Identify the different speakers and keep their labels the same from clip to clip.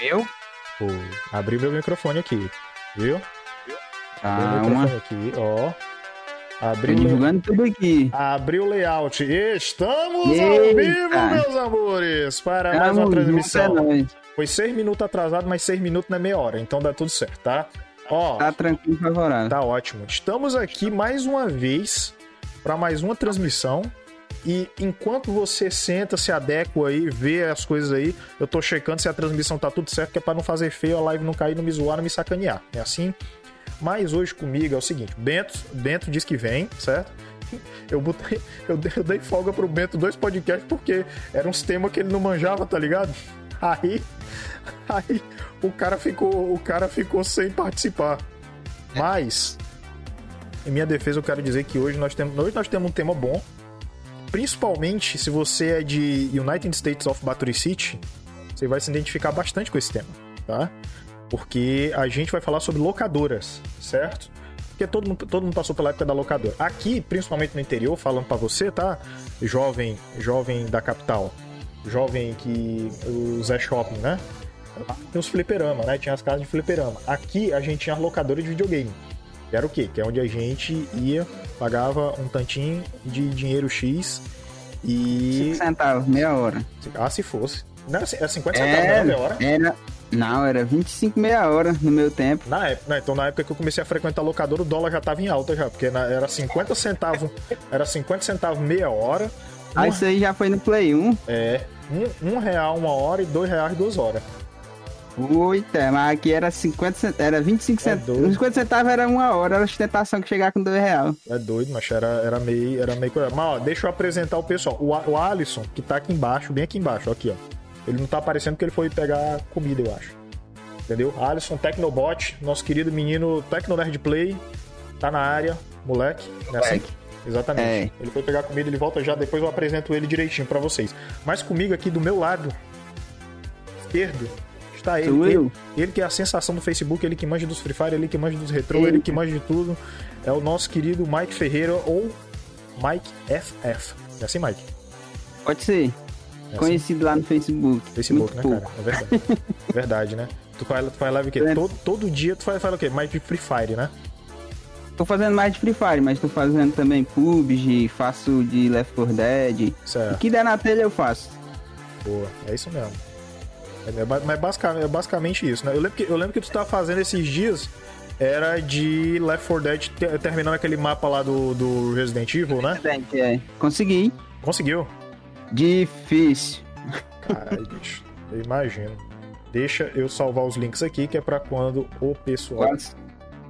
Speaker 1: Eu?
Speaker 2: Pô, abri meu microfone aqui, viu?
Speaker 1: Ah,
Speaker 2: Abri o
Speaker 1: uma.
Speaker 2: microfone aqui, ó.
Speaker 1: Tô
Speaker 2: Abri o,
Speaker 1: divulgando tudo aqui.
Speaker 2: abri o layout. Estamos ao
Speaker 1: Eita!
Speaker 2: vivo, meus amores, para mais uma
Speaker 1: é
Speaker 2: transmissão. Foi seis minutos atrasado, mas seis minutos não é meia hora, então dá tudo certo, tá? Ó,
Speaker 1: Tá tranquilo, favorável.
Speaker 2: Tá ótimo. Estamos aqui mais uma vez para mais uma transmissão. E enquanto você senta, se adequa aí, vê as coisas aí, eu tô checando se a transmissão tá tudo certo, que é pra não fazer feio, a live não cair, não me zoar, não me sacanear. É assim? Mas hoje comigo é o seguinte: Bento, Bento diz que vem, certo? Eu, botei, eu, dei, folga pro Bento dois podcasts porque eram uns temas que ele não manjava, tá ligado? Aí, aí o cara ficou, o cara ficou sem participar. Mas, em minha defesa, eu quero dizer que hoje nós temos, hoje nós temos um tema bom. Principalmente se você é de United States of Battery City, você vai se identificar bastante com esse tema, tá? Porque a gente vai falar sobre locadoras, certo? Porque todo mundo, todo mundo passou pela época da locadora. Aqui, principalmente no interior, falando pra você, tá? Jovem, jovem da capital, jovem que Zé Shopping, né? Tem os fliperama, né? Tinha as casas de fliperama. Aqui a gente tinha as locadoras de videogame. Que era o quê? Que é onde a gente ia, pagava um tantinho de dinheiro X e.
Speaker 1: 5 centavos, meia hora.
Speaker 2: Ah, se fosse. Não, era 50 centavos,
Speaker 1: É,
Speaker 2: não, meia hora?
Speaker 1: era. Não, era 25 meia hora no meu tempo.
Speaker 2: Na época? Então na época que eu comecei a frequentar locadora, o dólar já tava em alta já, porque era 50 centavos, era 50 centavos meia hora. Um,
Speaker 1: Aí isso aí já foi no Play 1.
Speaker 2: é, um, um real uma hora e dois reais duas horas.
Speaker 1: Oita, mas aqui era 50 cent... era 25
Speaker 2: É
Speaker 1: centavos.
Speaker 2: doido.
Speaker 1: 50 centavos era uma hora, era ostentação que chegar com 2 reais.
Speaker 2: É doido, mas era, era meio. Era meio. Mas ó, deixa eu apresentar o pessoal. O, o Alisson, que tá aqui embaixo, bem aqui embaixo, aqui, ó. Ele não tá aparecendo porque ele foi pegar comida, eu acho. Entendeu? Alisson Tecnobot, nosso querido menino Tecnonerd Play, tá na área, moleque. Né assim? Exatamente.
Speaker 1: É.
Speaker 2: Ele foi pegar comida, ele volta já, depois eu apresento ele direitinho pra vocês. Mas comigo aqui do meu lado esquerdo está ele.
Speaker 1: Sou
Speaker 2: ele, ele que é a sensação do Facebook, ele que manja dos Free Fire, ele que manja dos retrô,
Speaker 1: Ele.
Speaker 2: ele que manja de tudo. É o nosso querido Mike Ferreira ou Mike FF. É assim, Mike?
Speaker 1: Pode ser.
Speaker 2: É assim?
Speaker 1: Conhecido lá no Facebook.
Speaker 2: Facebook,
Speaker 1: Muito
Speaker 2: né,
Speaker 1: pouco.
Speaker 2: cara? É verdade. verdade, né? Tu faz, tu faz live o quê?
Speaker 1: É.
Speaker 2: Todo, todo dia tu faz, faz o quê? Mike Free Fire, né?
Speaker 1: Tô fazendo mais de Free Fire, mas tô fazendo também PUBG, faço de Left 4 Dead. O
Speaker 2: Certo.
Speaker 1: que der na telha eu faço.
Speaker 2: Boa, é isso mesmo. É, mas basicamente, é basicamente isso, né? Eu lembro, que, eu lembro que tu tava fazendo esses dias, era de Left 4 Dead, te- terminando aquele mapa lá do, do Resident Evil, né?
Speaker 1: É, consegui.
Speaker 2: Conseguiu.
Speaker 1: Difícil.
Speaker 2: Caralho, bicho. Eu imagino. Deixa eu salvar os links aqui, que é pra quando o
Speaker 1: O
Speaker 2: pessoal.
Speaker 1: Alisson,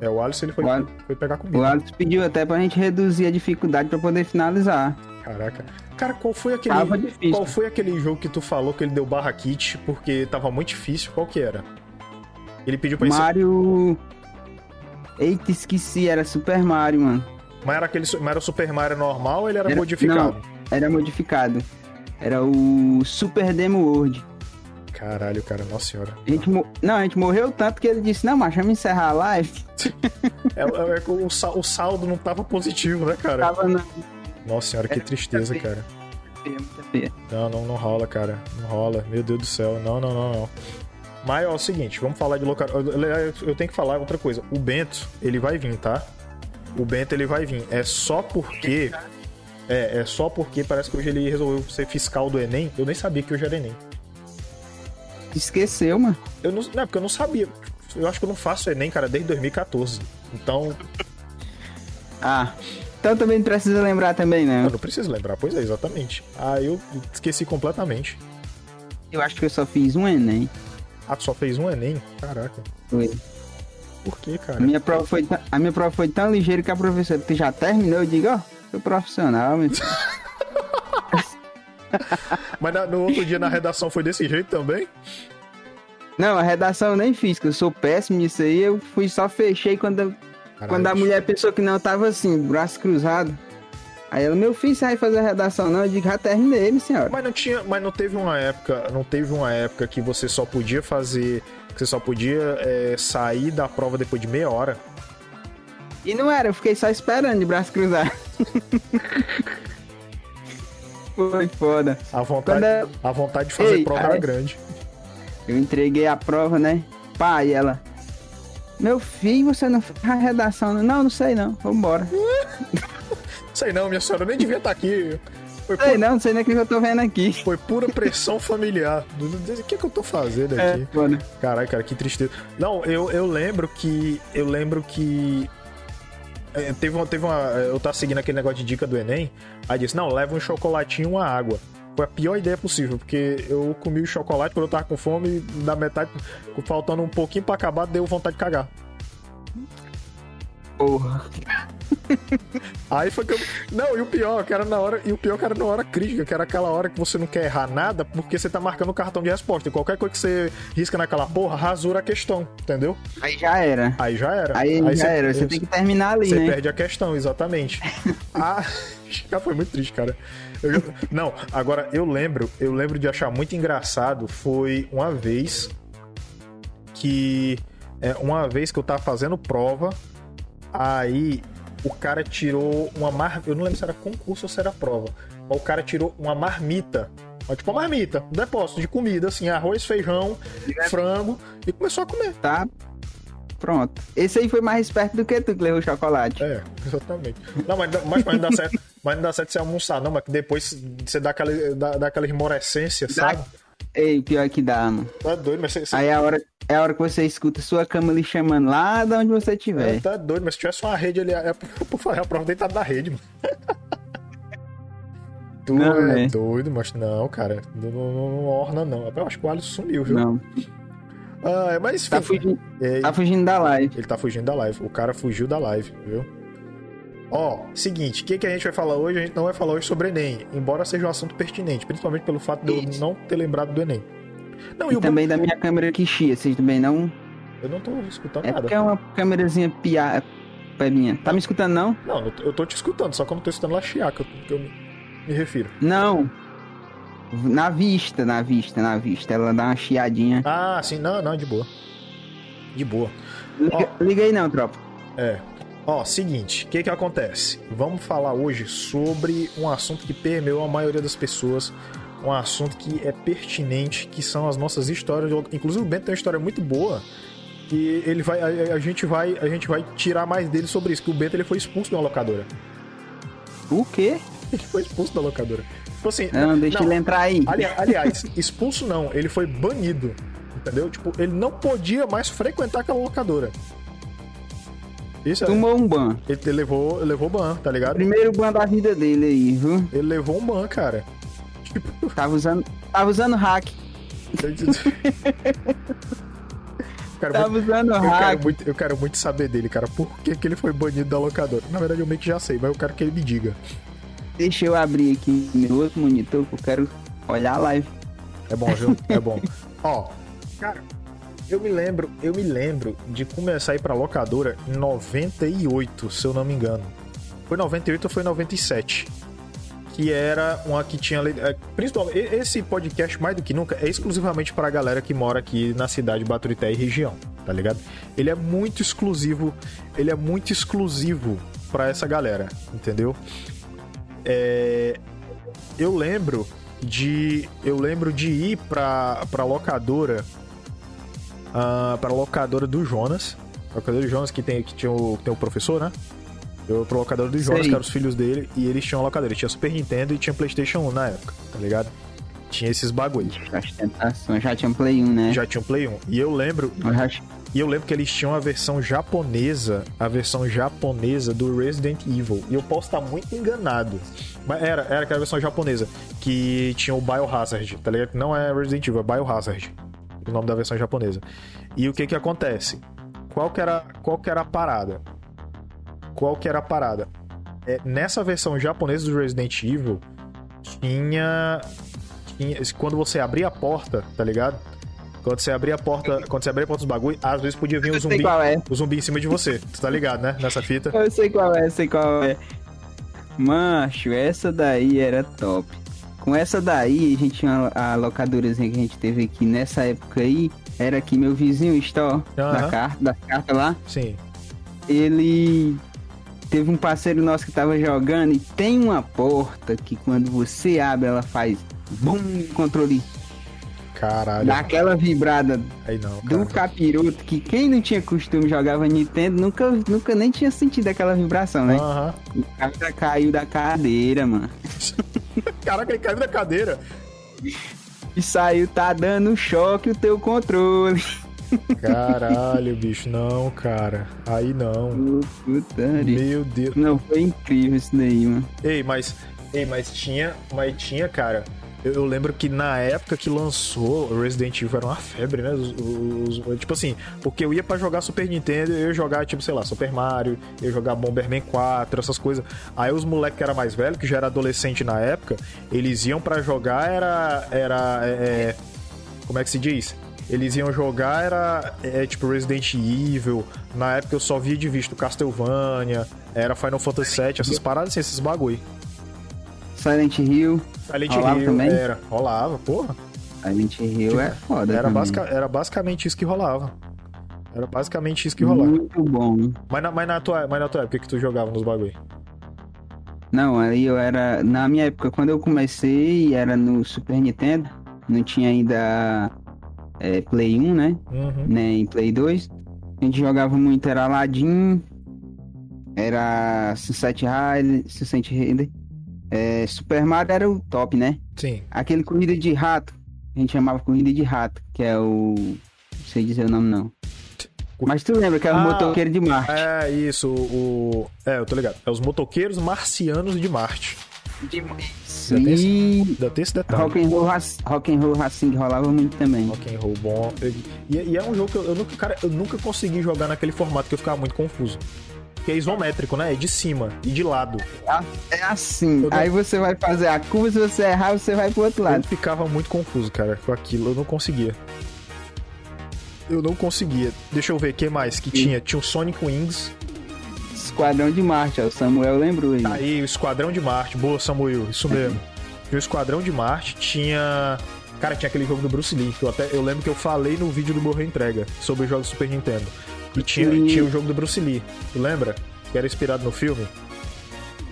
Speaker 2: É, o Alisson ele foi,
Speaker 1: O Al-
Speaker 2: foi pegar
Speaker 1: o
Speaker 2: comida.
Speaker 1: Alisson pediu até pra gente reduzir a dificuldade pra poder finalizar.
Speaker 2: Caraca. Cara, qual foi aquele.
Speaker 1: Tava difícil.
Speaker 2: Qual foi aquele jogo que tu falou que ele deu barra kit porque tava muito difícil? Qual que era? Ele pediu pra.
Speaker 1: Mario. Eita, esqueci, era Super Mario, mano.
Speaker 2: Mas era aquele. Mas era o Super Mario normal ou ele era,
Speaker 1: Era-
Speaker 2: modificado?
Speaker 1: Era modificado. Era o Super Demo World.
Speaker 2: Caralho, cara, nossa senhora.
Speaker 1: A gente mo- Não, a gente morreu tanto que ele disse, não, mas vamos encerrar a live.
Speaker 2: É, é que o, o saldo não tava positivo, né, cara?
Speaker 1: Tava na...
Speaker 2: Nossa senhora, que
Speaker 1: Era
Speaker 2: tristeza, cara.
Speaker 1: feia.
Speaker 2: Não, não, não rola, cara. Não rola. Meu Deus do céu. Não, não, não, não. Mas, ó, é o seguinte, vamos falar de local. Eu, eu tenho que falar outra coisa. O Bento, ele vai vir, tá? O Bento, ele vai vir. É só porque. É, é só porque parece que hoje ele resolveu ser fiscal do Enem. Eu nem sabia que hoje era Enem.
Speaker 1: Esqueceu, mano.
Speaker 2: Eu não, não, é porque eu não sabia. Eu acho que eu não faço Enem, cara, desde 2014. Então,
Speaker 1: Ah, então também não precisa lembrar também, né?
Speaker 2: eu não preciso lembrar. Pois é, exatamente. Ah, eu esqueci completamente.
Speaker 1: Eu acho que eu só fiz um Enem.
Speaker 2: Ah, tu só fez um Enem? Caraca.
Speaker 1: Foi.
Speaker 2: Por que,
Speaker 1: A
Speaker 2: cara?
Speaker 1: minha, prova foi a minha prova foi tão ligeira que a professora, tu já terminou? Eu digo, ó, sou profissional, meu.
Speaker 2: Mas na- no outro dia na redação foi desse jeito também?
Speaker 1: Não, a redação eu nem fiz, que eu sou péssimo nisso aí. Eu fui só fechei quando,
Speaker 2: Caralho,
Speaker 1: quando a mulher pensou que não, tava assim, braço cruzado. Aí ela, meu filho, sai fazer a redação, não. Eu digo, já terminei, minha senhora.
Speaker 2: Mas não tinha, mas não teve uma época, não teve uma época que você só podia fazer, que você só podia é, sair da prova depois de meia hora.
Speaker 1: E não era, eu fiquei só esperando de braço cruzado. Foi foda.
Speaker 2: A vontade,
Speaker 1: eu-
Speaker 2: a vontade de fazer
Speaker 1: Ei,
Speaker 2: prova era
Speaker 1: aí-
Speaker 2: grande.
Speaker 1: Eu entreguei a prova, né? Pá, e ela. Meu filho, você não fez a redação? Não, não, não sei não. Vambora.
Speaker 2: Sei não, minha senhora, eu nem devia estar aqui. Foi,
Speaker 1: Sei
Speaker 2: pu-
Speaker 1: não, não sei nem o que eu tô vendo aqui.
Speaker 2: foi pura pressão familiar. O que, que eu tô fazendo
Speaker 1: É,
Speaker 2: aqui?
Speaker 1: foda.
Speaker 2: Caralho, cara, que tristeza. Não, eu, eu lembro que. Eu lembro que. é, teve uma, teve uma. Eu tava seguindo aquele negócio de dica do Enem. Aí disse: Não, leva um chocolatinho e uma água. Foi a pior ideia possível, porque eu comi o chocolate quando eu tava com fome, da metade, faltando um pouquinho pra acabar, deu vontade de cagar.
Speaker 1: Porra.
Speaker 2: Aí foi que eu... Não, e o pior, que era na hora. E o pior que era na hora crítica, que era aquela hora que você não quer errar nada, porque você tá marcando o cartão de resposta. E qualquer coisa que você risca naquela porra, rasura a questão, entendeu?
Speaker 1: Aí já era.
Speaker 2: Aí já era.
Speaker 1: Aí, já
Speaker 2: você-
Speaker 1: era. Você tem que terminar ali,
Speaker 2: Você
Speaker 1: né?
Speaker 2: perde a questão, exatamente. ah, já foi muito triste, cara. Eu Não, agora eu lembro, eu lembro de achar muito engraçado. Foi uma vez que. É, uma vez que eu tava fazendo prova, aí o cara tirou uma mar... Eu não lembro se era concurso ou se era prova. Mas o cara tirou uma marmita. Mas, Tipo uma marmita, um depósito de comida, assim, arroz, feijão, frango, e começou a comer.
Speaker 1: Tá. Pronto. Esse aí foi mais esperto do que tu que levou chocolate.
Speaker 2: É, exatamente. Não, mas, mas, mas não dá certo. Mas não dá certo você almoçar, não, mas que depois você dá aquela, dá, dá aquela esmorecência, sabe?
Speaker 1: Ei, pior que dá, mano.
Speaker 2: Tá doido, mas você, você
Speaker 1: Aí é a hora, é a hora que você escuta sua cama lhe chamando lá de onde você estiver.
Speaker 2: tá doido, mas se tivesse uma rede ali, é por fazer a prova deitado da rede, mano. Tu
Speaker 1: Não,
Speaker 2: é
Speaker 1: é.
Speaker 2: doido, mas não, cara. Não, não, não orna, não. Eu acho que o Alisson sumiu, viu?
Speaker 1: Não.
Speaker 2: Ah, mas
Speaker 1: Tá
Speaker 2: enfim,
Speaker 1: fugindo,
Speaker 2: é,
Speaker 1: tá fugindo da live.
Speaker 2: Ele tá fugindo da live. O cara fugiu da live, viu? Ó, seguinte, o que, que a gente vai falar hoje? A gente não vai falar hoje sobre Enem, embora seja um assunto pertinente, principalmente pelo fato de eu não ter lembrado do Enem. Não, e,
Speaker 1: E
Speaker 2: o
Speaker 1: também da minha câmera que chia, vocês também não.
Speaker 2: Eu não tô escutando
Speaker 1: É
Speaker 2: nada.
Speaker 1: porque é uma câmerazinha pia... pebinha. Tá me escutando não?
Speaker 2: Não, eu tô- eu tô te escutando, só que eu não tô escutando lá chiar, que eu, que eu me, me refiro.
Speaker 1: Não. Na vista, na vista, na vista. Ela dá uma chiadinha.
Speaker 2: Ah, sim, não, não, de boa. De boa.
Speaker 1: Liga, liga aí não, tropa.
Speaker 2: É. Ó, seguinte, o que que acontece? Vamos falar hoje sobre um assunto que permeou a maioria das pessoas, um assunto que é pertinente, que são as nossas histórias. Inclusive o Bento tem uma história muito boa e ele vai, a, a gente vai, a gente vai tirar mais dele sobre isso, que o Bento ele foi expulso de uma locadora.
Speaker 1: O quê?
Speaker 2: Ele foi expulso da locadora. Tipo assim,
Speaker 1: Não, deixa ele entrar aí.
Speaker 2: Ali- aliás, expulso não, ele foi banido. Entendeu? Tipo, ele não podia mais frequentar aquela locadora. Isso é.
Speaker 1: Tomou um ban.
Speaker 2: Ele ele levou, ele levou ban, tá ligado?
Speaker 1: Primeiro ban da vida dele aí, viu?
Speaker 2: Ele levou um ban, cara. Tipo,
Speaker 1: Tava usando, tava usando hack.
Speaker 2: cara,
Speaker 1: Tava
Speaker 2: muito-
Speaker 1: usando
Speaker 2: eu, quero
Speaker 1: hack.
Speaker 2: muito, eu quero muito saber dele, cara. Por que, que ele foi banido da locadora? Na verdade, eu meio que já sei, mas eu quero que ele me diga.
Speaker 1: Deixa eu abrir aqui meu outro monitor que eu quero olhar a live.
Speaker 2: É bom, viu? É bom. Ó, cara, eu me lembro, eu me lembro de começar a ir pra locadora em 98, se eu não me engano. Foi 98 ou foi 97? Que era uma que tinha. é, Principalmente, esse podcast, mais do que nunca, é exclusivamente pra galera que mora aqui na cidade de Baturité e região, tá ligado? Ele é muito exclusivo, ele é muito exclusivo pra essa galera, entendeu? É, eu lembro de eu lembro de ir pra, pra locadora ah, pra locadora do Jonas locadora do Jonas que tem que tinha o, que tem o professor né eu pra locadora do Jonas
Speaker 1: Sei.
Speaker 2: que eram os filhos dele e eles tinham locadora tinha Super Nintendo e tinha Playstation 1 na época tá ligado tinha esses bagulho
Speaker 1: As tentações já tinha Play 1, né?
Speaker 2: já tinha um Play 1 e eu lembro
Speaker 1: Eu já-
Speaker 2: e eu lembro que eles tinham a versão japonesa, a versão japonesa do Resident Evil. E eu posso estar muito enganado. Mas era, era aquela versão japonesa que tinha o Biohazard, tá ligado? Não é Resident Evil, é Biohazard. O nome da versão japonesa. E o que que acontece? Qual que era, qual que era a parada? Qual que era a parada? É, nessa versão japonesa do Resident Evil, tinha, tinha. Quando você abria a porta, tá ligado? Quando você abria a porta, quando você abria a porta dos bagulho, às vezes podia vir um zumbi,
Speaker 1: é.
Speaker 2: o zumbi em cima de você. Tu tá ligado, né? Nessa fita.
Speaker 1: Eu sei qual é, eu sei qual é. Macho, essa daí era top. Com essa daí, a gente tinha a locadorazinha que a gente teve aqui nessa época aí. Era aqui meu vizinho, Store, da
Speaker 2: Aham.
Speaker 1: carta, da carta lá.
Speaker 2: Sim.
Speaker 1: Ele teve um parceiro nosso que tava jogando e tem uma porta que quando você abre ela faz bum, controle
Speaker 2: Caralho.
Speaker 1: Dá aquela vibrada
Speaker 2: Aí não,
Speaker 1: do capiroto que quem não tinha costume jogava Nintendo nunca, nunca nem tinha sentido aquela vibração, né?
Speaker 2: Aham.
Speaker 1: O cara caiu da cadeira, mano.
Speaker 2: Caraca, ele caiu da cadeira.
Speaker 1: E saiu, tá dando choque o teu controle.
Speaker 2: Caralho, bicho. Não, cara. Aí não.
Speaker 1: Putaria.
Speaker 2: Meu Deus.
Speaker 1: Não, foi incrível isso daí, mano.
Speaker 2: Ei, mas. Ei, mas tinha. Mas tinha, cara. Eu, lembro que na época que lançou Resident Evil era uma febre, né? Os, os- tipo assim, porque eu ia pra jogar Super Nintendo, eu ia jogar, tipo, sei lá, Super Mario, eu ia jogar Bomberman 4, essas coisas. Aí os moleques que era mais velho, que já era adolescente na época, eles iam pra jogar, era. Era. é, é, como é que se diz? Eles iam jogar, era é, tipo Resident Evil. Na época eu só via de visto Castlevania, era Final Fantasy VII, essas paradas assim, esses bagulho.
Speaker 1: Silent Hill.
Speaker 2: Silent
Speaker 1: Rolava
Speaker 2: Hill
Speaker 1: também?
Speaker 2: era, rolava, porra.
Speaker 1: Silent Hill é foda
Speaker 2: Era, era basicamente isso que rolava. Era basicamente isso que rolava.
Speaker 1: Muito bom.
Speaker 2: Mas na, mas, na tua, mas na tua época que tu jogava nos bagulho?
Speaker 1: Não, aí eu era. Na minha época, quando eu comecei, era no Super Nintendo. Não tinha ainda é, Play 1, né?
Speaker 2: Uhum.
Speaker 1: Nem Play 2. A gente jogava muito, era Aladdin. Era Sunset Riders, Sunset Riders. É, Super Mario era o top, né?
Speaker 2: Sim.
Speaker 1: Aquele corrida de rato. A gente chamava corrida de rato, que é o. Não sei dizer o nome não. Mas tu lembra que é o
Speaker 2: Ah,
Speaker 1: motoqueiro de Marte.
Speaker 2: É isso, o. É, eu tô ligado. É os motoqueiros marcianos de Marte.
Speaker 1: De...
Speaker 2: Já tem esse- Ainda tem esse detalhe.
Speaker 1: Rock and Roll, Rock and Roll Racing rolava muito também.
Speaker 2: Rock and roll bom. E, e é um jogo que eu, eu nunca, cara, eu nunca consegui jogar naquele formato que eu ficava muito confuso. Que é isométrico, né? É de cima e de lado.
Speaker 1: É assim.
Speaker 2: Eu não-
Speaker 1: Aí você vai fazer a curva, se você errar, você vai pro outro
Speaker 2: Eu
Speaker 1: lado.
Speaker 2: ficava muito confuso, cara, com aquilo. Eu não conseguia. Eu não conseguia. Deixa eu ver, o que mais que tinha? Tinha o Sonic Wings.
Speaker 1: Esquadrão de Marte, ó. O Samuel lembrou aí.
Speaker 2: Tá aí, o Esquadrão de Marte. Boa, Samuel. Isso mesmo. Tinha o Esquadrão de Marte. Tinha... Cara, tinha aquele jogo do Bruce Lee. Que eu, até, eu lembro que eu falei no vídeo do Morreu Entrega sobre os jogos Super Nintendo. E tinha,
Speaker 1: Lee.
Speaker 2: tinha o jogo do Bruce Lee. Tu lembra? Que era inspirado no filme.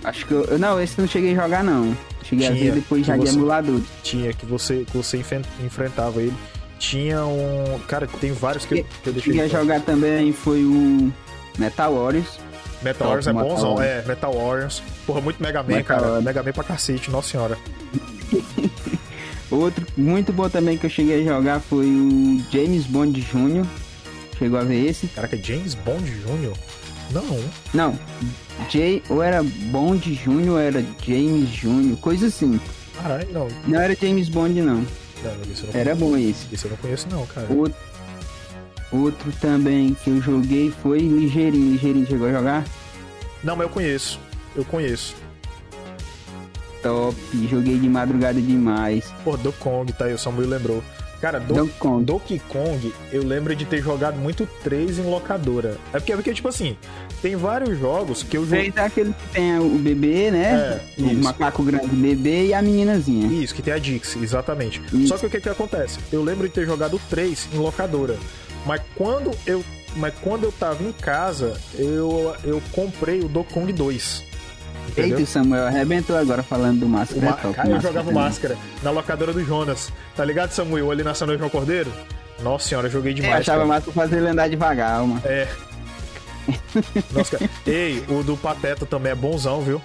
Speaker 1: Acho que eu. Não, esse eu não cheguei a jogar, não. Cheguei a
Speaker 2: Tinha,
Speaker 1: ver depois
Speaker 2: que
Speaker 1: já de emulador.
Speaker 2: Tinha, que você, que você enfrentava ele. Tinha um... Cara, tem vários que eu, que eu deixei...
Speaker 1: Cheguei a
Speaker 2: de fora.
Speaker 1: jogar também foi o Metal Warriors.
Speaker 2: Metal Warriors é bonzão, é, Metal Warriors. Porra, muito Mega Man,
Speaker 1: Metal
Speaker 2: cara. Mega Man pra cacete, nossa senhora.
Speaker 1: Outro muito bom também que eu cheguei a jogar foi o James Bond Jr. Chegou a ver esse?
Speaker 2: Caraca, James Bond Jr.? Não.
Speaker 1: Não. J, ou era Bond Jr. ou era James Jr. Coisa assim.
Speaker 2: Caralho, não.
Speaker 1: Não era James Bond, não.
Speaker 2: Não, não,
Speaker 1: Era bom esse.
Speaker 2: isso eu não conheço não, cara.
Speaker 1: Outro, outro também que eu joguei foi Ligeirinho. Ligeirinho chegou a jogar?
Speaker 2: Não, mas eu conheço. Eu conheço.
Speaker 1: Top. Joguei de madrugada demais.
Speaker 2: Pô, Donkey Kong, tá aí, o Samuel lembrou. Cara, Do
Speaker 1: Donkey Kong.
Speaker 2: Donkey Kong, eu lembro de ter jogado muito 3 em locadora. É porque, porque tipo assim, tem vários jogos que eu joguei.
Speaker 1: Fez aquele que tem o bebê, né?
Speaker 2: É,
Speaker 1: o
Speaker 2: isso.
Speaker 1: macaco grande bebê e a meninazinha.
Speaker 2: Isso, que tem a Dix, exatamente.
Speaker 1: Isso.
Speaker 2: Só que o que que acontece? Eu lembro de ter jogado 3 em locadora. Mas quando eu, mas quando eu tava em casa, eu, eu comprei o Donkey Kong 2. Entendeu?
Speaker 1: Eita, o Samuel arrebentou agora falando do Máscara.
Speaker 2: Ma-
Speaker 1: é top,
Speaker 2: Cara, eu jogava
Speaker 1: também.
Speaker 2: máscara na locadora do Jonas. Tá ligado, Samuel? Ali na São João Cordeiro? Nossa senhora, eu joguei
Speaker 1: Eu
Speaker 2: demais.
Speaker 1: achava
Speaker 2: cara.
Speaker 1: massa pra fazer ele andar devagar, mano.
Speaker 2: É. Nossa, cara. Ei, o do Pateta também é bonzão, viu?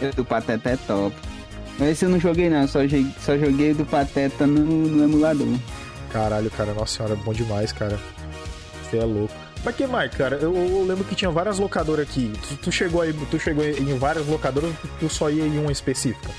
Speaker 1: O do Pateta é top. Esse eu não joguei não, só joguei, só joguei o do Pateta no, no emulador.
Speaker 2: Caralho, cara, nossa senhora, bom demais, cara. Você é louco. Mas que mais, cara? Eu, eu lembro que tinha várias locadoras aqui. Tu, tu chegou aí, tu chegou em várias locadoras, tu, tu só ia em uma específica.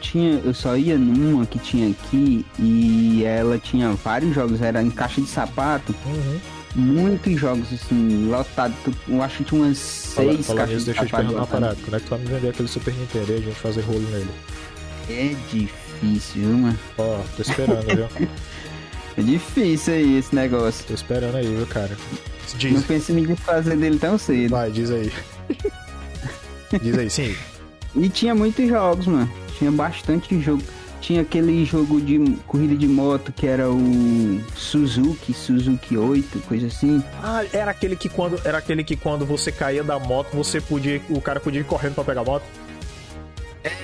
Speaker 1: Tinha, eu só ia numa que tinha aqui e ela tinha vários jogos, era em caixa de sapato,
Speaker 2: Uhum.
Speaker 1: muitos jogos assim, lotado. Eu acho que tinha umas seis
Speaker 2: fala
Speaker 1: caixas
Speaker 2: nisso,
Speaker 1: de
Speaker 2: deixa eu te
Speaker 1: sapato.
Speaker 2: perguntar uma parada. Quando é que tu vai me vender aquele Super Nintendo aí, a gente fazer rolo nele?
Speaker 1: É difícil, viu, mano?
Speaker 2: Ó, tô esperando, viu?
Speaker 1: É difícil aí esse negócio.
Speaker 2: Tô esperando aí, viu, cara?
Speaker 1: Não
Speaker 2: Diz,
Speaker 1: pense em me desfazer dele tão cedo.
Speaker 2: vai, diz aí. Diz aí, sim.
Speaker 1: E tinha muitos jogos, mano. Tinha bastante jogo. Tinha aquele jogo de corrida de moto que era o Suzuki, Suzuki 8, coisa assim.
Speaker 2: Ah, era aquele que quando era aquele que quando você caía da moto, você podia, o cara podia ir correndo pra pegar a moto.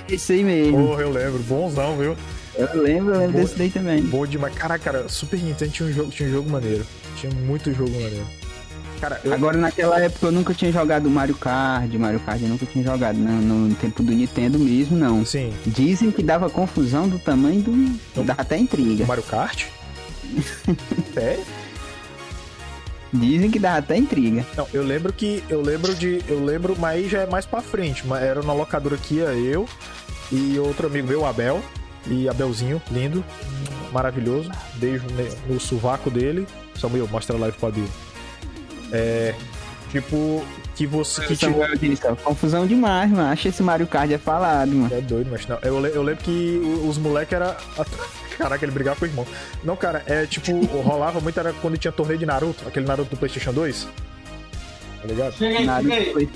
Speaker 1: Esse aí mesmo.
Speaker 2: Porra, eu lembro, bonzão, viu?
Speaker 1: Eu lembro, eu lembro desse daí também.
Speaker 2: Bom demais. Caraca, cara, Super Nintendo tinha um jogo, tinha um jogo maneiro. Tinha muito jogo maneiro. Cara, eu,
Speaker 1: Agora, naquela época, eu nunca tinha jogado Mario Kart. Mario Kart eu nunca tinha jogado. No, no tempo do Nintendo mesmo, não.
Speaker 2: sim,
Speaker 1: Dizem que dava confusão do tamanho do. Dava até intriga.
Speaker 2: Mario Kart? Sério?
Speaker 1: Dizem que dava até intriga.
Speaker 2: Não, eu lembro que. Eu lembro de. Eu lembro, mas aí já é mais pra frente. Mas era na locadora que ia eu e outro amigo meu, Abel. E Abelzinho, lindo, maravilhoso. Beijo no sovaco dele. Samuel, mostra a live pra Bia. É. Tipo, que você. Que tipo,
Speaker 1: disse, confusão demais, mano. Acha esse Mario Kart é falado, mano.
Speaker 2: É doido, mas não. Eu, eu lembro que o- os moleques era. Caraca, ele brigava com o irmão. Não, cara, é tipo, rolava muito era quando tinha torneio de Naruto, aquele Naruto do PlayStation 2. Tá ligado?
Speaker 3: Cheguei, cheguei.
Speaker 1: foi.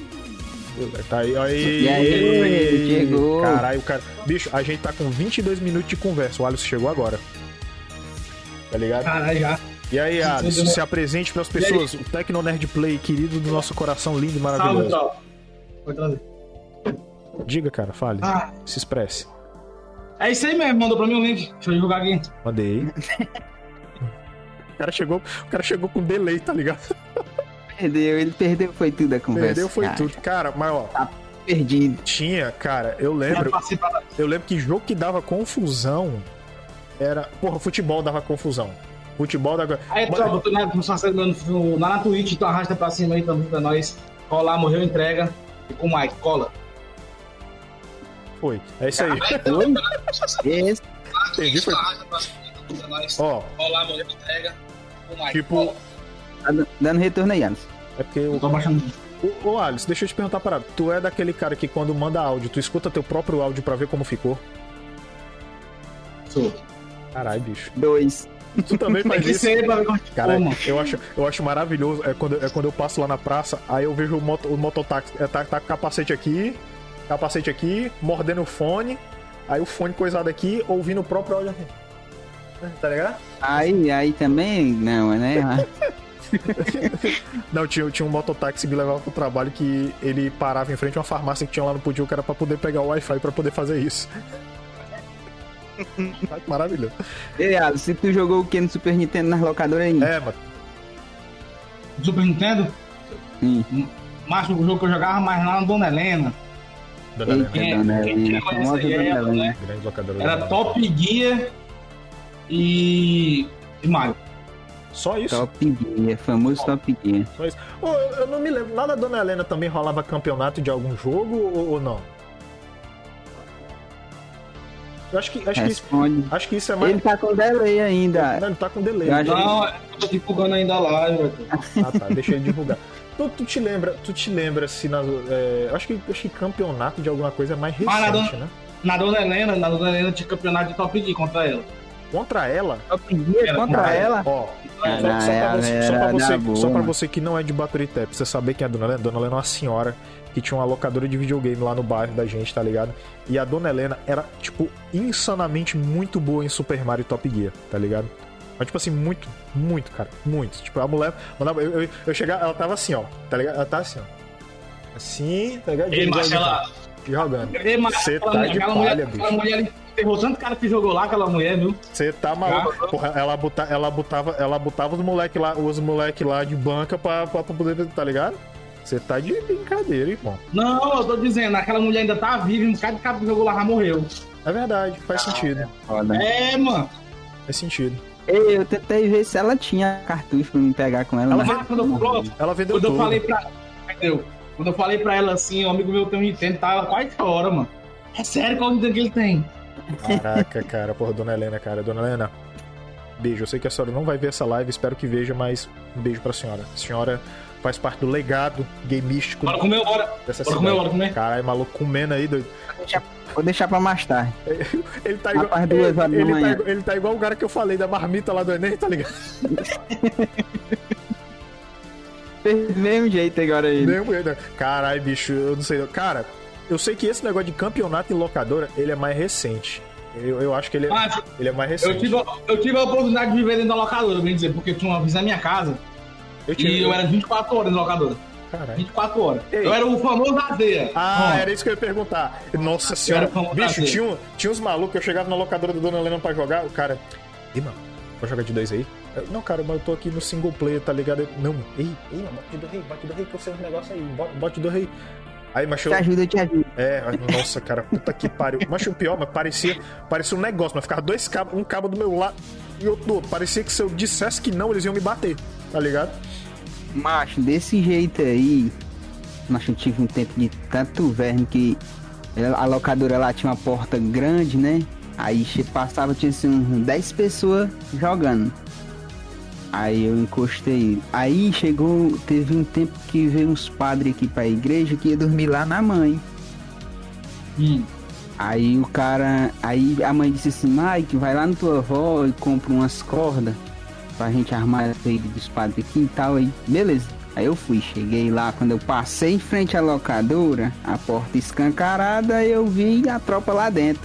Speaker 2: Tá aí, aí.
Speaker 1: E aí, chegou.
Speaker 2: Caralho, cara. Bicho, a gente tá com 22 minutos de conversa. O Alisson chegou agora. Tá ligado?
Speaker 3: Caralho, já.
Speaker 2: E aí, Alisson, se apresente pras pessoas. O Tecno Nerd Play, querido do nosso coração lindo e
Speaker 3: Salve,
Speaker 2: maravilhoso.
Speaker 3: Vou trazer.
Speaker 2: Diga, cara, fale.
Speaker 3: Ah,
Speaker 2: Se expresse.
Speaker 3: é isso aí mesmo, mandou pra mim o link. Deixa eu divulgar aqui.
Speaker 2: Mandei. O cara chegou, o cara chegou com delay, tá ligado?
Speaker 1: Perdeu, ele perdeu, foi tudo a conversa.
Speaker 2: Perdeu foi
Speaker 1: cara.
Speaker 2: tudo. Cara, mas ó,
Speaker 1: Perdido.
Speaker 2: tinha, cara, eu lembro, eu lembro que jogo que dava confusão era, porra, futebol dava confusão. Futebol dava
Speaker 3: Aí, tropa, tu na, no, lá na Twitch, tu arrasta pra cima aí também pra nós. Colar, morreu, entrega. E com o Mike, cola.
Speaker 2: Foi. É isso aí.
Speaker 1: Esse,
Speaker 2: Entendi, foi.
Speaker 3: Arrasta pra cima também pra nós.
Speaker 2: Ó,
Speaker 3: Colar, morreu, entrega. Com o Mike,
Speaker 2: Tipo,
Speaker 3: cola.
Speaker 1: tá dando retorno aí, Alisson.
Speaker 2: É porque
Speaker 3: Eu
Speaker 2: o
Speaker 3: tô baixando.
Speaker 2: Ô, ô Alisson, deixa eu te perguntar parada. Tu é daquele cara que quando manda áudio, tu escuta teu próprio áudio pra ver como ficou?
Speaker 3: Sou.
Speaker 2: Caralho, bicho.
Speaker 1: Dois.
Speaker 2: Tu também faz isso?
Speaker 3: ser
Speaker 2: Cara,
Speaker 3: mano.
Speaker 2: eu acho, eu acho maravilhoso. É quando, é quando eu passo lá na praça, aí eu vejo o, moto, o mototáxi. É, tá, tá com capacete aqui, capacete aqui, mordendo o fone. Aí o fone coisado aqui, ouvindo o próprio áudio aqui. Tá ligado?
Speaker 1: Aí, aí também, não, né?
Speaker 2: Não, tinha, tinha um mototáxi que me levava pro trabalho que ele parava em frente a uma farmácia que tinha lá no Pudio, que era pra poder pegar o Wi-Fi pra poder fazer isso. Maravilhoso.
Speaker 1: Ei, Alisson, se tu jogou o que no Super Nintendo nas locadoras aí?
Speaker 2: É, mano.
Speaker 3: Super Nintendo,
Speaker 1: Hum.
Speaker 3: mas o jogo que eu jogava mais lá na Dona Helena.
Speaker 2: Dona Helena,
Speaker 1: Dona
Speaker 3: quem
Speaker 1: Helena,
Speaker 3: conhece
Speaker 1: famosa
Speaker 3: aí
Speaker 1: Dona
Speaker 3: é, né?
Speaker 2: grande locadora.
Speaker 3: Era Top Gear e. e Mario.
Speaker 2: Só isso?
Speaker 1: Top Gear, famoso Top Gear.
Speaker 2: Só isso. Ô, eu, eu não me lembro. Lá na Dona Helena também rolava campeonato de algum jogo ou, ou não? Eu acho que, acho, que isso, acho que isso é mais.
Speaker 1: Ele tá com delay ainda.
Speaker 2: Não, ele tá com delay.
Speaker 1: Eu
Speaker 3: Não, eu tô divulgando ainda a live.
Speaker 2: Ah, tá. Deixa ele divulgar. Tu, tu te lembra, tu te lembra se nas. É, acho, que, acho que campeonato de alguma coisa é mais
Speaker 3: Ah, na
Speaker 2: recente,
Speaker 3: Dona-
Speaker 2: né?
Speaker 3: Na Dona Helena, na Dona Helena tinha campeonato de Top Gear contra ela.
Speaker 2: Contra ela.
Speaker 1: Top Gear contra
Speaker 2: Cara,
Speaker 1: ela?
Speaker 2: Ó,
Speaker 1: Ah,
Speaker 2: só, só pra você, só pra você, só pra você que não é de Baturité, pra você saber quem é a Dona Helena. Dona Helena é uma senhora que tinha uma locadora de videogame lá no bairro da gente, tá ligado? E a Dona Helena era, tipo, insanamente muito boa em Super Mario Top Gear, tá ligado? Mas, tipo assim, muito, muito, cara, muito. Tipo, a mulher, mandava- eu, eu, eu chegava, ela tava assim, ó, tá ligado? Ela tava assim, ó. Assim, tá ligado?
Speaker 3: Ei, mas ela.
Speaker 2: Jogando.
Speaker 3: Ei, mas
Speaker 2: Cê
Speaker 3: aquela,
Speaker 2: tá de palha,
Speaker 3: mulher,
Speaker 2: bicho.
Speaker 3: aquela mulher ali ferrou tanto cara que jogou lá, aquela mulher, viu?
Speaker 2: Você tá maluco. Porra, ela, bota, ela, botava, ela botava os moleque lá, os moleque lá de banca pra, pra, pra poder, tá ligado? Você tá de brincadeira, irmão.
Speaker 3: Não, eu tô dizendo, aquela mulher ainda tá viva, um cara de cara que jogou lá já morreu.
Speaker 2: É verdade, faz sentido.
Speaker 1: Foda.
Speaker 3: É, mano.
Speaker 2: Faz sentido.
Speaker 1: Ei, eu tentei ver se ela tinha cartucho pra me pegar com ela.
Speaker 2: Ela
Speaker 1: mas-
Speaker 3: Ah, quando eu, pronto,
Speaker 2: Ela vendeu
Speaker 3: quando eu falei pra. Entendeu? Quando eu falei pra ela assim, um amigo meu tem um Nintendo, tava quase hora, mano. É sério qual Nintendo que ele tem?
Speaker 2: Caraca, cara, porra, dona Helena, cara. Dona Helena, beijo. Eu sei que a senhora não vai ver essa live, espero que veja, mas um beijo pra senhora. A senhora faz parte do legado gameístico
Speaker 3: Bora comer, bora.
Speaker 2: dessa
Speaker 3: Bora comer, bora comer.
Speaker 2: Caralho, maluco comendo aí, doido.
Speaker 1: Vou deixar pra mais tarde.
Speaker 2: Ele tá igual, ele, ele, tá, ele tá igual o cara que eu falei da marmita lá do Enem, tá ligado?
Speaker 1: Mesmo jeito agora ele.
Speaker 2: Mesmo né? Caralho, bicho, eu não sei. Cara, eu sei que esse negócio de campeonato em locadora, ele é mais recente. Eu, eu acho que ele é,
Speaker 3: Mas
Speaker 2: ele é mais
Speaker 3: eu
Speaker 2: recente.
Speaker 3: tive, eu tive a oportunidade de viver dentro da locadora, bem dizer, porque tinha uma vizinha na minha casa
Speaker 2: Eu
Speaker 3: e
Speaker 2: tive-
Speaker 3: eu era 24 horas na locadora.
Speaker 2: Caralho.
Speaker 3: 24 horas.
Speaker 2: Ei.
Speaker 3: Eu era o famoso Azeia.
Speaker 2: Ah,
Speaker 3: Ó,
Speaker 2: era isso que eu ia perguntar. Nossa senhora, bicho, tinha, um- tinha uns malucos, eu chegava na locadora da Dona Helena pra jogar, o cara... Ih, mano, pode jogar de dois aí? Eu, não, cara, mas eu tô aqui no single player, tá ligado? Eu, Não, ei, ei, mano, bote do rei, bote do rei, que eu sei uns negócios aí, bote, bote do rei. Aí, eu...
Speaker 1: Te ajuda, eu te ajudo.
Speaker 2: É, nossa, cara, puta que pariu. Mas o pior, mas parecia, parecia um negócio, mas ficava dois cabos, um cabo do meu lado e outro do outro. Parecia que se eu dissesse que não, eles iam me bater, tá ligado?
Speaker 1: Macho, desse jeito aí, macho, eu tive um tempo de tanto verme que a locadora lá tinha uma porta grande, né? Aí passava, tinha assim, uns 10 pessoas jogando. Aí eu encostei. Aí chegou, teve um tempo que veio uns padres aqui pra igreja que ia dormir lá na mãe.
Speaker 3: hum.
Speaker 1: Aí o cara. Aí a mãe disse assim, Mike, vai lá na tua avó e compra umas cordas pra gente armar a rede dos padres aqui e tal. Aí, beleza. Aí eu fui, cheguei lá, quando eu passei em frente à locadora, a porta escancarada, eu vi a tropa lá dentro.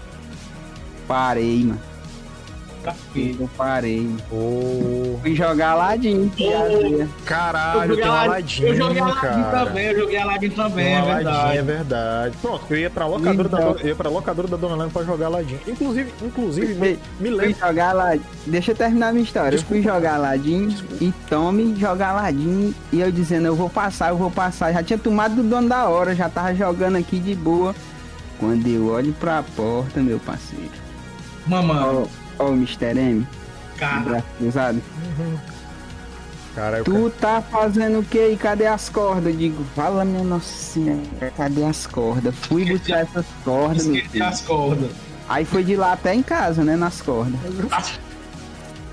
Speaker 1: Parei, mano.
Speaker 3: Pra quê?
Speaker 1: Eu parei.
Speaker 2: Ô,
Speaker 1: Fui jogar ladinho.
Speaker 3: Ô,
Speaker 2: caralho, tem um
Speaker 3: Aladdin-
Speaker 2: Aladdin,
Speaker 3: eu joguei Aladdin
Speaker 2: cara.
Speaker 3: também, eu joguei Aladdin também, é
Speaker 2: Aladdin,
Speaker 3: verdade.
Speaker 2: é verdade. Pronto, eu ia pra locadora, da,
Speaker 1: Então.
Speaker 2: Dona- eu ia pra locadora da Dona Helena pra jogar Aladdin. Inclusive, inclusive, me, me
Speaker 1: Fui
Speaker 2: lembro.
Speaker 1: jogar Aladdin. Deixa eu terminar minha história. Eu fui jogar Aladdin e tome jogar Aladdin. E eu dizendo, eu vou passar, eu vou passar. Já tinha tomado do dono da hora, já tava jogando aqui de boa. Quando eu olho pra porta, meu parceiro.
Speaker 3: Mamãe,
Speaker 1: Ó, ó o Mr. M,
Speaker 3: cara.
Speaker 1: braço cruzado.
Speaker 2: Cara,
Speaker 1: Tu tá fazendo o que e cadê as cordas? Eu digo, fala minha nossa senhora, cadê as cordas? Fui
Speaker 3: Esqueci-
Speaker 1: buscar essas cordas, meu filho.
Speaker 3: as cordas.
Speaker 1: Aí foi de lá até em casa, né, nas cordas.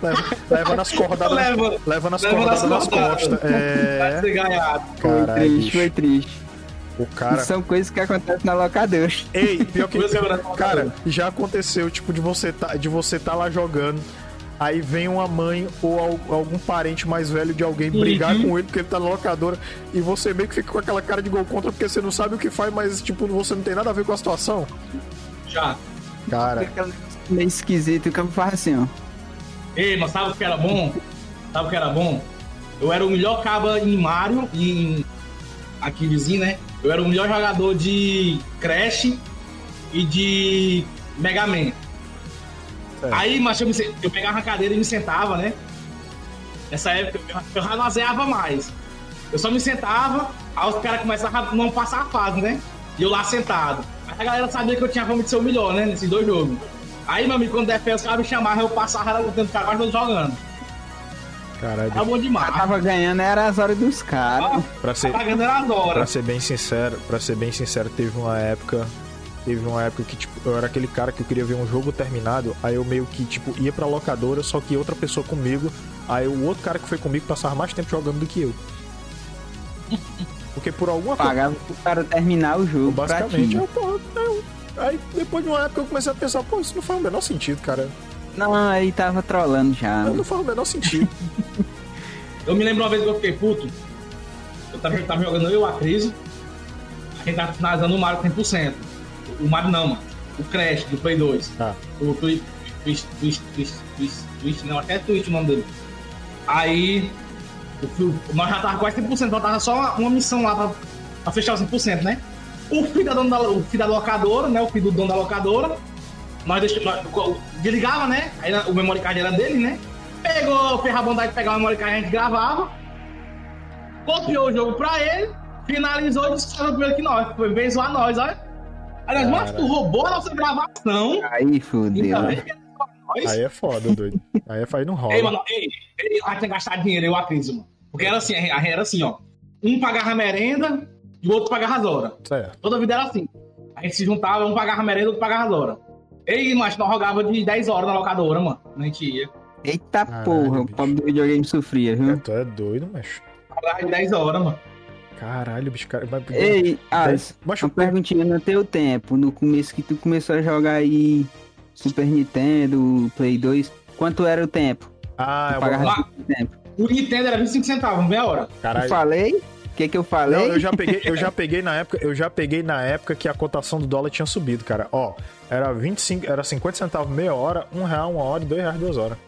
Speaker 2: leva, leva nas cordadas.
Speaker 3: Leva,
Speaker 2: Leva nas
Speaker 3: leva
Speaker 2: cordadas
Speaker 3: nas
Speaker 2: nas costas. É.
Speaker 1: Foi triste, foi triste.
Speaker 2: O cara.
Speaker 1: São coisas que acontecem na locadora.
Speaker 2: Ei, pior que.
Speaker 3: Locadora.
Speaker 2: Cara, já aconteceu, tipo, de você tá, de você tá lá jogando. Aí vem uma mãe ou al- algum parente mais velho de alguém brigar com ele porque ele tá na locadora e você meio que fica com aquela cara de gol contra porque você não sabe o que faz, mas tipo, você não tem nada a ver com a situação.
Speaker 3: Já.
Speaker 2: Cara,
Speaker 1: meio esquisito que eu faço assim, ó.
Speaker 3: Ei, mas sabe o que era bom? Sabe o que era bom? Eu era o melhor caba em Mario, em aqui vizinho, né? Eu era o melhor jogador de Crash e de Mega Man.
Speaker 2: Certo.
Speaker 3: Aí, mas eu, me eu pegava a cadeira e me sentava, né? Nessa época eu, eu mais. Eu só me sentava, aí os caras começavam a não passar a fase, né? E eu lá sentado. Aí a galera sabia que eu tinha fome de ser o melhor, né? Nesses dois jogos. Aí, meu amigo, quando der fé, os caras me chamavam, eu passava dentro do cara, todos jogando.
Speaker 2: Caralho,
Speaker 3: Era bom
Speaker 1: Eu
Speaker 3: demais.
Speaker 1: tava ganhando, era as horas dos caras.
Speaker 2: pra ser,
Speaker 3: Pagando era as
Speaker 2: Pra
Speaker 3: horas.
Speaker 2: ser bem sincero, para ser bem sincero, teve uma época, teve uma época que tipo, eu era aquele cara que eu queria ver um jogo terminado, aí eu meio que tipo ia pra locadora, só que outra pessoa comigo, aí o outro cara que foi comigo passava mais tempo jogando do que eu. Porque por alguma coisa,
Speaker 1: Pagava pro cara terminar o jogo pra
Speaker 2: basicamente,
Speaker 1: ti.
Speaker 2: eu, pô, eu, aí depois de uma época eu comecei a pensar, pô, isso não faz o menor sentido, cara.
Speaker 1: Não, aí tava trolando já.
Speaker 2: Não faz o menor sentido.
Speaker 3: Eu me lembro uma vez que eu fiquei puto. Eu tava, tava jogando eu e o Acrise. A gente tava finalizando o Mario 100%. O Mario não, mano. O Crash do Play 2.
Speaker 2: Tá.
Speaker 3: O Twist, Twist, Twist, Twist, Twist, não, até Twist o nome dele. Aí, o fio- nós já tava quase 100%, faltava só uma, uma missão lá pra, pra fechar os 100%, né? O filho, da dona da, o filho da locadora, né? O filho do dono da locadora, nós deixamos, desligava, né? Aí o memory card era dele, né? Pegou, fez a bondade de pegar o memory card, a gente gravava, copiou o jogo pra ele, finalizou e disse primeiro que nós. Foi bem zoar nós, olha. Aí nós, mas tu roubou a nossa gravação.
Speaker 1: Aí fudeu.
Speaker 3: Que era nós.
Speaker 2: Aí é foda, doido. Aí é faz não rola.
Speaker 3: Ei, mano, ei, ei, lá tinha gastado dinheiro, eu acredito, mano. Porque era assim, era assim, ó. Um pagava a merenda e o outro pagava as horas.
Speaker 2: Certo.
Speaker 3: Toda vida era assim. A gente se juntava, um pagava a merenda e o outro pagava as horas. Ei, mas nós jogava de 10 horas na locadora, mano. A gente ia.
Speaker 1: Eita
Speaker 2: Caralho,
Speaker 1: porra, o pobre do videogame sofria, viu?
Speaker 2: Tu é doido, macho.
Speaker 3: Jogava de 10 horas, mano.
Speaker 2: Caralho, bicho, cara. Mas,
Speaker 1: Ei, Alisson,
Speaker 2: Macho,
Speaker 1: uma perguntinha no teu tempo, no começo que tu começou a jogar aí Super Nintendo, Play 2, quanto era o tempo?
Speaker 2: Ah,
Speaker 1: Tu
Speaker 2: eu
Speaker 1: pagava
Speaker 3: vou-
Speaker 1: quanto tempo?
Speaker 3: O Nintendo era 25 centavos, meia hora.
Speaker 1: Eu
Speaker 2: Caralho.
Speaker 1: falei? O que que eu falei?
Speaker 2: Não, eu já peguei, eu já peguei na época, eu já peguei na época que a cotação do dólar tinha subido, cara. Ó, era 25, era 50 centavos meia hora, um real uma hora e dois reais duas horas.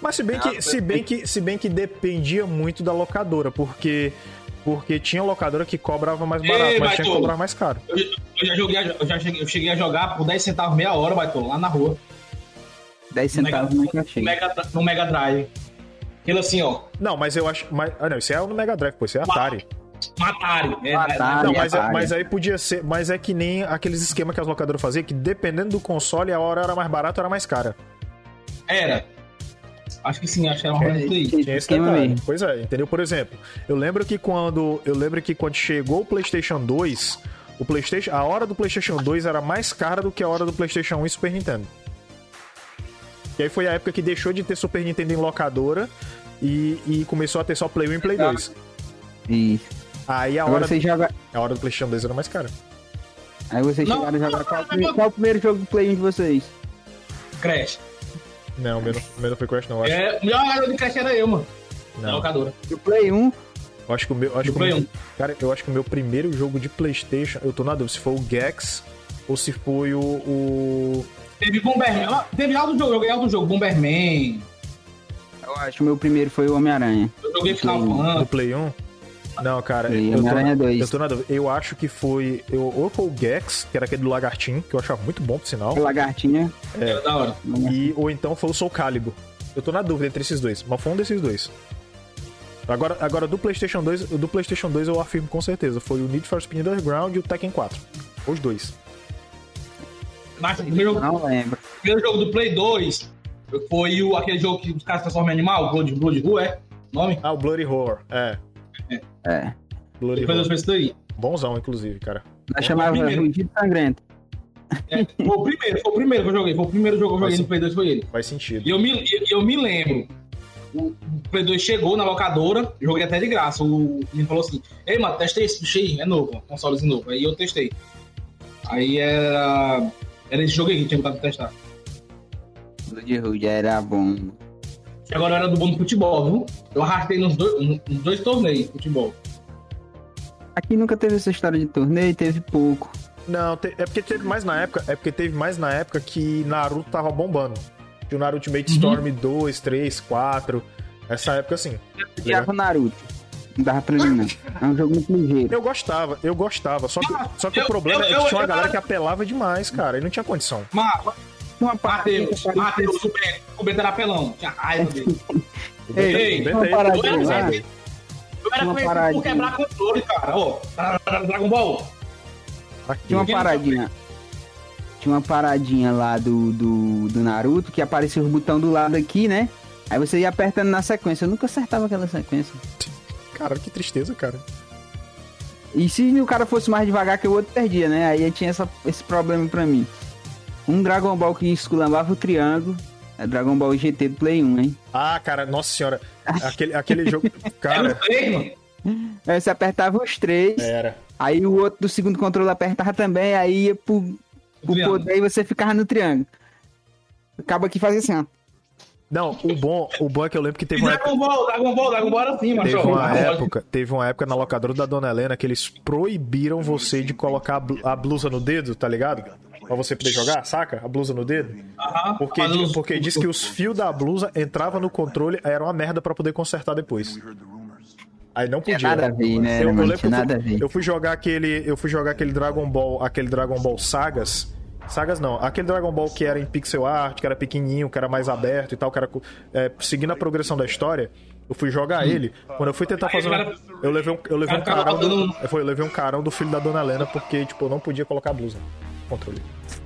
Speaker 2: Mas se bem que,
Speaker 1: Ah,
Speaker 2: se bem que, se bem que dependia muito da locadora, porque Porque tinha locadora que cobrava mais barato,
Speaker 3: Ei,
Speaker 2: mas tinha que cobrar mais caro.
Speaker 3: Eu, eu já joguei, eu já cheguei, eu cheguei a jogar por 10 centavos meia hora, Baitola, lá na rua.
Speaker 1: 10
Speaker 3: No Mega,
Speaker 1: centavos na
Speaker 3: no. Mega, no Mega Drive. Aquilo assim, ó.
Speaker 2: Não, mas eu acho. Mas, ah, não, isso é no Mega Drive, pô, isso é Atari.
Speaker 3: Um Atari. É,
Speaker 1: Atari.
Speaker 2: Não,
Speaker 1: é
Speaker 2: mas, é-
Speaker 1: Atari.
Speaker 2: mas aí podia ser. Mas é que nem aqueles esquemas que as locadoras faziam, que dependendo do console, a hora era mais barata ou era mais cara.
Speaker 3: Era. Acho que sim, acho que era uma coisa aí.
Speaker 2: Tinha esse
Speaker 1: Esquema
Speaker 2: detalhe. Pois é, entendeu? Por exemplo, eu lembro que quando. Eu lembro que quando chegou o PlayStation 2, o PlayStation, a hora do PlayStation 2 era mais cara do que a hora do PlayStation 1 e Super Nintendo. E aí foi a época que deixou de ter Super Nintendo em locadora e, e começou a ter só Play 1 e Play 2.
Speaker 1: Isso.
Speaker 2: Aí a
Speaker 1: Agora
Speaker 2: hora,
Speaker 1: você joga.
Speaker 2: a hora do PlayStation 2 era mais cara.
Speaker 1: Aí vocês
Speaker 3: Não,
Speaker 1: chegaram a jogar
Speaker 3: não,
Speaker 1: qual,
Speaker 3: não,
Speaker 1: qual o primeiro jogo do Play 1 de vocês?
Speaker 3: Crash.
Speaker 2: Não, o meu, não- o meu não foi Crash, não. Acho,
Speaker 3: É, o melhor jogador de Crash era eu, mano. Na
Speaker 2: não.
Speaker 3: locadora.
Speaker 1: Do Play 1,
Speaker 2: Eu acho que o meu. eu Acho
Speaker 3: Do
Speaker 2: que o
Speaker 3: Play
Speaker 2: meu-
Speaker 3: 1.
Speaker 2: Cara, eu acho que o meu primeiro jogo de PlayStation. Eu tô na dúvida se foi o Gex ou se foi o. o...
Speaker 3: Teve Bomberman. Teve alto jogo, eu joguei alto jogo. Bomberman.
Speaker 1: eu acho que o meu primeiro foi o Homem-Aranha.
Speaker 3: Eu joguei Final
Speaker 1: Sim.
Speaker 2: do
Speaker 3: Fantasy.
Speaker 2: Play 1? Não, cara,
Speaker 1: E
Speaker 2: eu tô,
Speaker 1: Homem-Aranha 2.
Speaker 2: eu tô na dúvida. Eu acho que foi. Eu, ou foi o Gex, que era aquele do Lagartinho, que eu achava muito bom, por sinal.
Speaker 1: O Lagartinha.
Speaker 3: Era da hora.
Speaker 2: E, ou então foi o Soul Calibur. Eu tô na dúvida entre esses dois, mas foi um desses dois. Agora, agora do PlayStation 2, do PlayStation 2 eu afirmo com certeza. Foi o Need for Speed Underground e o Tekken 4. Os dois.
Speaker 3: Mas o primeiro, jogo-
Speaker 1: Não lembro.
Speaker 3: o primeiro jogo do Play 2 foi o, aquele jogo que os caras transformam em animal, Blood, Blood Rua, é? Nome?
Speaker 2: Ah, o Bloody Horror. É.
Speaker 1: É.
Speaker 2: Bloody
Speaker 3: Depois eu
Speaker 2: Horror.
Speaker 3: isso daí.
Speaker 2: Bonzão, inclusive, cara.
Speaker 1: Nós chamava
Speaker 3: primeiro.
Speaker 1: Rugido Sangrento.
Speaker 3: É, foi o primeiro, foi o primeiro que eu joguei. Foi o primeiro jogo que eu joguei
Speaker 2: Mas-
Speaker 3: no Play 2, foi ele.
Speaker 2: Faz sentido.
Speaker 3: E eu me, e eu me lembro. O o Play 2 chegou na locadora, joguei até de graça. O menino falou assim: Ei, mano, testei esse bicho aí, é novo, consolezinho novo. Aí eu testei. Aí era. Era esse jogo aí que tinha botado pra testar.
Speaker 1: Blood Hood era bom.
Speaker 3: Agora era do bom do futebol, viu? Eu arrastei nos dois, nos dois torneios de futebol.
Speaker 1: Aqui nunca teve essa história de torneio, teve pouco.
Speaker 2: Não, te- é porque teve mais na época. É porque teve mais na época que Naruto tava bombando. Tinha o Naruto Ultimate
Speaker 3: Uhum.
Speaker 2: Storm 2, 3, 4. Essa época, assim.
Speaker 1: Odiava o Naruto. Não dava pra mim, não. É um jogo muito ligeiro.
Speaker 2: Eu gostava, eu gostava. Só que, só que
Speaker 3: Eu-
Speaker 2: o problema
Speaker 3: eu-
Speaker 2: é que
Speaker 3: eu-
Speaker 2: tinha uma
Speaker 3: eu-
Speaker 2: galera que apelava demais, cara. E não tinha condição.
Speaker 3: Mas,
Speaker 1: Uma paradinha
Speaker 3: Matheus, o Bento, o Bento era apelão. Tinha raiva dele.
Speaker 2: O
Speaker 1: Ei,
Speaker 3: ei,
Speaker 2: o Bento
Speaker 1: uma
Speaker 2: aí-
Speaker 1: paradinha
Speaker 3: Eu
Speaker 1: lá.
Speaker 3: era, eu era
Speaker 1: Uma
Speaker 3: conhecido
Speaker 1: paradinha.
Speaker 3: por quebrar controle, cara. Ó, Dragon Ball.
Speaker 2: Aqui.
Speaker 1: Tinha uma paradinha. Tinha uma paradinha lá do, do, do Naruto que aparecia os botões do lado aqui, né? Aí você ia apertando na sequência. Eu nunca acertava aquela sequência.
Speaker 2: Cara, que tristeza, cara.
Speaker 1: E se o cara fosse mais devagar que o outro, perdia, né? Aí tinha essa, esse problema pra mim. Um Dragon Ball que esculambava o triângulo. É Dragon Ball GT do Play 1, hein?
Speaker 2: Ah, cara, nossa senhora. Aquele, aquele jogo. Cara.
Speaker 1: Aí você apertava os três.
Speaker 2: era.
Speaker 1: Aí o outro do segundo controle apertava também. Aí ia pro, pro poder e você ficava no triângulo. Acaba que fazia assim, ó.
Speaker 2: Não, o bom, o bom é que eu lembro que
Speaker 3: E
Speaker 2: teve uma época.
Speaker 3: Dragon Ball, Dragon Ball, Dragon Ball era assim, mano.
Speaker 2: Teve
Speaker 3: Dragon
Speaker 2: uma
Speaker 3: Ball.
Speaker 2: época, teve uma época na locadora da Dona Helena que eles proibiram você de colocar a blu- a blusa no dedo, tá ligado? Pra você poder jogar, saca? A blusa no dedo.
Speaker 3: Aham,
Speaker 2: Porque,
Speaker 3: os-
Speaker 2: porque diz que os fios da blusa entravam no controle, aí era uma merda pra poder consertar depois. Aí não podia.
Speaker 1: nada a ver, né,
Speaker 2: Eu, eu lembro que eu fui-
Speaker 1: nada.
Speaker 2: Eu fui jogar aquele, eu fui jogar aquele Dragon Ball, aquele Dragon Ball Sagas. Sagas não, aquele Dragon Ball que era em pixel art, que era pequenininho, que era mais aberto e tal, que era é, seguindo a progressão da história. Eu fui jogar ele. Quando eu fui tentar fazer, uma- eu levei um, eu levei um carão do, foi, eu levei um carão do filho da Dona Helena porque tipo eu não podia colocar a blusa controle.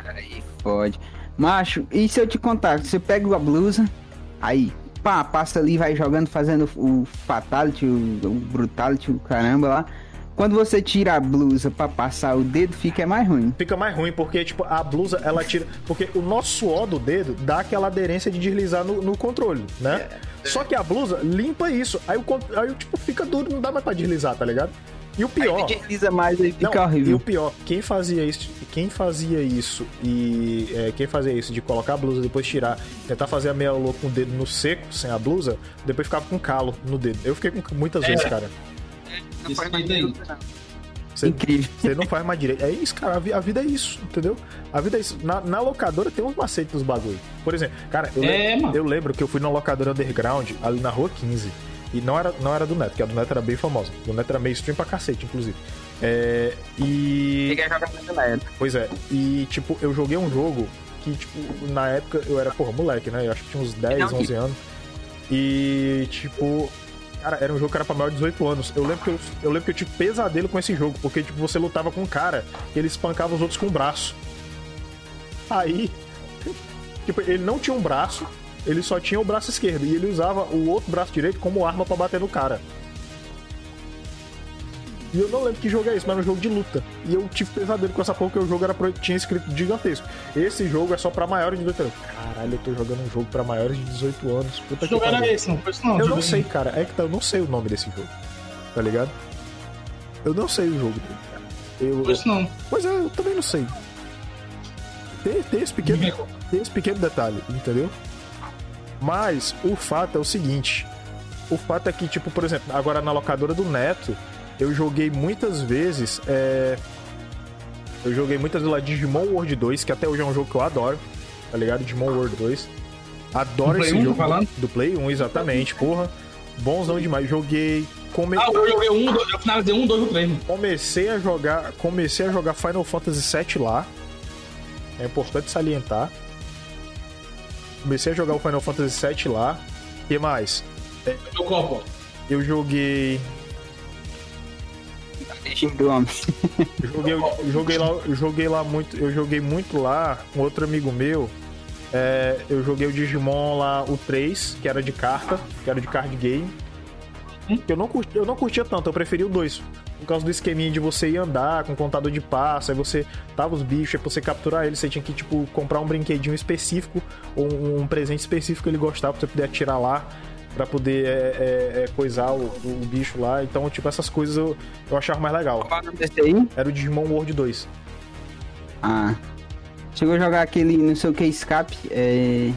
Speaker 1: Aí pode. Macho, e se eu te contar? Você pega a blusa, aí, pá, passa ali, vai jogando, fazendo o Fatality, o, o Brutality, o caramba lá. Quando você tira a blusa pra passar o dedo, fica mais ruim.
Speaker 2: Fica mais ruim, porque, tipo, a blusa, ela tira. Porque o nosso suor do dedo dá aquela aderência de deslizar no, no controle, né? Só que a blusa limpa isso. Aí o, aí, tipo, fica duro, não dá mais pra deslizar, tá ligado? E o pior.
Speaker 1: Aí desliza mais, aí fica
Speaker 2: Não,
Speaker 1: horrível.
Speaker 2: E o pior, quem fazia isso, quem fazia isso e é, quem fazia isso de colocar a blusa depois tirar, tentar fazer a meia lua com o dedo no seco, sem a blusa, depois ficava com calo no dedo. Eu fiquei com muitas vezes, cara.
Speaker 3: Desse jeito aí.
Speaker 2: Você,
Speaker 1: Incrível.
Speaker 2: você não faz mais direito. É isso, cara. A, vi- a vida é isso, entendeu? A vida é isso. Na, na locadora tem uns macetes nos bagulho. Por exemplo, cara, eu,
Speaker 3: É,
Speaker 2: lembro,
Speaker 3: mano.
Speaker 2: eu lembro que eu fui na locadora underground ali na rua 15. E não era, não era do Neto, que a do Neto era bem famosa. Do Neto era mainstream pra cacete, inclusive. É, e. Pois é. E, tipo, eu joguei um jogo que, tipo, na época eu era, porra, moleque, né? Eu acho que tinha uns 10, 11 anos. E, tipo, Cara, era um jogo que era pra maior de 18 anos. Eu lembro que eu, eu lembro que eu tive pesadelo com esse jogo, porque tipo, você lutava com um cara e ele espancava os outros com o braço. Aí, tipo, ele não tinha um braço, ele só tinha o braço esquerdo e ele usava o outro braço direito como arma para bater no cara. E eu não lembro que jogo é esse, mas era um jogo de luta. E eu tive pesadelo com essa porra que o jogo era pro... tinha escrito gigantesco. Esse jogo é só pra maiores de 18 anos. Caralho, eu tô jogando um jogo pra maiores de 18 anos. Puta
Speaker 3: que jogo era esse? Não foi isso não.
Speaker 2: Eu não sei, cara. É que tá, eu não sei o nome desse jogo. Tá ligado? Eu não sei o jogo dele.
Speaker 3: Eu, isso não.
Speaker 2: Pois é, eu também não sei. Tem, tem, esse pequeno, tem esse pequeno detalhe, entendeu? Mas o fato é o seguinte. O fato é que, tipo, por exemplo, agora na locadora do Neto, eu joguei muitas vezes. É... Eu joguei muitas vezes lá Digimon World 2, que até hoje é um jogo que eu adoro, tá ligado? Digimon World 2. Adoro
Speaker 3: do
Speaker 2: esse
Speaker 3: Play
Speaker 2: jogo.
Speaker 3: 1, falando?
Speaker 2: Do Play 1, exatamente, porra. Bonzão demais. Joguei. Come...
Speaker 3: Ah, eu joguei um, dois, eu finalizei um, dois, três.
Speaker 2: Comecei a jogar. Comecei a jogar Final Fantasy VII lá. É importante salientar. Comecei a jogar o Final Fantasy VII lá. O que mais?
Speaker 3: Eu
Speaker 2: joguei. Eu joguei, joguei, lá, joguei lá muito. Eu joguei muito lá com outro amigo meu. É, eu joguei o Digimon lá, o 3, que era de carta, que era de card game. Eu não, eu não curtia tanto, eu preferi o 2. Por causa do esqueminha de você ir andar com contador de passo, aí você tava os bichos, aí pra você capturar eles, você tinha que, tipo, comprar um brinquedinho específico, ou um, um presente específico que ele gostava pra você poder atirar lá para poder é, é, é, coisar o, o, bicho lá. Então, tipo, essas coisas eu, eu achava mais legal.
Speaker 1: Qual é desse aí?
Speaker 2: Era o Digimon World 2.
Speaker 1: Ah. Chegou a jogar aquele, não sei o que, escape. É.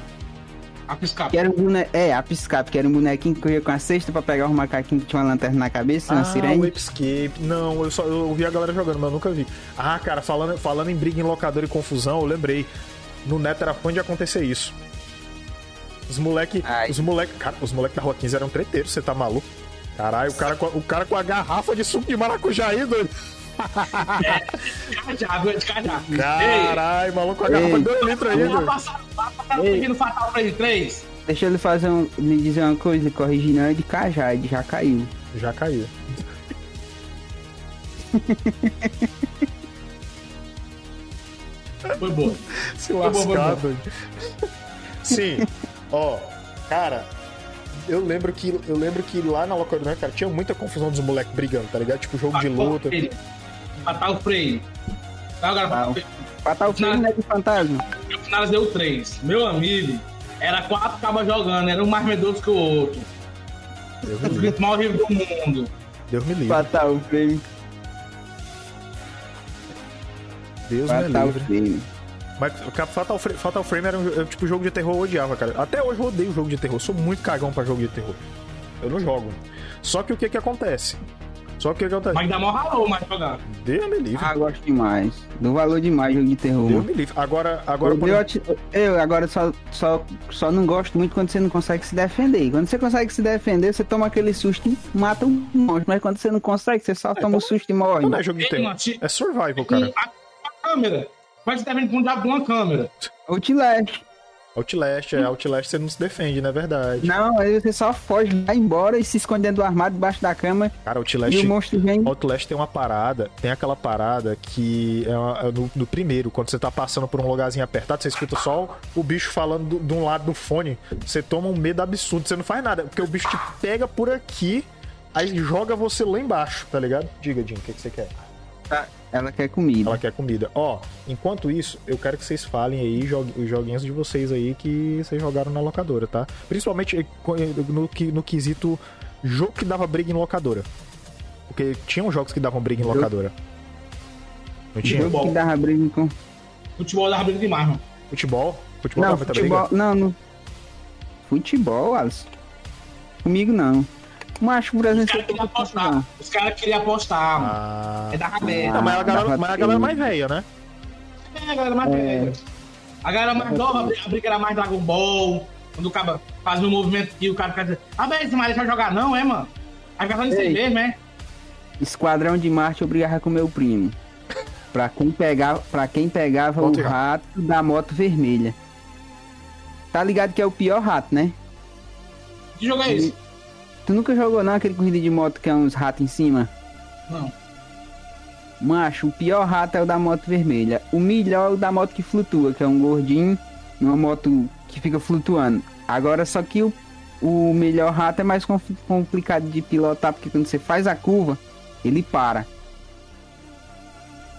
Speaker 3: Apiscape.
Speaker 1: Que era um bone... É, Apiscape, que era um bonequinho que corria com a cesta pra pegar os macaquinhos que tinha uma lanterna na cabeça,
Speaker 2: ah,
Speaker 1: uma sirene.
Speaker 2: o Escape. Não, eu só eu vi a galera jogando, mas eu nunca vi. Ah, cara, falando, falando em briga em locador e confusão, eu lembrei. No Neto era fã de acontecer isso. Os moleque. Ai. Os moleque. Cara, os moleque da Rua 15 eram treteiros, você tá maluco? Caralho, o cara, com, o cara com a garrafa de suco de maracujá aí, doido.
Speaker 3: É, de cajá.
Speaker 2: Caralho, maluco com a garrafa de 2 litros aí, doido.
Speaker 3: Passar o pedido fatal pra ele, 3.
Speaker 1: Deixa ele fazer um. Lhe dizer uma coisa, ele corrigir não é de cajá, ele já caiu.
Speaker 2: Já caiu.
Speaker 3: Foi boa.
Speaker 2: Se lascar, doido. Sim. Ó, cara, eu lembro que eu lembro que lá na locadora, cara, tinha muita confusão dos moleques brigando, tá ligado? Tipo jogo de luta.
Speaker 3: Fatal Frame.
Speaker 1: Agora, Fatal Frame não é de fantasma.
Speaker 3: Eu finalizei o 3. Meu amigo, era quatro cabas jogando, era um mais medroso que o outro. Os gritos mais horríveis do mundo.
Speaker 2: Deus me livre.
Speaker 1: Fatal Frame.
Speaker 2: Deus
Speaker 1: Fatal
Speaker 2: me livre.
Speaker 1: Frame.
Speaker 2: Mas Fatal Frame, Fatal Frame era um tipo jogo de terror eu odiava, cara. Até hoje eu odeio jogo de terror. Eu sou muito cagão pra jogo de terror. Eu não jogo. Só que o que que acontece? Só que o que acontece?
Speaker 3: Mas dá mó ralou mais jogar.
Speaker 2: Deus me livre.
Speaker 1: Ah, gosto demais. Do valor demais jogo de terror.
Speaker 2: Deus me livre. Agora, agora...
Speaker 1: Eu,
Speaker 2: por...
Speaker 1: eu, eu agora só, só, só não gosto muito quando você não consegue se defender. Quando você consegue se defender, você toma aquele susto e mata um monstro. Mas quando você não consegue, você só
Speaker 2: É,
Speaker 1: toma o
Speaker 2: então-
Speaker 1: susto e morre.
Speaker 2: Não é jogo de terror. É survival, cara.
Speaker 3: A, a câmera. Vai se defender com um diabo de uma câmera.
Speaker 1: Outlast.
Speaker 2: Outlast, é. Outlast você não se defende, não é verdade.
Speaker 1: Não, aí você só foge, vai embora e se esconde dentro do armário, debaixo da cama.
Speaker 2: Cara, Outlast...
Speaker 1: E o monstro vem...
Speaker 2: Outlast tem uma parada, tem aquela parada que é, uma- é no, no primeiro, quando você tá passando por um lugarzinho apertado, você escuta só o bicho falando do- de um lado do fone, você toma um medo absurdo, você não faz nada, porque o bicho te pega por aqui, aí joga você lá embaixo, tá ligado? Diga, Jim, o que, que você quer?
Speaker 1: Tá, Ela quer comida.
Speaker 2: Ela quer comida. Ó, enquanto isso, eu quero que vocês falem aí jogu- os joguinhos de vocês aí que vocês jogaram na locadora, tá? Principalmente eh, eh, no, que- no quesito jogo que dava briga em locadora. Porque tinham jogos que davam briga em locadora. Não tinha?
Speaker 1: Jogo que dava briga com...
Speaker 3: Futebol dava briga demais, mano.
Speaker 2: Futebol? Futebol
Speaker 1: Não,
Speaker 2: dava muita
Speaker 1: futebol...
Speaker 2: briga?
Speaker 1: Não, não. Futebol, Alisson. Comigo não. Macho, por
Speaker 3: Os
Speaker 1: exemplo...
Speaker 3: caras queriam apostar. Os caras queriam apostar, mano.
Speaker 2: Ah.
Speaker 3: É da merda.
Speaker 2: Não, mas a galera, mas a galera mais velha, né?
Speaker 3: É, a galera mais velha. A galera mais nova, a briga era mais Dragon Ball. Quando o cara faz um movimento que o cara quer dizer, ah, bem, esse Maria vai jogar, não, é, mano? Aí fica falando isso aí
Speaker 1: Ei.
Speaker 3: mesmo, é?
Speaker 1: Esquadrão de Marte eu brigava com meu primo. Pra quem, pegar, pra quem pegava
Speaker 2: Volta
Speaker 1: o rato da moto vermelha. Tá ligado que é o pior rato, né?
Speaker 3: Que jogo é esse?
Speaker 1: Tu nunca jogou não aquele corrida de moto que é uns ratos em cima?
Speaker 3: Não.
Speaker 1: Macho, o pior rato é o da moto vermelha. O melhor é o da moto que flutua, que é um gordinho numa moto que fica flutuando. Agora só que o, o melhor rato é mais complicado de pilotar, porque quando você faz a curva, ele para.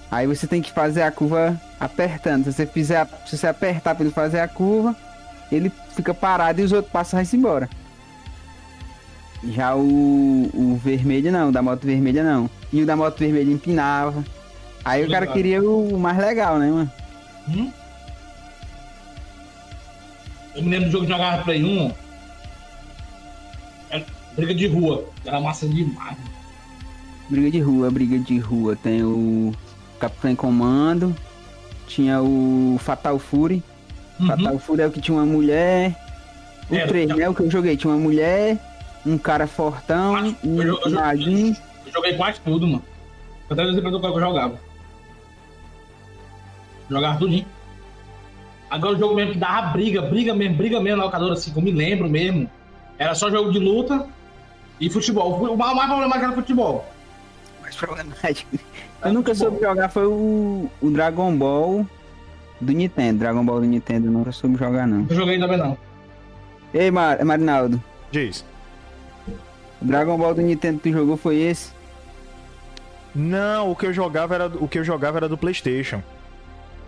Speaker 1: Aí você tem que fazer a curva apertando. Se você fizer, se você apertar para ele fazer a curva, ele fica parado e os outros passam e embora. Já o, o vermelho não, o da moto vermelha não. E o da moto vermelha empinava. Aí o cara
Speaker 3: Legal.
Speaker 1: queria o mais legal, né, mano?
Speaker 3: Hum? Eu me lembro do jogo que jogava Play 1. Era briga de rua. Era massa demais.
Speaker 1: Briga de rua, briga de rua. Tem o Capitão em Comando. Tinha o Fatal Fury.
Speaker 3: Uhum.
Speaker 1: Fatal Fury é o que tinha uma mulher. O
Speaker 3: Era,
Speaker 1: 3,
Speaker 3: tinha-
Speaker 1: né? O que eu joguei. Tinha uma mulher, um cara fortão,
Speaker 3: Eu,
Speaker 1: um
Speaker 3: eu, eu, joguei quase tudo, mano. Eu até lembro do que eu jogava. Jogava tudinho. Agora o jogo mesmo que dava briga, briga mesmo, briga mesmo na locadora, assim, que eu me lembro mesmo. Era só jogo de luta e futebol. O mais mais problemático era futebol.
Speaker 1: mais problemático. Eu nunca soube jogar, foi o, o Dragon Ball do Nintendo. Dragon Ball do Nintendo, eu nunca soube jogar, não.
Speaker 3: Eu joguei também não.
Speaker 1: Ei, Mar Marinaldo,
Speaker 2: Diz.
Speaker 1: O Dragon Ball do Nintendo que tu jogou foi esse?
Speaker 2: Não, o que eu jogava era o que eu jogava era do PlayStation.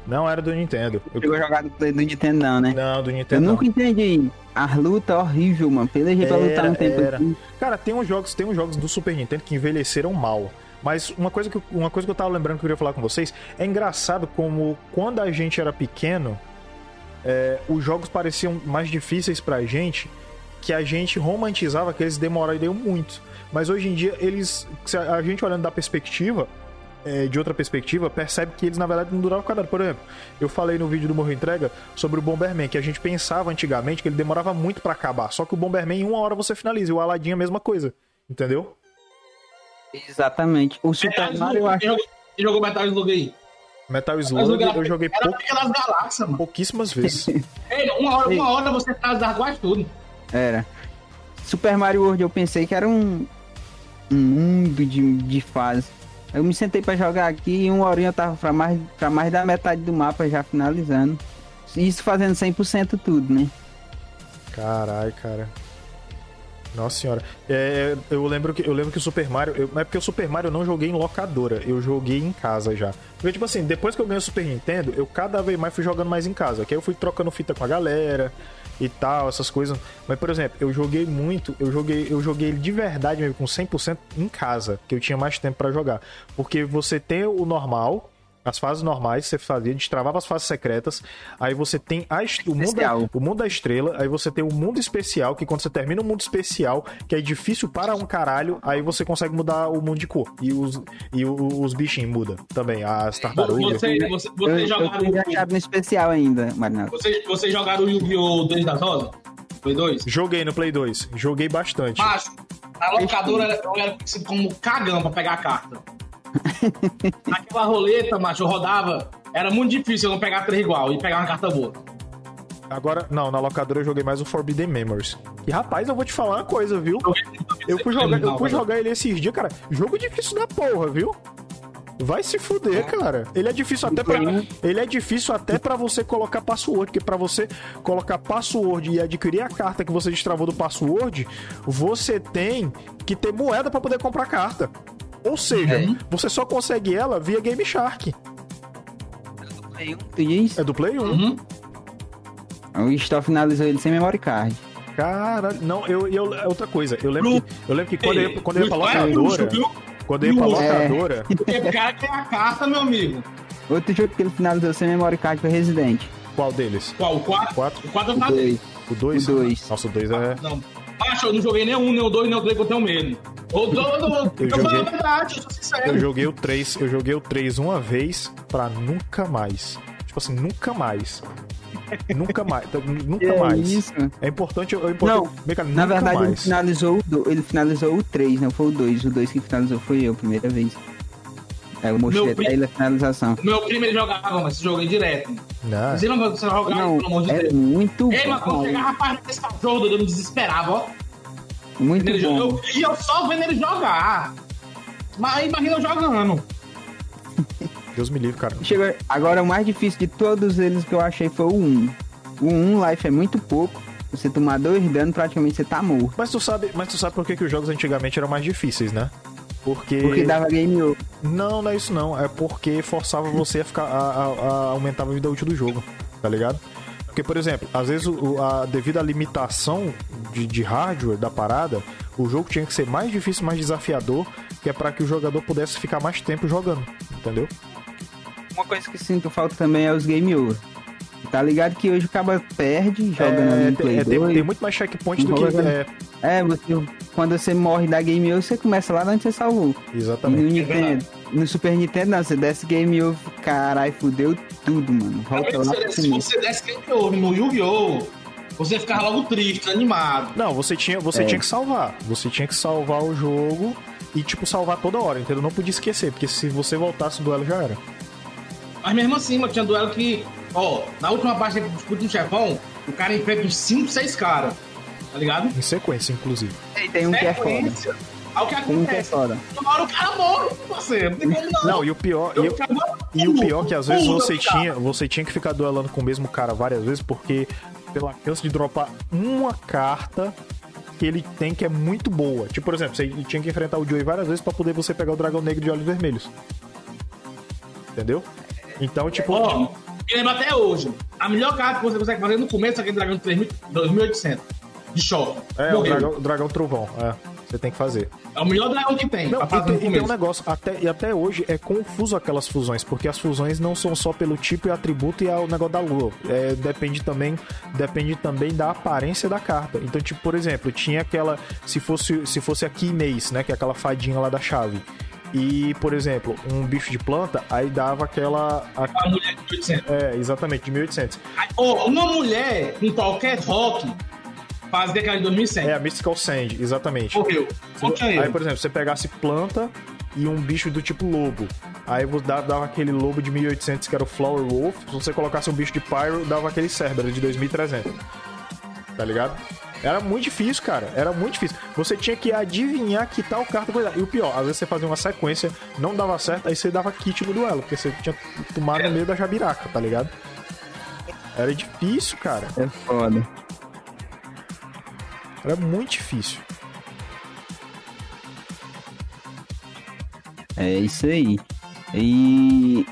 Speaker 2: Não era do Nintendo. Eu-
Speaker 1: Chegou a jogar do, do Nintendo, não, né?
Speaker 2: Não, do
Speaker 1: Eu
Speaker 2: Nintendo. não.
Speaker 1: nunca entendi. As lutas horrível, mano. Pelejei pra lutar um tempo
Speaker 2: era.
Speaker 1: assim.
Speaker 2: Cara, tem uns jogos, tem uns jogos do Super Nintendo que envelheceram mal. Mas uma coisa que, eu- uma coisa que eu tava lembrando que eu queria falar com vocês é engraçado como quando a gente era pequeno, é, os jogos pareciam mais difíceis pra gente, que a gente romantizava que eles demorariam muito. Mas hoje em dia, eles. se a gente olhando da perspectiva, é, de outra perspectiva, percebe que eles na verdade não duravam cada. Por exemplo, eu falei no vídeo do Morro Entrega sobre o Bomberman, que a gente pensava antigamente que ele demorava muito pra acabar. Só que o Bomberman em uma hora você finaliza, e o Aladdin é a mesma coisa. Entendeu?
Speaker 1: Exatamente. O Super
Speaker 3: Metal
Speaker 1: Mario, eu acho.
Speaker 3: quem jogou, Metal Slug aí?
Speaker 2: Metal
Speaker 3: Metal
Speaker 2: Slug
Speaker 3: era-
Speaker 2: eu joguei
Speaker 3: Era
Speaker 2: pou-
Speaker 3: briga das galáxias, mano.
Speaker 2: pouquíssimas vezes.
Speaker 3: Ei, uma hora, uma hora você finalizava quase tudo.
Speaker 1: Era. Super Mario World eu pensei que era um, um mundo de, de fase. Eu me sentei pra jogar aqui e uma horinha eu tava pra mais, pra mais da metade do mapa já finalizando. Isso fazendo 100% tudo, né?
Speaker 2: Caralho, cara. Nossa senhora. É, eu, lembro que, eu lembro que o Super Mario. Eu, é porque o Super Mario eu não joguei em locadora, eu joguei em casa já. Porque, tipo assim, depois que eu ganhei o Super Nintendo, eu cada vez mais fui jogando mais em casa. Que aí eu fui trocando fita com a galera e tal, essas coisas. Mas, por exemplo, eu joguei muito, eu joguei, eu joguei de verdade mesmo, com 100% em casa, que eu tinha mais tempo pra jogar. Porque você tem o normal. As fases normais você fazia, destravava as fases secretas. Aí você tem a, o, mundo da, o mundo da estrela. Aí você tem o mundo especial, que quando você termina o mundo especial, que é difícil para um caralho, aí você consegue mudar o mundo de cor. E os, e os bichinhos mudam também. As tartarugas.
Speaker 3: Você, você,
Speaker 1: Eu,
Speaker 3: você
Speaker 1: eu
Speaker 3: jogaram.
Speaker 1: achado no especial ainda, Marinaldo.
Speaker 3: Vocês você jogaram o Yu-Gi-Oh! 2 das Rosas? Play 2?
Speaker 2: Joguei no Play 2. Joguei bastante.
Speaker 3: Macho, na locadora era- era como cagão pra pegar a carta. Naquela roleta, macho, eu rodava. Era muito difícil eu não pegar três igual e pegar uma carta boa.
Speaker 2: Agora, não, na locadora eu joguei mais o Forbidden Memories. E rapaz, eu vou te falar uma coisa, viu? Eu fui jogar, eu fui jogar ele esses dias, cara. Jogo difícil da porra, viu? Vai se fuder, cara. Ele é difícil até pra, ele é difícil até para você colocar password, porque pra você colocar password e adquirir a carta que você destravou do password, você tem que ter moeda pra poder comprar a carta. Ou seja,
Speaker 1: É.
Speaker 2: você só consegue ela via Game Shark.
Speaker 1: Tu diz?
Speaker 2: É do Play 1.
Speaker 3: Uhum.
Speaker 1: O Stoll finalizou ele sem memory card.
Speaker 2: Cara, não, eu, eu é outra coisa. Eu lembro que, eu lembro que quando eu, ia- quando eu ia pra
Speaker 3: é
Speaker 2: locadora, quando eu ia pra.
Speaker 1: É.
Speaker 2: locadora,
Speaker 3: Porque o cara quer a carta, meu amigo.
Speaker 1: Outro jogo que ele finalizou sem memory card foi Resident.
Speaker 2: qual deles?
Speaker 3: Qual? O 4?
Speaker 2: Quatro?
Speaker 3: O 4 eu
Speaker 1: O
Speaker 3: falei.
Speaker 1: dois.
Speaker 2: O 2?
Speaker 1: O dois.
Speaker 2: Nossa, o 2 é.
Speaker 3: Não. Macho, eu não joguei nem um, nem o dois, nem o três, que eu tenho medo. Eu, eu, eu, eu,
Speaker 2: Eu
Speaker 3: eu falo
Speaker 2: joguei-
Speaker 3: a verdade, eu sou
Speaker 2: Eu
Speaker 3: sincero.
Speaker 2: joguei o 3, eu joguei o 3 uma vez pra nunca mais. Tipo assim, nunca mais. nunca mais. Nunca
Speaker 1: É
Speaker 2: mais.
Speaker 1: isso.
Speaker 2: É importante. É importante cá,
Speaker 1: Na verdade, ele
Speaker 2: mais.
Speaker 1: finalizou, o do- ele finalizou o 3, não foi o 2. O 2 que finalizou foi eu, primeira vez. Aí eu mostrei
Speaker 3: Meu
Speaker 1: até
Speaker 3: primo-
Speaker 1: ele a finalização.
Speaker 3: Meu primo ele jogava, mas esse jogo aí direto.
Speaker 2: Não.
Speaker 3: Você não você jogar,
Speaker 1: Não,
Speaker 3: pelo amor de
Speaker 1: é
Speaker 3: Deus.
Speaker 1: muito
Speaker 3: Ei, mas quando
Speaker 1: bom.
Speaker 3: chegava a parte desse jogo, eu me desesperava, ó.
Speaker 1: Muito
Speaker 3: ele
Speaker 1: bom.
Speaker 3: jogar. Eu- E eu só vendo ele jogar. Mas imagina eu jogando.
Speaker 2: Deus me livre, cara.
Speaker 1: Chegou... Agora, o mais difícil de todos eles que eu achei foi o 1. O 1 life é muito pouco. Você tomar dois danos, praticamente você tá morto.
Speaker 2: Mas tu sabe, mas tu sabe por que, que os jogos antigamente eram mais difíceis, né? Porque.
Speaker 1: Porque dava game over.
Speaker 2: Não, não é isso não. É porque forçava você a ficar. a, a- a aumentar a vida útil do jogo, tá ligado? Porque, por exemplo, às vezes o- a, devido à limitação de, de hardware da parada, o jogo tinha que ser mais difícil, mais desafiador, que é pra que o jogador pudesse ficar mais tempo jogando, entendeu?
Speaker 1: Uma coisa que sinto falta também é os game over. Tá ligado que hoje o cara perde jogando
Speaker 2: É,
Speaker 1: Play
Speaker 2: é, tem-
Speaker 1: 2.
Speaker 2: tem muito mais checkpoint do que. É,
Speaker 1: É, você, quando você morre da game over, você começa lá de onde você salvou. E no
Speaker 2: exatamente.
Speaker 1: Nintendo, no Super Nintendo, não, você desce game over, caralho, fudeu tudo, mano. Volta lá
Speaker 3: você- se você desse Game Over no Yu-Gi-Oh! Você ficava logo triste, animado.
Speaker 2: Não, você tinha, você
Speaker 1: É.
Speaker 2: tinha que salvar. Você tinha que salvar o jogo e, tipo, salvar toda hora, entendeu? Não podia esquecer, porque se você voltasse o duelo já era.
Speaker 3: Mas mesmo assim, mano, tinha duelo que, ó, na última parte do último chefão, o cara enfrenta uns 5, 6 caras. Tá ligado?
Speaker 2: Em sequência, inclusive.
Speaker 1: E tem um que é foda.
Speaker 3: Sequência. Aí o que
Speaker 1: Tem um que é
Speaker 3: acontece? Uma hora o cara morre com você. Não tem como não.
Speaker 2: Não, e o pior. E,
Speaker 3: Eu
Speaker 2: e o pior é que às vezes você tinha, você tinha que ficar duelando com o mesmo cara várias vezes, porque pela chance de dropar uma carta que ele tem que é muito boa. Tipo, por exemplo, você tinha que enfrentar o Joey várias vezes pra poder você pegar o dragão negro de olhos vermelhos. Entendeu? Então, tipo.
Speaker 3: Ó, me lembro até hoje. A melhor carta que você consegue fazer no começo é aquele dragão de 3.000 2.800 de choque.
Speaker 2: é, o dragão, o dragão trovão. É, você tem que fazer.
Speaker 3: É o melhor dragão que tem.
Speaker 2: Não, e tem, e tem um negócio, até, e até hoje é confuso aquelas fusões, porque as fusões não são só pelo tipo e atributo e é o negócio da lua. É, depende também depende também da aparência da carta. Então, tipo, por exemplo, tinha aquela. Se fosse, se fosse a Keymace, né? Que é aquela fadinha lá da chave. E, por exemplo, um bicho de planta, aí dava aquela. a-
Speaker 3: A mulher de 800.
Speaker 2: é, exatamente, de 1800.
Speaker 3: Aí, ó, uma mulher com qualquer rock fazia aquela de 2100.
Speaker 2: É, a Mystical Sand, exatamente.
Speaker 3: Morreu. Tinha
Speaker 2: Aí, por exemplo, você pegasse planta e um bicho do tipo lobo. Aí dava aquele lobo de 1800 que era o Flower Wolf. Se você colocasse um bicho de Pyro, dava aquele Cerberus de 2300. Tá ligado? Era muito difícil, cara. Era muito difícil. Você tinha que adivinhar que tal carta coisa. E o pior, às vezes você fazia uma sequência, não dava certo, aí você dava kit no duelo, porque você tinha tomado no meio da jabiraca, tá ligado? Era difícil, cara.
Speaker 1: É foda.
Speaker 2: Era muito difícil.
Speaker 1: É isso aí. E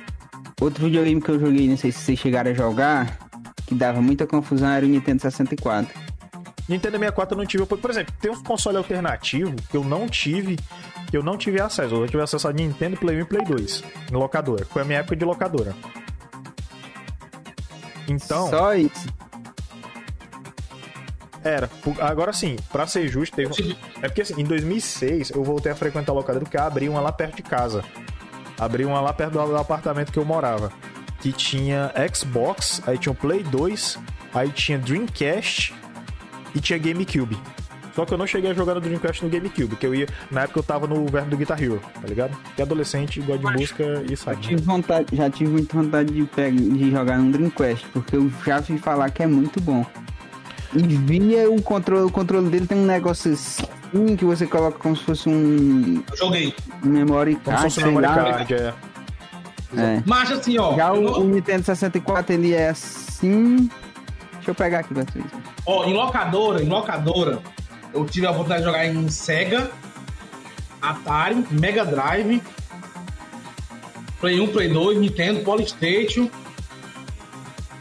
Speaker 1: outro videogame que eu joguei, não sei se vocês chegaram a jogar, que dava muita confusão, era o Nintendo 64.
Speaker 2: Nintendo 64 eu não tive. Por exemplo, tem uns consoles alternativos que eu não tive, que eu não tive acesso. Eu tive acesso a Nintendo, Play 1 e Play 2, em locadora. Foi a minha época de locadora. Então,
Speaker 1: Só isso.
Speaker 2: era. Agora sim, pra ser justo, teve. É porque assim, em 2006 eu voltei a frequentar a locadora porque abri uma lá perto de casa. Abri uma lá perto do do apartamento que eu morava. Que tinha Xbox, aí tinha o Play 2, aí tinha Dreamcast e tinha GameCube. Só que eu não cheguei a jogar no Dreamcast no GameCube, que eu ia. Na época eu tava no verbo do Guitar Hero, tá ligado? Que adolescente gosta de música e sabe. né?
Speaker 1: Tive vontade, já tive muita vontade de, pegar, de jogar no Dreamcast, porque eu já vi falar que é muito bom. E via o controle, o controle dele tem um negócio assim que você coloca como se fosse um,
Speaker 3: Eu joguei.
Speaker 1: memory
Speaker 2: Como se
Speaker 1: card,
Speaker 2: fosse um memory card, é.
Speaker 1: É.
Speaker 3: Mas assim, ó.
Speaker 1: Já o,
Speaker 3: não-
Speaker 1: o Nintendo 64 ele é assim. Deixa eu pegar aqui pra vocês.
Speaker 3: Ó, em locadora, em locadora, eu tive a oportunidade de jogar em Sega, Atari, Mega Drive, Play 1, Play 2, Nintendo, Polystation.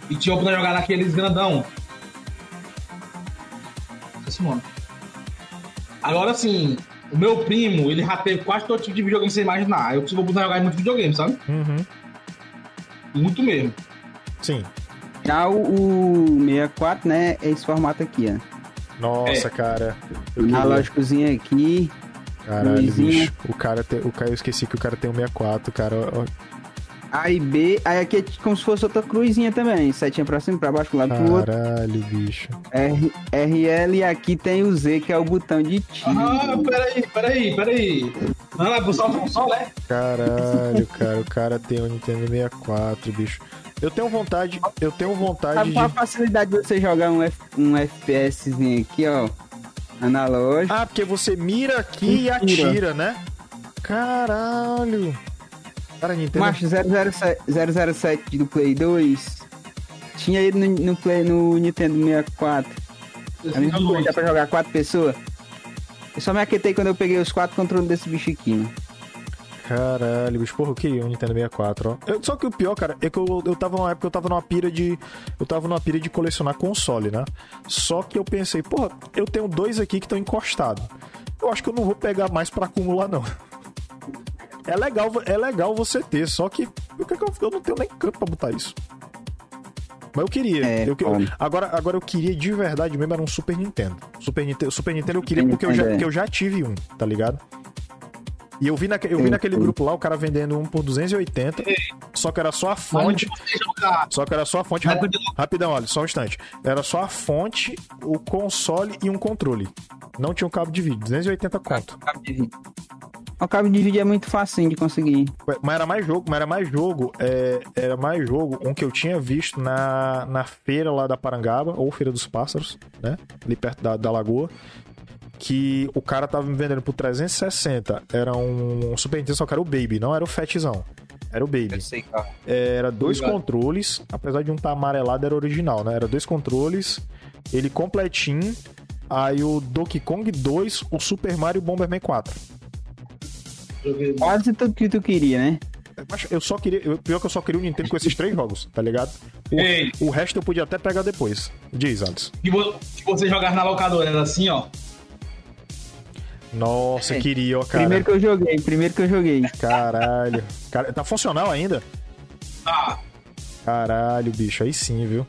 Speaker 3: E tinha a oportunidade de jogar naqueles grandão. Esse nome. Agora assim, o meu primo, ele já teve quase todo tipo de videogame que você imaginar. Eu tive a oportunidade de jogar em muito videogame, sabe?
Speaker 2: Uhum.
Speaker 3: Muito mesmo.
Speaker 2: Sim.
Speaker 1: Já o, o 64, né? É esse formato aqui, ó.
Speaker 2: Nossa,
Speaker 3: É.
Speaker 2: cara. Eu
Speaker 1: Analógicozinho aqui.
Speaker 2: Caralho, bicho. O cara tem. O cara, eu esqueci que o cara tem um 64, cara.
Speaker 1: A e B, aí aqui é como se fosse outra cruzinha também. Setinha pra cima, pra baixo, pro lado pro outro.
Speaker 2: Caralho, bicho.
Speaker 1: R, RL e aqui tem o Z, que é o botão de tiro.
Speaker 3: Ah, peraí, peraí, peraí. Não, é pro sol, pro sol, né?
Speaker 2: Caralho, cara. O cara tem um Nintendo 64, bicho. Eu tenho vontade, eu tenho vontade
Speaker 1: Sabe
Speaker 2: de.
Speaker 1: qual a facilidade de você jogar um, F, um FPSzinho aqui, ó? Analógico.
Speaker 2: Ah, porque você mira aqui e
Speaker 1: Atira.
Speaker 2: atira, né? Caralho. Cara, Nintendo.
Speaker 1: Macho 007, 007 do Play 2. Tinha ele no, no, Play, no Nintendo 64. A mesma coisa, dá pra jogar quatro pessoas. Eu só me aquetei quando eu peguei os quatro controles desse bicho aqui, mano.
Speaker 2: Caralho, bicho, porra, eu queria um Nintendo 64, ó. Eu- só que o pior, cara, é que eu, eu tava numa época, eu tava numa pira de. Eu tava numa pira de colecionar console, né? Só que eu pensei, porra, eu tenho dois aqui que estão encostados. Eu acho que eu não vou pegar mais pra acumular, não. É legal, é legal você ter, só que eu, eu não tenho nem canto pra botar isso. Mas eu queria.
Speaker 1: É,
Speaker 2: eu,
Speaker 1: foda.
Speaker 2: agora, agora eu queria de verdade mesmo era um Super Nintendo. Super Nintendo, Super Nintendo eu queria porque eu já,
Speaker 1: é.
Speaker 2: porque eu já tive um, tá ligado? E eu vi, naque, eu vi
Speaker 1: Sim,
Speaker 2: naquele
Speaker 1: sim.
Speaker 2: grupo lá o cara vendendo um por 280, só que era só a fonte. Só que era só a fonte.
Speaker 3: Mas-
Speaker 2: Rapidão, olha, só um instante. Era só a fonte, o console e um controle. Não tinha um cabo de vídeo. 280 conto.
Speaker 1: O cabo de vídeo é muito facinho de conseguir.
Speaker 2: Mas era mais jogo, mas era mais jogo. é, era mais jogo um que eu tinha visto na, na feira lá da Parangaba, ou Feira dos Pássaros, né? Ali perto da, da lagoa. Que o cara tava me vendendo por 360. Era um Super Nintendo, só que era o Baby, não era o Fatzão. Era o Baby.
Speaker 1: sei, cara.
Speaker 2: É, Era dois
Speaker 3: Obrigado.
Speaker 2: controles, apesar de um estar amarelado, era original, né? Era dois controles, ele completinho. Aí o Donkey Kong 2, o Super Mario Bomberman 4.
Speaker 3: Joguei.
Speaker 1: Quase tudo que tu queria, né?
Speaker 2: Eu só queria. eu- Pior que eu só queria o Nintendo com esses três jogos, tá ligado?
Speaker 3: Ei,
Speaker 2: O resto eu podia até pegar depois. Diz,
Speaker 3: que, vo- que você jogar na locadora era assim, ó.
Speaker 2: Nossa,
Speaker 1: É.
Speaker 2: queria, ó, cara.
Speaker 1: Primeiro que eu joguei, primeiro que eu joguei.
Speaker 2: Caralho. Cara, tá funcional ainda?
Speaker 3: Ah,
Speaker 2: Caralho, bicho. Aí sim, viu?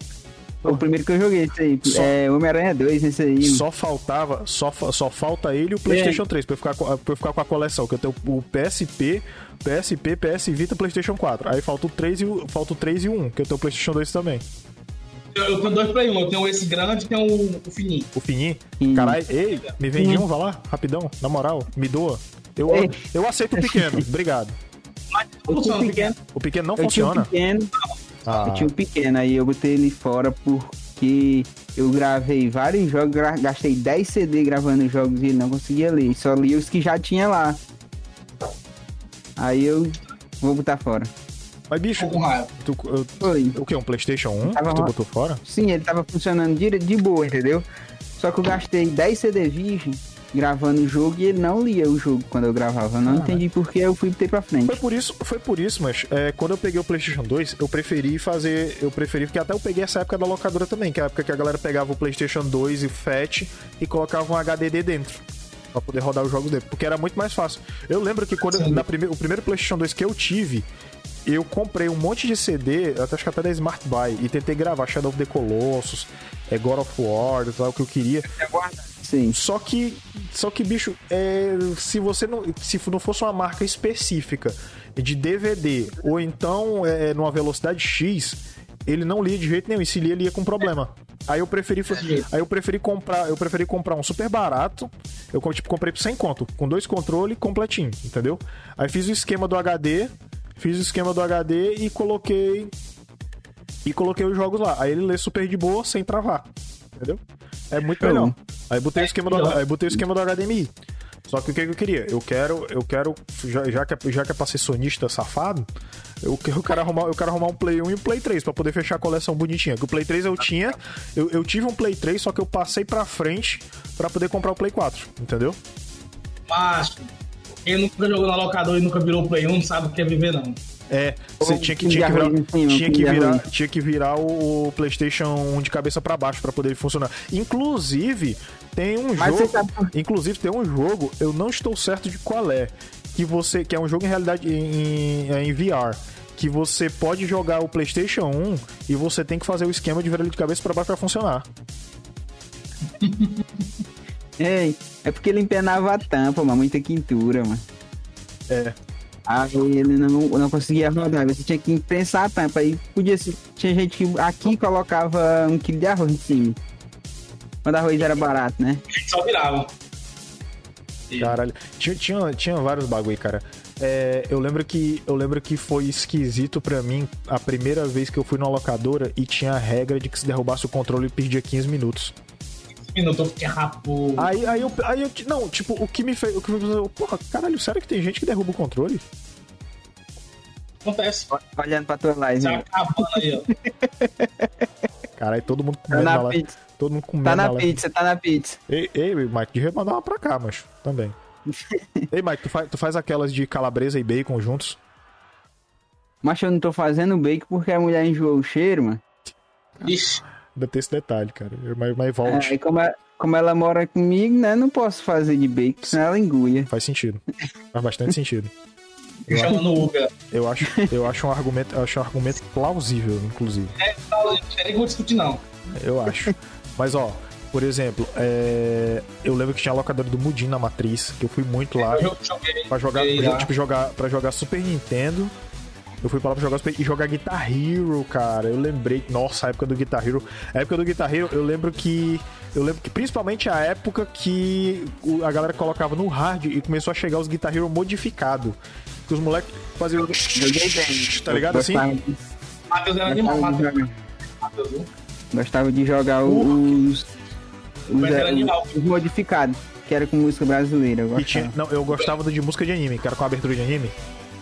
Speaker 1: Foi o primeiro que eu joguei, esse aí.
Speaker 2: Só-
Speaker 1: É Homem-Aranha 2, esse aí.
Speaker 2: Só faltava, só, só falta ele e o PlayStation 3 pra eu, ficar, com- pra eu ficar com a coleção. Que eu tenho o PSP, PSP, PS Vita, PlayStation 4. Aí falta o 3 e o, falta o 3 e o 1, que eu tenho o PlayStation 2 também.
Speaker 3: eu, eu tenho dois Play 1. Eu tenho esse grande e tenho o, o fininho.
Speaker 2: O fininho.
Speaker 1: Sim.
Speaker 2: Caralho, ei, me vende um, vai lá, rapidão, na moral, me doa. Eu,
Speaker 1: Ei.
Speaker 2: eu aceito o pequeno, obrigado.
Speaker 3: Mas
Speaker 1: tinha
Speaker 3: funciona
Speaker 1: um
Speaker 3: pequeno.
Speaker 2: O pequeno não
Speaker 1: eu tinha
Speaker 2: funciona.
Speaker 1: pequeno,
Speaker 2: Ah,
Speaker 1: eu tinha um pequeno, aí eu botei ele fora porque eu gravei vários jogos, gastei 10 CD gravando jogos e não conseguia ler, só li os que já tinha lá. Aí eu vou botar fora.
Speaker 2: Mas bicho, tu, eu- o que? Um PlayStation 1
Speaker 1: Tava
Speaker 2: que tu botou fora?
Speaker 1: Sim, ele tava funcionando de, de boa, entendeu? Só que eu gastei 10 CD virgem gravando o jogo e ele não lia o jogo quando eu gravava. Eu não
Speaker 2: Ah,
Speaker 1: entendi por que eu fui ter pra frente.
Speaker 2: Foi por isso, foi por isso, mas é, quando eu peguei o PlayStation 2, eu preferi fazer, eu preferi porque até eu peguei essa época da locadora também, que é a época que a galera pegava o PlayStation 2 e FAT e colocava um HDD dentro. Pra poder rodar os jogos dele, porque era muito mais fácil. Eu lembro que quando na prime, o primeiro PlayStation 2 que eu tive, eu comprei um monte de CD, até acho que até da Smart Buy, e tentei gravar Shadow of the Colossus, é God of War, tal, o que eu queria.
Speaker 1: Sim.
Speaker 2: Só que, só que bicho, é, se você não, se não fosse uma marca específica de DVD ou então é, numa velocidade X, ele não lia de jeito nenhum. E se lia, lia com problema. Aí eu preferi, aí eu preferi comprar, eu preferi comprar um super barato. Eu tipo comprei por 100 conto, com dois controles completinho, entendeu? Aí fiz o esquema do HD, fiz o esquema do HD e coloquei e coloquei os jogos lá. Aí ele lê super de boa, sem travar. Entendeu? É muito
Speaker 1: Show.
Speaker 2: melhor. Aí botei o esquema do,
Speaker 3: melhor.
Speaker 2: aí botei o esquema do HDMI. Só que o que eu queria? Eu quero, eu quero, já, já que, é- já que é pra ser sonista safado, eu, eu, quero arrumar, eu quero arrumar um Play 1 e um Play 3 pra poder fechar a coleção bonitinha. Que o Play 3 eu tinha, eu, eu tive um Play 3, só que eu passei pra frente pra poder comprar o Play 4, entendeu?
Speaker 3: Mas quem nunca jogou na locadora e nunca virou Play 1 não sabe o que é viver, não.
Speaker 2: É, você tinha que, tinha que virar, tinha que virar, tinha que virar o PlayStation 1 de cabeça pra baixo pra poder funcionar. Inclusive, tem um
Speaker 1: Mas
Speaker 2: jogo,
Speaker 1: por
Speaker 2: inclusive tem um jogo, eu não estou certo de qual é, que você que é um jogo em realidade em, em, em VR. Que você pode jogar o PlayStation 1 e você tem que fazer o esquema de virar ele de cabeça pra baixo pra funcionar.
Speaker 1: Ei, é porque ele empenava a tampa, mano. Muita quintura, mano.
Speaker 2: É.
Speaker 1: Aí ele não, não conseguia rodar, você tinha que prensar a tampa. Aí podia ser. Tinha gente que aqui colocava um quilo de arroz em cima. Quando arroz era barato, né?
Speaker 3: A gente só virava.
Speaker 2: Caralho. Tinha, tinha, tinha vários bagulho, cara. É, eu lembro que eu lembro que foi esquisito pra mim a primeira vez que eu fui numa locadora e tinha a regra de que se derrubasse o controle perdia 15 minutos.
Speaker 3: Minuto eu fiquei rapo.
Speaker 2: Aí, aí, eu, aí eu. Não, tipo, o que me fez. O que me fez. Porra, caralho, sério que tem gente que derruba o controle?
Speaker 3: Acontece.
Speaker 1: Olhando pra tua live.
Speaker 3: Já
Speaker 1: né?
Speaker 3: acabando aí, ó.
Speaker 2: Caralho, todo mundo
Speaker 1: Tá
Speaker 2: comendo na
Speaker 1: na pizza.
Speaker 2: Todo mundo comendo
Speaker 1: Tá na
Speaker 2: live.
Speaker 1: pizza, tá na pizza.
Speaker 2: Ei, ei, Mike, devia mandar uma pra cá, macho. Também. ei, Mike, tu faz, tu faz aquelas de calabresa e bacon juntos?
Speaker 1: Mas eu não tô fazendo bacon porque a mulher enjoou o cheiro, mano.
Speaker 3: Ixi.
Speaker 2: Ainda tem esse detalhe, cara. Mas, mas volte.
Speaker 1: Aí como, ela- como ela mora comigo, né? Não posso fazer de bacon, senão ela engulha.
Speaker 2: Faz sentido. Faz bastante sentido.
Speaker 3: Me chamando no Uber.
Speaker 2: Eu acho, eu acho um argumento, eu acho um argumento plausível, inclusive.
Speaker 3: É, não tem nem como discutir, não.
Speaker 2: Eu acho. Mas ó, por exemplo, é, eu lembro que tinha a locadora do Mudim na Matriz, que eu fui muito lá
Speaker 3: Eu joguei.
Speaker 2: pra jogar,
Speaker 3: joguei lá.
Speaker 2: tipo jogar, para jogar Super Nintendo. Eu fui pra lá pra jogar e jogar Guitar Hero, cara. Eu lembrei, nossa, a época do Guitar Hero. A época do Guitar Hero, eu lembro que eu lembro que principalmente a época que a galera colocava no hard e começou a chegar os Guitar Hero modificado. Que os moleques faziam. Tá ligado assim?
Speaker 3: Matheus era animal, Matheus.
Speaker 1: gostava de jogar os, os,
Speaker 3: Mas era animal.
Speaker 1: os modificados, que era com música brasileira. Eu
Speaker 2: E tinha, não, eu gostava do de música de anime, que era com abertura de anime.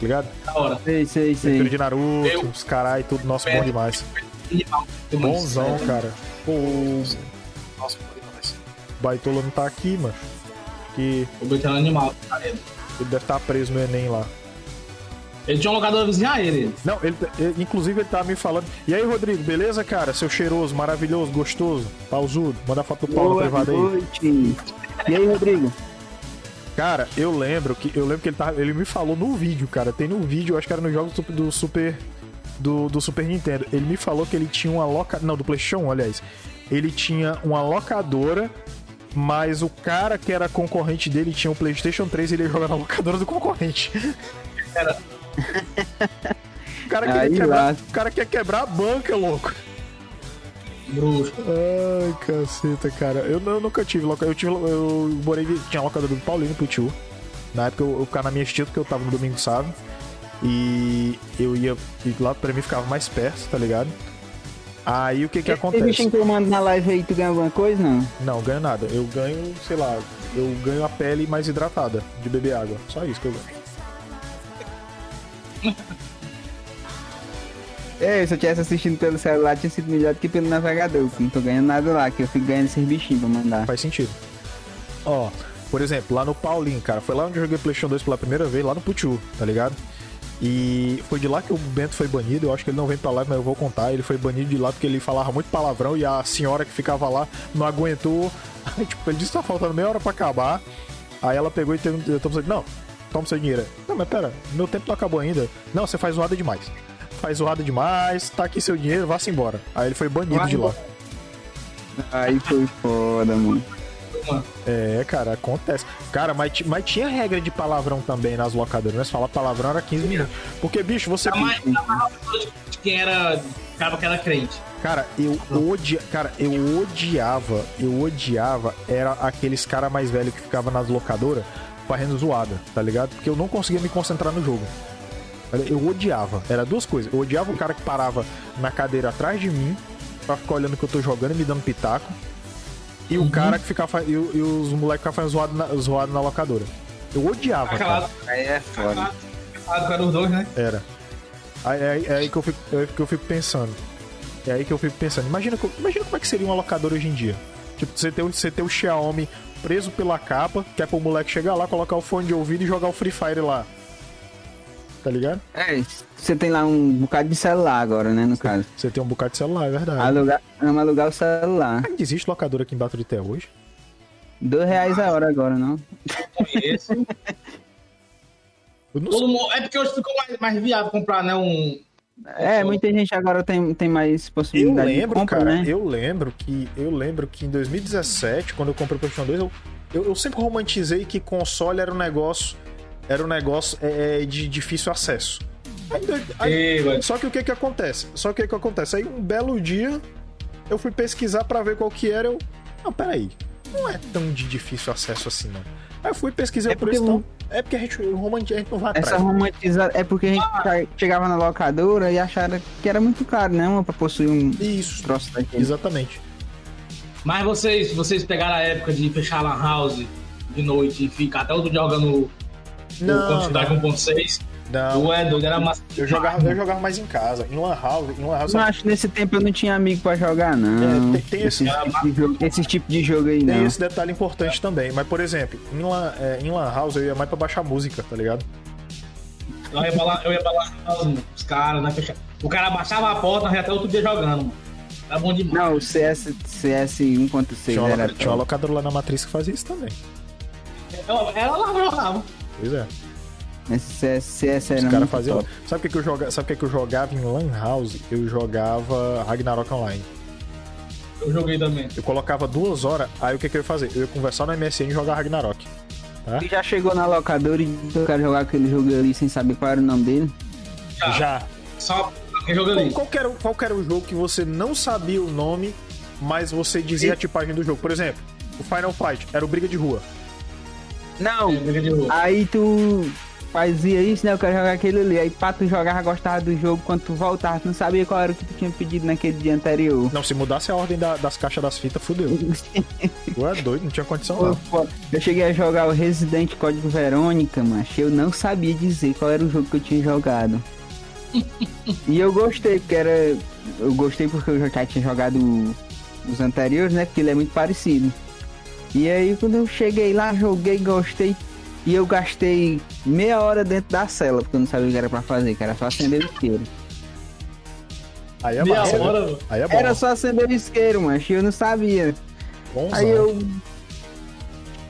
Speaker 2: Tá ligado?
Speaker 3: Da hora.
Speaker 1: Sei, sei, sei.
Speaker 2: Abertura de Naruto,
Speaker 3: Eu-
Speaker 2: os carai, tudo. Nossa, bom demais.
Speaker 3: Animal.
Speaker 2: Bonzão, cara. Pô, o
Speaker 3: Nossa, foi demais.
Speaker 2: Baitola não tá aqui, mano. Que
Speaker 3: O Beto era animal. cara.
Speaker 2: ele deve estar preso no Enem lá.
Speaker 3: Ele tinha um locador vizinho a ele.
Speaker 2: Não, ele, ele- inclusive ele tava me falando. E aí, Rodrigo, beleza, cara? Seu cheiroso, maravilhoso, gostoso, pausudo. Manda foto do Paulo privado aí.
Speaker 1: noite. E aí, Rodrigo?
Speaker 2: Cara, eu lembro que eu lembro que ele tava, ele me falou no vídeo, cara. Tem no vídeo, acho que era no jogo do Super- do Super do, do Super Nintendo. Ele me falou que ele tinha uma loca, não, do PlayStation, 1, aliás. Ele tinha uma locadora, mas o cara que era concorrente dele tinha um PlayStation 3 e ele ia jogar na locadora do concorrente.
Speaker 3: Era.
Speaker 2: O cara queria
Speaker 1: Aí
Speaker 2: quebrar, o cara quer quebrar a banca, louco.
Speaker 3: Bruxo.
Speaker 2: Ai, caceta, cara. Eu, eu nunca tive locadora. Eu, tive, eu morei. Tinha locadora do Paulinho pro tio. Na época eu, eu ficava na minha tia, porque eu tava no domingo sábado. E eu ia. E lá pra mim ficava mais perto, tá ligado? Aí o que que
Speaker 1: Esse
Speaker 2: acontece?
Speaker 1: bichinho que eu mando na live aí, tu ganha alguma coisa, não?
Speaker 2: Não, ganho nada. Eu ganho, sei lá, eu ganho a pele mais hidratada de beber água. Só isso que eu ganho.
Speaker 1: É, se eu tivesse assistindo pelo celular, tinha sido melhor do que pelo navegador, que não tô ganhando nada lá, que eu fico ganhando esses bichinhos pra mandar.
Speaker 2: Faz sentido. Ó, por exemplo, lá no Paulinho, cara, foi lá onde eu joguei PlayStation 2 pela primeira vez, lá no Puchu, tá ligado? E foi de lá que o Bento foi banido. Eu acho que ele não vem pra lá, mas eu vou contar. Ele foi banido de lá porque ele falava muito palavrão e a senhora que ficava lá não aguentou. Aí, tipo, ele disse que tá faltando meia hora pra acabar. Aí ela pegou e teve, eu tô pensando, não, toma seu dinheiro. Não, mas pera, meu tempo não acabou ainda. Não, você faz zoada demais. Faz zoada demais, tá aqui seu dinheiro, vá-se embora. Aí ele foi banido
Speaker 3: Vai
Speaker 2: de lá.
Speaker 3: embora.
Speaker 1: Aí foi foda, mano.
Speaker 2: É, cara, acontece. Cara, mas, mas tinha regra de palavrão também nas locadoras, né? Se falar palavrão era 15 minutos. Porque, bicho, você.
Speaker 3: De- de quem era. Cara, que era crente.
Speaker 2: Cara, eu odia, cara, eu odiava, eu odiava era aqueles cara mais velho que ficava nas locadoras fazendo zoada, tá ligado? Porque eu não conseguia me concentrar no jogo. Eu odiava, era duas coisas. Eu odiava o cara que parava na cadeira atrás de mim pra ficar olhando o que eu tô jogando e me dando pitaco. E o cara que ficava e, o- e os moleques ficavam fazendo zoado na, zoado na locadora. Eu odiava, cara.
Speaker 3: Aquela.
Speaker 1: Aí é foda.
Speaker 3: Era os dois, né?
Speaker 2: Era. Aí, aí- é aí que eu fico, é aí que eu fico pensando. É aí que eu fico pensando. Imagina, imagina como é que seria uma locadora hoje em dia. Tipo, você ter, o- você ter o Xiaomi preso pela capa, que é pro moleque chegar lá, colocar o fone de ouvido e jogar o Free Fire lá. Tá ligado?
Speaker 1: É, você tem lá um bocado de celular agora, né, no caso.
Speaker 2: Você tem um bocado de celular, é verdade.
Speaker 1: Alugar, vamos alugar o celular.
Speaker 2: Ainda existe locadora aqui em Baturité hoje?
Speaker 1: Dois reais a hora agora, não?
Speaker 3: Conheço.
Speaker 2: Eu não.
Speaker 3: Todo É porque hoje ficou mais, mais viável comprar, né? Um.
Speaker 1: É, muita gente agora tem, tem mais
Speaker 2: Eu
Speaker 1: possibilidade de
Speaker 2: lembro,
Speaker 1: compra,
Speaker 2: cara,
Speaker 1: né?
Speaker 2: eu lembro que eu lembro que em 2017, quando eu comprei o PlayStation 2, eu, eu, eu sempre romantizei que console era um negócio era um negócio é, é, de difícil acesso. Aí, aí,
Speaker 3: Ei,
Speaker 2: só que o que que acontece? Só que o que que acontece? Aí um belo dia eu fui pesquisar pra ver qual que era. Eu. Não, peraí. Não é tão de difícil acesso assim, não. Aí eu fui pesquisar
Speaker 1: É
Speaker 2: o
Speaker 1: porque
Speaker 2: preço.
Speaker 1: não-
Speaker 2: Então, é porque a gente, o romance, a gente não vai
Speaker 1: Essa
Speaker 2: atrás.
Speaker 1: romantizada é porque a gente che- chegava na locadora e achava que era muito caro, né? mano, Pra possuir um
Speaker 2: Isso.
Speaker 1: troço daquele.
Speaker 2: Exatamente.
Speaker 3: Mas vocês, vocês pegaram a época de fechar a Lan House de noite e ficar até outro dia jogando
Speaker 2: Não,
Speaker 3: quantidade
Speaker 2: não,
Speaker 3: 1.6.
Speaker 2: não.
Speaker 3: Tu é doido, era massa.
Speaker 2: Eu jogava, eu jogava mais em casa. Em Lan House. Em Lan House
Speaker 1: Não acho que nesse tempo eu não tinha amigo pra jogar, não.
Speaker 2: É, tem- tem esse-
Speaker 1: esse, tipo de jogo, esse tipo de jogo aí,
Speaker 2: Tem
Speaker 1: não.
Speaker 2: esse detalhe importante também. Mas, por exemplo, em Lan, é, em Lan House eu ia mais pra baixar música, tá ligado?
Speaker 3: Eu ia pra lá, eu ia pra lá os caras, né? Fechar. O cara baixava a porta, nós ia até outro dia jogando, mano. Era bom demais.
Speaker 1: Não, o CS, CS 1.6
Speaker 2: Tinha uma,
Speaker 1: era
Speaker 2: tinha uma locadora lá na Matriz que fazia isso também.
Speaker 3: Ela, ela lá jogava.
Speaker 2: Pois é.
Speaker 1: Esse CS,
Speaker 2: Os
Speaker 1: era
Speaker 2: caras
Speaker 1: muito
Speaker 2: faziam.
Speaker 1: top.
Speaker 2: Sabe o que, que eu jogava? Sabe o que, que eu jogava em Lan House? Eu jogava Ragnarok Online.
Speaker 3: Eu joguei também.
Speaker 2: Eu colocava duas horas, aí o que, que eu ia fazer? Eu ia conversar no MSN e jogar Ragnarok.
Speaker 1: Tu já chegou na locadora e eu quero jogar aquele jogo ali sem saber qual era o nome dele?
Speaker 3: Já.
Speaker 2: Já.
Speaker 3: Só
Speaker 2: Qual,
Speaker 3: ali.
Speaker 2: qual, que era, o- qual era o jogo que você não sabia o nome, mas você dizia a tipagem do jogo? Por exemplo, o Final Fight era o Briga de Rua.
Speaker 1: Não,
Speaker 3: rua.
Speaker 1: aí tu fazia isso, né? Eu quero jogar aquele ali. Aí pra tu jogar, gostava do jogo, quando tu voltava, tu não sabia qual era o que tu tinha pedido naquele dia anterior.
Speaker 2: Não, se mudasse a ordem da- das caixas das fitas, fudeu. Tu é doido, não tinha condição
Speaker 1: Pô,
Speaker 2: não.
Speaker 1: Eu cheguei a jogar o Resident Código Verônica, mas eu não sabia dizer qual era o jogo que eu tinha jogado. e eu gostei, porque era. Eu gostei porque eu já tinha jogado os anteriores, né? Porque ele é muito parecido. E aí quando eu cheguei lá, joguei, gostei. E eu gastei meia hora dentro da cela, porque eu não sabia o que era pra fazer, que era só acender o isqueiro.
Speaker 2: Aí é
Speaker 3: Meia
Speaker 2: massa.
Speaker 3: hora.
Speaker 2: Aí é bom.
Speaker 1: Era só acender o isqueiro, mas eu não sabia.
Speaker 2: Bonzão.
Speaker 1: Aí eu.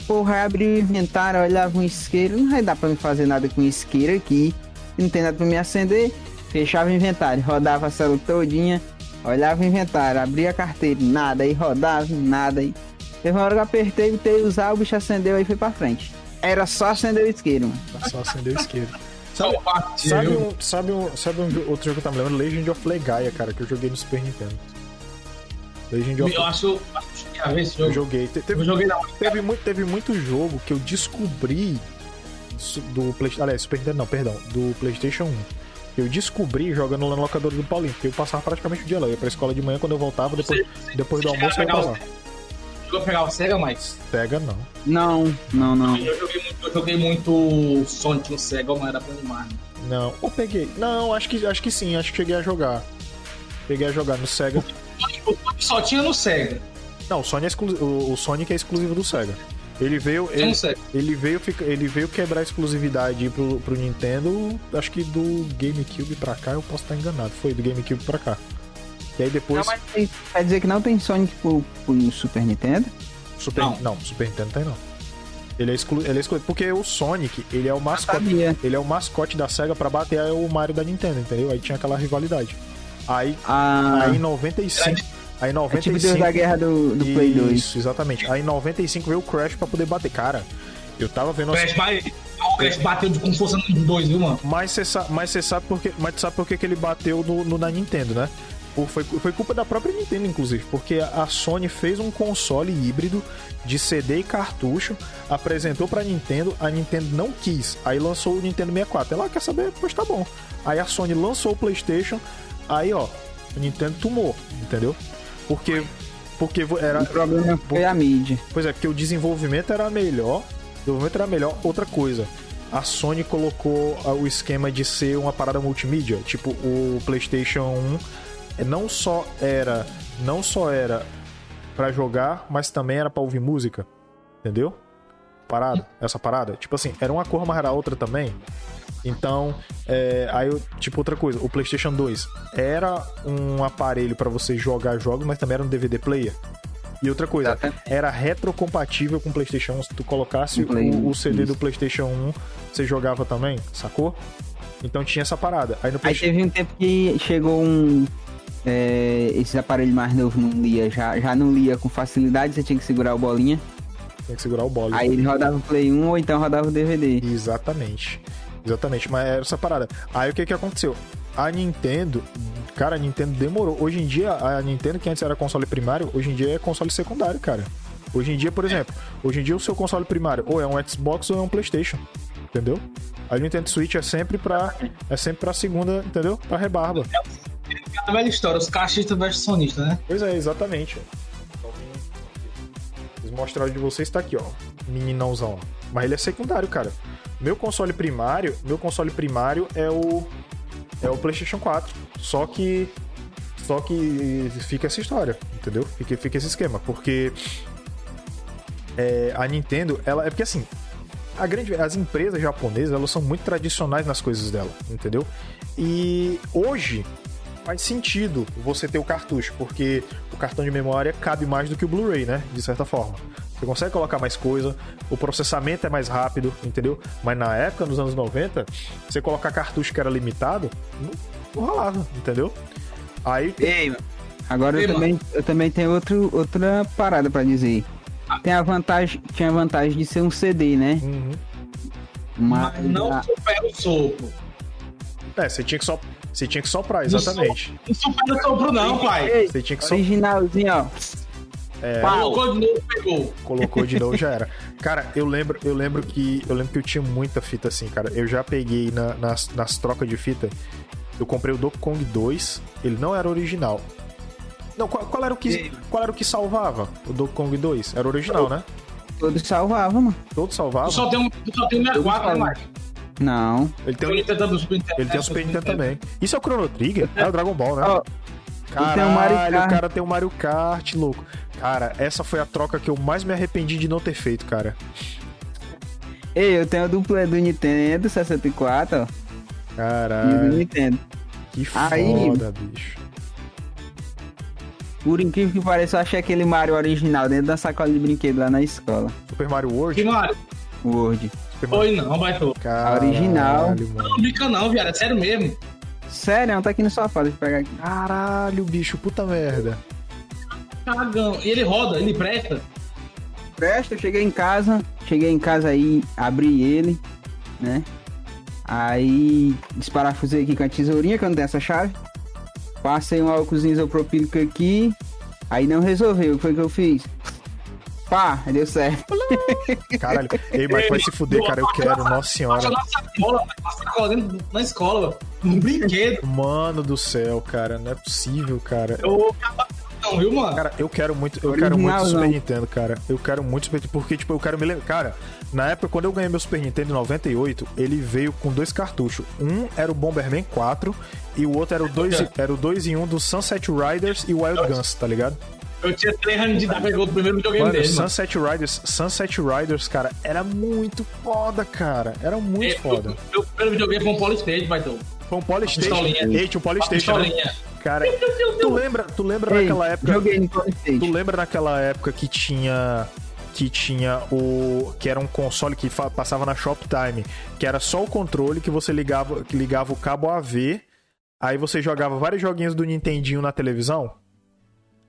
Speaker 1: Porra, aí abri o inventário, olhava um isqueiro. Não vai dar pra me fazer nada com isqueiro aqui. Não tem nada pra me acender. Fechava o inventário, rodava a célula todinha. Olhava o inventário, abria a carteira, nada. Aí rodava, nada. Aí. Teve uma hora que eu apertei, tentei usar, o bicho acendeu aí foi pra frente. Era só acender o isqueiro, mano.
Speaker 2: Só acender o isqueiro.
Speaker 3: Só partiu.
Speaker 2: Sabe um, sabe um, sabe um outro jogo que eu tava me lembrando? Legend of Legaia, cara, que eu joguei no Super Nintendo. Legend of
Speaker 3: Eu acho acho que ia ver esse
Speaker 2: Eu
Speaker 3: jogo.
Speaker 2: joguei. Te-
Speaker 3: Eu
Speaker 2: Teve,
Speaker 3: joguei não.
Speaker 2: teve, muito, teve muito jogo que eu descobri do PlayStation. Aliás, Super Nintendo não, perdão. Do PlayStation 1. Eu descobri jogando lá no locador do Paulinho, porque eu passava praticamente o dia lá. Eu ia pra escola de manhã, quando eu voltava, depois, depois do almoço eu ia pra
Speaker 3: a
Speaker 2: lá.
Speaker 3: pegar Chegou a pegar o Sega, mas.
Speaker 2: Pega não.
Speaker 1: Não, não, não.
Speaker 3: Eu joguei muito, eu joguei muito Sonic no Sega, mas era bom demais. né?
Speaker 2: Não. Ou peguei. Não, acho que, acho que sim, acho que cheguei a jogar. Peguei a jogar no Sega.
Speaker 3: O Sonic só tinha no Sega.
Speaker 2: Não, o Sonic é, exclu- o, Sonic é exclusivo do Sega. Ele veio. Ele,
Speaker 3: Sega.
Speaker 2: ele veio, fica- ele veio quebrar a exclusividade pro, pro Nintendo, acho que do GameCube pra cá, eu posso estar enganado. Foi do GameCube pra cá. E aí depois.
Speaker 1: Não, mas tem- quer dizer que não tem Sonic pro, pro Super Nintendo?
Speaker 2: Super,
Speaker 3: Não.
Speaker 2: não. Super Nintendo tem não. Ele é, exclu, ele é excluído. Porque o Sonic, ele é o mascote.
Speaker 1: Sabia.
Speaker 2: Ele é o mascote da SEGA pra bater o Mario da Nintendo, entendeu? Aí tinha aquela rivalidade. Aí,
Speaker 1: Ah,
Speaker 2: aí em 95. Aí em
Speaker 1: é tipo
Speaker 2: 95.
Speaker 1: Deus da Guerra do, do Play 2.
Speaker 2: Isso, exatamente. Aí em 95 veio o Crash pra poder bater. Cara, eu tava vendo.
Speaker 3: O Crash, bate- o Crash bateu de com força nos dois, viu, mano?
Speaker 2: Mas você sabe, mas você sabe por que ele bateu no, no- na Nintendo, né? Foi, foi culpa da própria Nintendo, inclusive, porque a Sony fez um console híbrido de CD e cartucho, apresentou pra Nintendo, a Nintendo não quis, aí lançou o Nintendo 64. Ela "Ah, quer saber, pois tá bom. Aí a Sony lançou o PlayStation, aí ó, a Nintendo tomou, entendeu? Porque porque era
Speaker 1: O problema foi a mídia.
Speaker 2: Pois é, porque o desenvolvimento era melhor. O desenvolvimento era melhor. Outra coisa, a Sony colocou ah, o esquema de ser uma parada multimídia. Tipo, o PlayStation 1 eh, não só era, não só era para jogar, mas também era para ouvir música. Entendeu? Parada, essa parada. Tipo assim, era uma cor, mas era outra também. Então, é, aí, eu- tipo, outra coisa, o PlayStation 2 era um aparelho para você jogar jogos, mas também era um DVD player. E outra coisa, era retrocompatível com o PlayStation 1. Se tu colocasse
Speaker 1: Play,
Speaker 2: o, o CD
Speaker 1: isso.
Speaker 2: do PlayStation 1, você jogava também, sacou? Então tinha essa parada. Aí no
Speaker 1: Aí
Speaker 2: PlayStation.
Speaker 1: teve um tempo que chegou um. É, esses aparelhos mais novos não lia, já, já não lia com facilidade, você tinha que segurar o bolinha.
Speaker 2: Tem que segurar o bolo.
Speaker 1: Aí ele rodava o Play 1 ou então rodava o DVD.
Speaker 2: Exatamente. Exatamente, mas era essa parada. Aí o que que aconteceu? A Nintendo, cara, a Nintendo demorou. Hoje em dia, a Nintendo, que antes era console primário, hoje em dia é console secundário, cara. Hoje em dia, por exemplo, hoje em dia o seu console primário ou é um Xbox ou é um PlayStation. Entendeu? A Nintendo Switch é sempre pra, é sempre pra segunda, entendeu? Pra rebarba.
Speaker 3: A velha história, os caixistas versus sonistas, né?
Speaker 2: Pois é, exatamente. Eles mostraram de vocês, tá aqui, ó. Meninãozão. Mas ele é secundário, cara. Meu console primário, meu console primário é o é o PlayStation 4. Só que só que fica essa história, entendeu? Fica, fica esse esquema, porque é, a Nintendo, ela é porque assim, a grande, as empresas japonesas, elas são muito tradicionais nas coisas dela, entendeu? E hoje faz sentido você ter o cartucho, porque o cartão de memória cabe mais do que o Blu-ray, né? De certa forma. Você consegue colocar mais coisa, o processamento é mais rápido, entendeu? Mas na época, nos anos 90, você colocar cartucho que era limitado, não, rolava, entendeu? Aí.
Speaker 1: Ei, agora
Speaker 3: Ei,
Speaker 1: eu, também, eu também tenho outro, outra parada pra dizer. Tem a vantagem, tinha a vantagem de ser um CD, né?
Speaker 2: Uhum.
Speaker 1: Mas,
Speaker 3: Mas não
Speaker 1: a-
Speaker 3: supera o sopro.
Speaker 2: É, você tinha que só. Você tinha que soprar, exatamente.
Speaker 3: Não supera o sopro, não, pai.
Speaker 2: Você tinha que soprar.
Speaker 1: originalzinho, ó.
Speaker 2: É.
Speaker 3: Colocou de novo, pegou.
Speaker 2: colocou de novo já era. Cara, eu lembro, eu lembro que eu lembro que eu tinha muita fita assim, cara. Eu já peguei na- nas, nas trocas de fita. Eu comprei o Donkey Kong 2, ele não era original. Não, qual, qual era o que qual era o que salvava o Donkey Kong 2? Era original, né?
Speaker 1: Todos salvavam, mano.
Speaker 2: Todo salvava.
Speaker 3: Só tem um, só tem um 64, né, Mike?
Speaker 1: Não.
Speaker 2: Ele tem, o-
Speaker 3: Nintendo do Super Nintendo.
Speaker 2: ele tem o Super Nintendo também. Isso é o Chrono Trigger? É o Dragon Ball, né?
Speaker 1: Ó,
Speaker 2: Caralho,
Speaker 1: o Mario
Speaker 2: o
Speaker 1: Kart.
Speaker 2: cara tem o Mario Kart, louco. Cara, essa foi a troca que eu mais me arrependi de não ter feito, cara.
Speaker 1: Ei, eu tenho a dupla do Nintendo 64, ó. E do
Speaker 2: Caralho,
Speaker 1: Nintendo.
Speaker 2: que
Speaker 1: Aí-
Speaker 2: foda, bicho.
Speaker 1: Por incrível que pareça, eu achei aquele Mario original dentro da sacola de brinquedo lá na escola.
Speaker 2: Super Mario World?
Speaker 3: Que Mario?
Speaker 1: Word.
Speaker 3: Foi não, baitou.
Speaker 2: Caralho,
Speaker 1: original.
Speaker 2: Mano.
Speaker 3: Não brinca não, viado. É sério mesmo.
Speaker 1: Sério, não tá aqui no sofá, deixa eu pegar aqui.
Speaker 2: Caralho, bicho, puta merda.
Speaker 3: Cagão. E ele roda, ele presta.
Speaker 1: Presta, eu cheguei em casa, cheguei em casa aí, abri ele, né? Aí desparafusei aqui com a tesourinha, que eu não tenho essa chave. Passei um álcoolzinho isopropílico aqui, aí não resolveu. O que foi que eu fiz? Pá, deu certo.
Speaker 2: Caralho. Ei, mas vai se fuder, cara, eu quero, nossa senhora.
Speaker 3: Na escola, mano. um brinquedo.
Speaker 2: Mano do céu, cara, não é possível, cara.
Speaker 3: Eu não, viu, mano?
Speaker 2: Cara, eu quero muito, eu quero muito Super
Speaker 1: não.
Speaker 2: Nintendo, cara. Eu quero muito Super Nintendo, porque, tipo, eu quero me lembrar. Cara, na época, quando eu ganhei meu Super Nintendo em 98, ele veio com dois cartuchos. Um era o Bomberman 4 e o outro era o 2 era o dois em 1 do Sunset Riders e Wild Guns, tá ligado?
Speaker 3: Eu tinha 3 anos de idade, pegou o primeiro videogame
Speaker 2: Mano,
Speaker 3: dele, mano.
Speaker 2: Sunset Riders, Sunset Riders, cara, era muito foda, cara. Era muito
Speaker 3: É,
Speaker 2: foda.
Speaker 3: Meu, meu primeiro videogame foi um Polystage, Baitão.
Speaker 2: Foi um Polystation.
Speaker 3: pistolinha.
Speaker 2: Ei, tinha um Polystation, né? Cara, tu lembra, tu lembra
Speaker 1: Ei,
Speaker 2: naquela época...
Speaker 1: joguei no
Speaker 2: Tu lembra naquela época que tinha que tinha o que era um console que passava na Shoptime, que era só o controle que você ligava, que ligava o cabo AV, aí você jogava vários joguinhos do Nintendinho na televisão.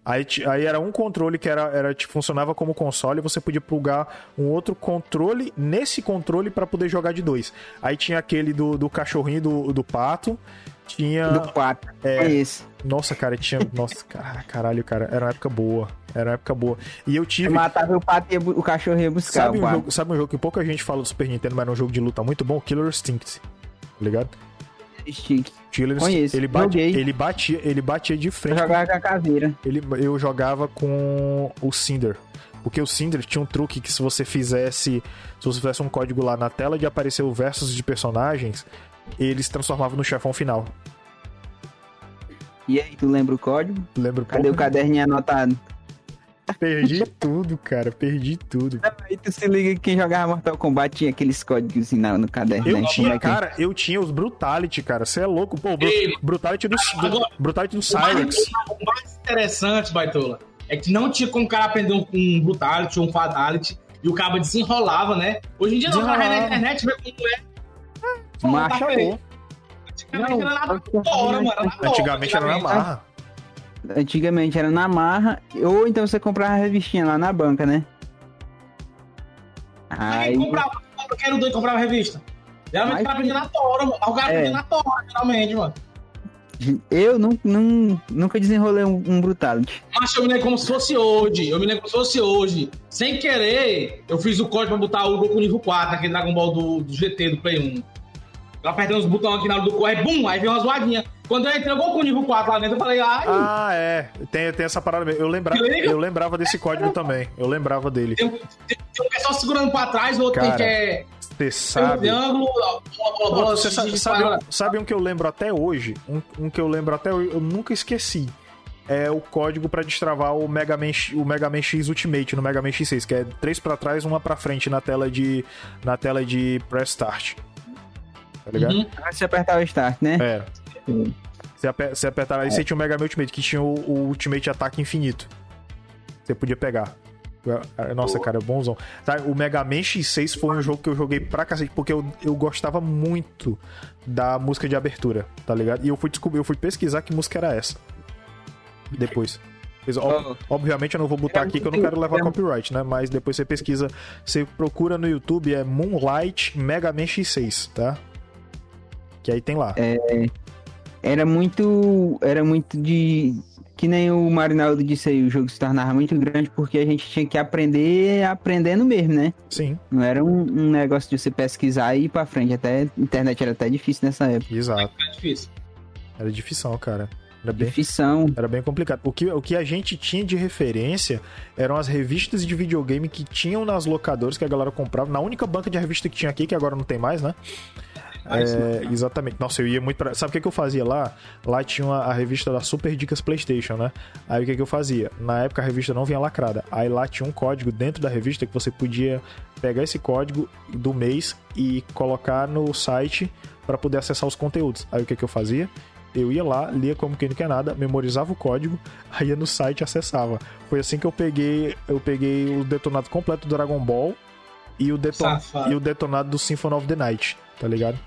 Speaker 2: Aí, aí era um controle que era, era funcionava como console e você podia plugar um outro controle nesse controle pra poder jogar de dois. Aí tinha aquele do, do cachorrinho do, do pato, tinha
Speaker 1: Do 4.
Speaker 2: É.
Speaker 1: É esse.
Speaker 2: nossa, cara, tinha. Nossa, cara, caralho, cara. Era uma época boa. Era uma época boa. E eu tive.
Speaker 1: Eu matava o pato e o cachorro ia buscar
Speaker 2: Sabe um,
Speaker 1: pato.
Speaker 2: jogo, sabe um jogo que pouca gente fala do Super Nintendo, mas era um jogo de luta muito bom? Killer Instinct. Tá ligado?
Speaker 1: Stick.
Speaker 2: Killer
Speaker 1: Conheço,
Speaker 2: Ele, bate, ele, batia, ele batia de
Speaker 1: Eu
Speaker 2: frente. com-
Speaker 1: jogava com a caveira.
Speaker 2: ele, eu jogava com o Cinder. Porque o Cinder tinha um truque que se você fizesse. Se você fizesse um código lá na tela de aparecer o versus de personagens, ele se transformava no chefão final.
Speaker 1: E aí, tu lembra o código?
Speaker 2: Lembra
Speaker 1: Cadê o caderninho anotado?
Speaker 2: Perdi tudo, cara. Perdi tudo.
Speaker 1: Aí tu se liga que quem jogava Mortal Kombat tinha aqueles códigos assim na- no caderno.
Speaker 2: Eu
Speaker 1: né?
Speaker 2: tinha,
Speaker 1: é que-
Speaker 2: cara, eu tinha os Brutality, cara. Você é louco, pô. Bru-
Speaker 3: Ei,
Speaker 2: Brutality do, do,
Speaker 3: agora-
Speaker 2: Brutality do
Speaker 3: O mais,
Speaker 2: Cyrex.
Speaker 3: o mais interessante, Baitola, é que não tinha como o cara aprender um, um Brutality ou um Fatality e o cara desenrolava, né? Hoje em dia não, o cara vai na internet vê como é.
Speaker 1: Macho,
Speaker 3: tá. Antigamente
Speaker 1: Não,
Speaker 3: era na hora, mano. era na
Speaker 2: Antigamente era na marra.
Speaker 1: Antigamente era na marra, ou então você comprava a revistinha lá na banca, né? Aí,
Speaker 3: Quem comprava? Quem era o doido comprava revista? Geralmente
Speaker 1: Mas-
Speaker 3: o cara vendia na tora, mano. O cara
Speaker 1: É.
Speaker 3: vendia na tora, geralmente, mano.
Speaker 1: eu não, não- nunca desenrolei um, um Brutality.
Speaker 3: Mas eu me lembro como se fosse hoje. Eu me lembro como se fosse hoje. Sem querer, eu fiz o código pra botar o Goku nível 4, aquele Dragon Ball do, do GT, do Play 1. Eu apertei uns botões aqui na hora do corre, bum, aí veio uma zoadinha. Quando eu entrei o Goku nível 4 lá dentro, eu falei, ai,
Speaker 2: Ah, é. Tem, tem essa parada mesmo. Eu, lembra... Eu lembrava desse código também. Eu lembrava dele.
Speaker 3: tem, um- tem, tem um só segurando pra trás, o outro tem
Speaker 2: Cara,
Speaker 3: que é
Speaker 2: Você
Speaker 3: tem
Speaker 2: sabe. Você sabe, sabe,
Speaker 3: para-
Speaker 2: sabe um que eu lembro até hoje? Um, um que eu lembro até hoje, eu nunca esqueci. É o código pra destravar o Mega Man, o Mega Man X Ultimate no Mega Man X6, que é três pra trás, uma pra frente na tela de na tela de press start. Tá ligado?
Speaker 3: Uhum.
Speaker 1: Aí você apertar o start, né?
Speaker 2: É. Você, ape- você apertava, aí você tinha o Mega Man Ultimate, que tinha o, o Ultimate Ataque Infinito. Você podia pegar. Nossa, cara, é bonzão. Tá, o Mega Man X6 foi um jogo que eu joguei pra cacete, porque eu, eu gostava muito da música de abertura, tá ligado? E eu fui descobrir, eu fui pesquisar que música era essa. Depois. Pois, ob- obviamente eu não vou botar
Speaker 1: Era
Speaker 2: aqui que eu não quero levar copyright, né? Mas depois você pesquisa, você procura no YouTube, é Moonlight Mega Man X6, tá? Que aí tem lá.
Speaker 1: Era muito. Era muito de. Que nem o Marinaldo disse aí, o jogo se tornava muito grande porque a gente tinha que aprender aprendendo mesmo, né?
Speaker 2: Sim,
Speaker 1: Não era um, um negócio de você pesquisar e ir pra frente. Até internet era até difícil nessa época.
Speaker 2: exato.
Speaker 3: É difícil.
Speaker 2: Era difícil, cara. Era bem,
Speaker 1: Difícil.
Speaker 2: era bem complicado. O que, o que a gente tinha de referência eram as revistas de videogame que tinham nas locadoras que a galera comprava. Na única banca de revista que tinha aqui, que agora não tem mais, né? É, exatamente. Nossa, eu ia muito pra. Sabe o que, que eu fazia lá? Lá tinha uma- a revista da Super Dicas PlayStation, né? Aí o que, que eu fazia? Na época a revista não vinha lacrada. Aí lá tinha um código dentro da revista que você podia pegar esse código do mês e colocar no site para poder acessar os conteúdos. Aí o que, que eu fazia? Eu ia lá, lia como quem não quer nada, memorizava o código, aí ia no site e acessava. Foi assim que eu peguei, eu peguei o detonado completo do Dragon Ball e o, deton e o detonado do Symphony of the Night, tá ligado?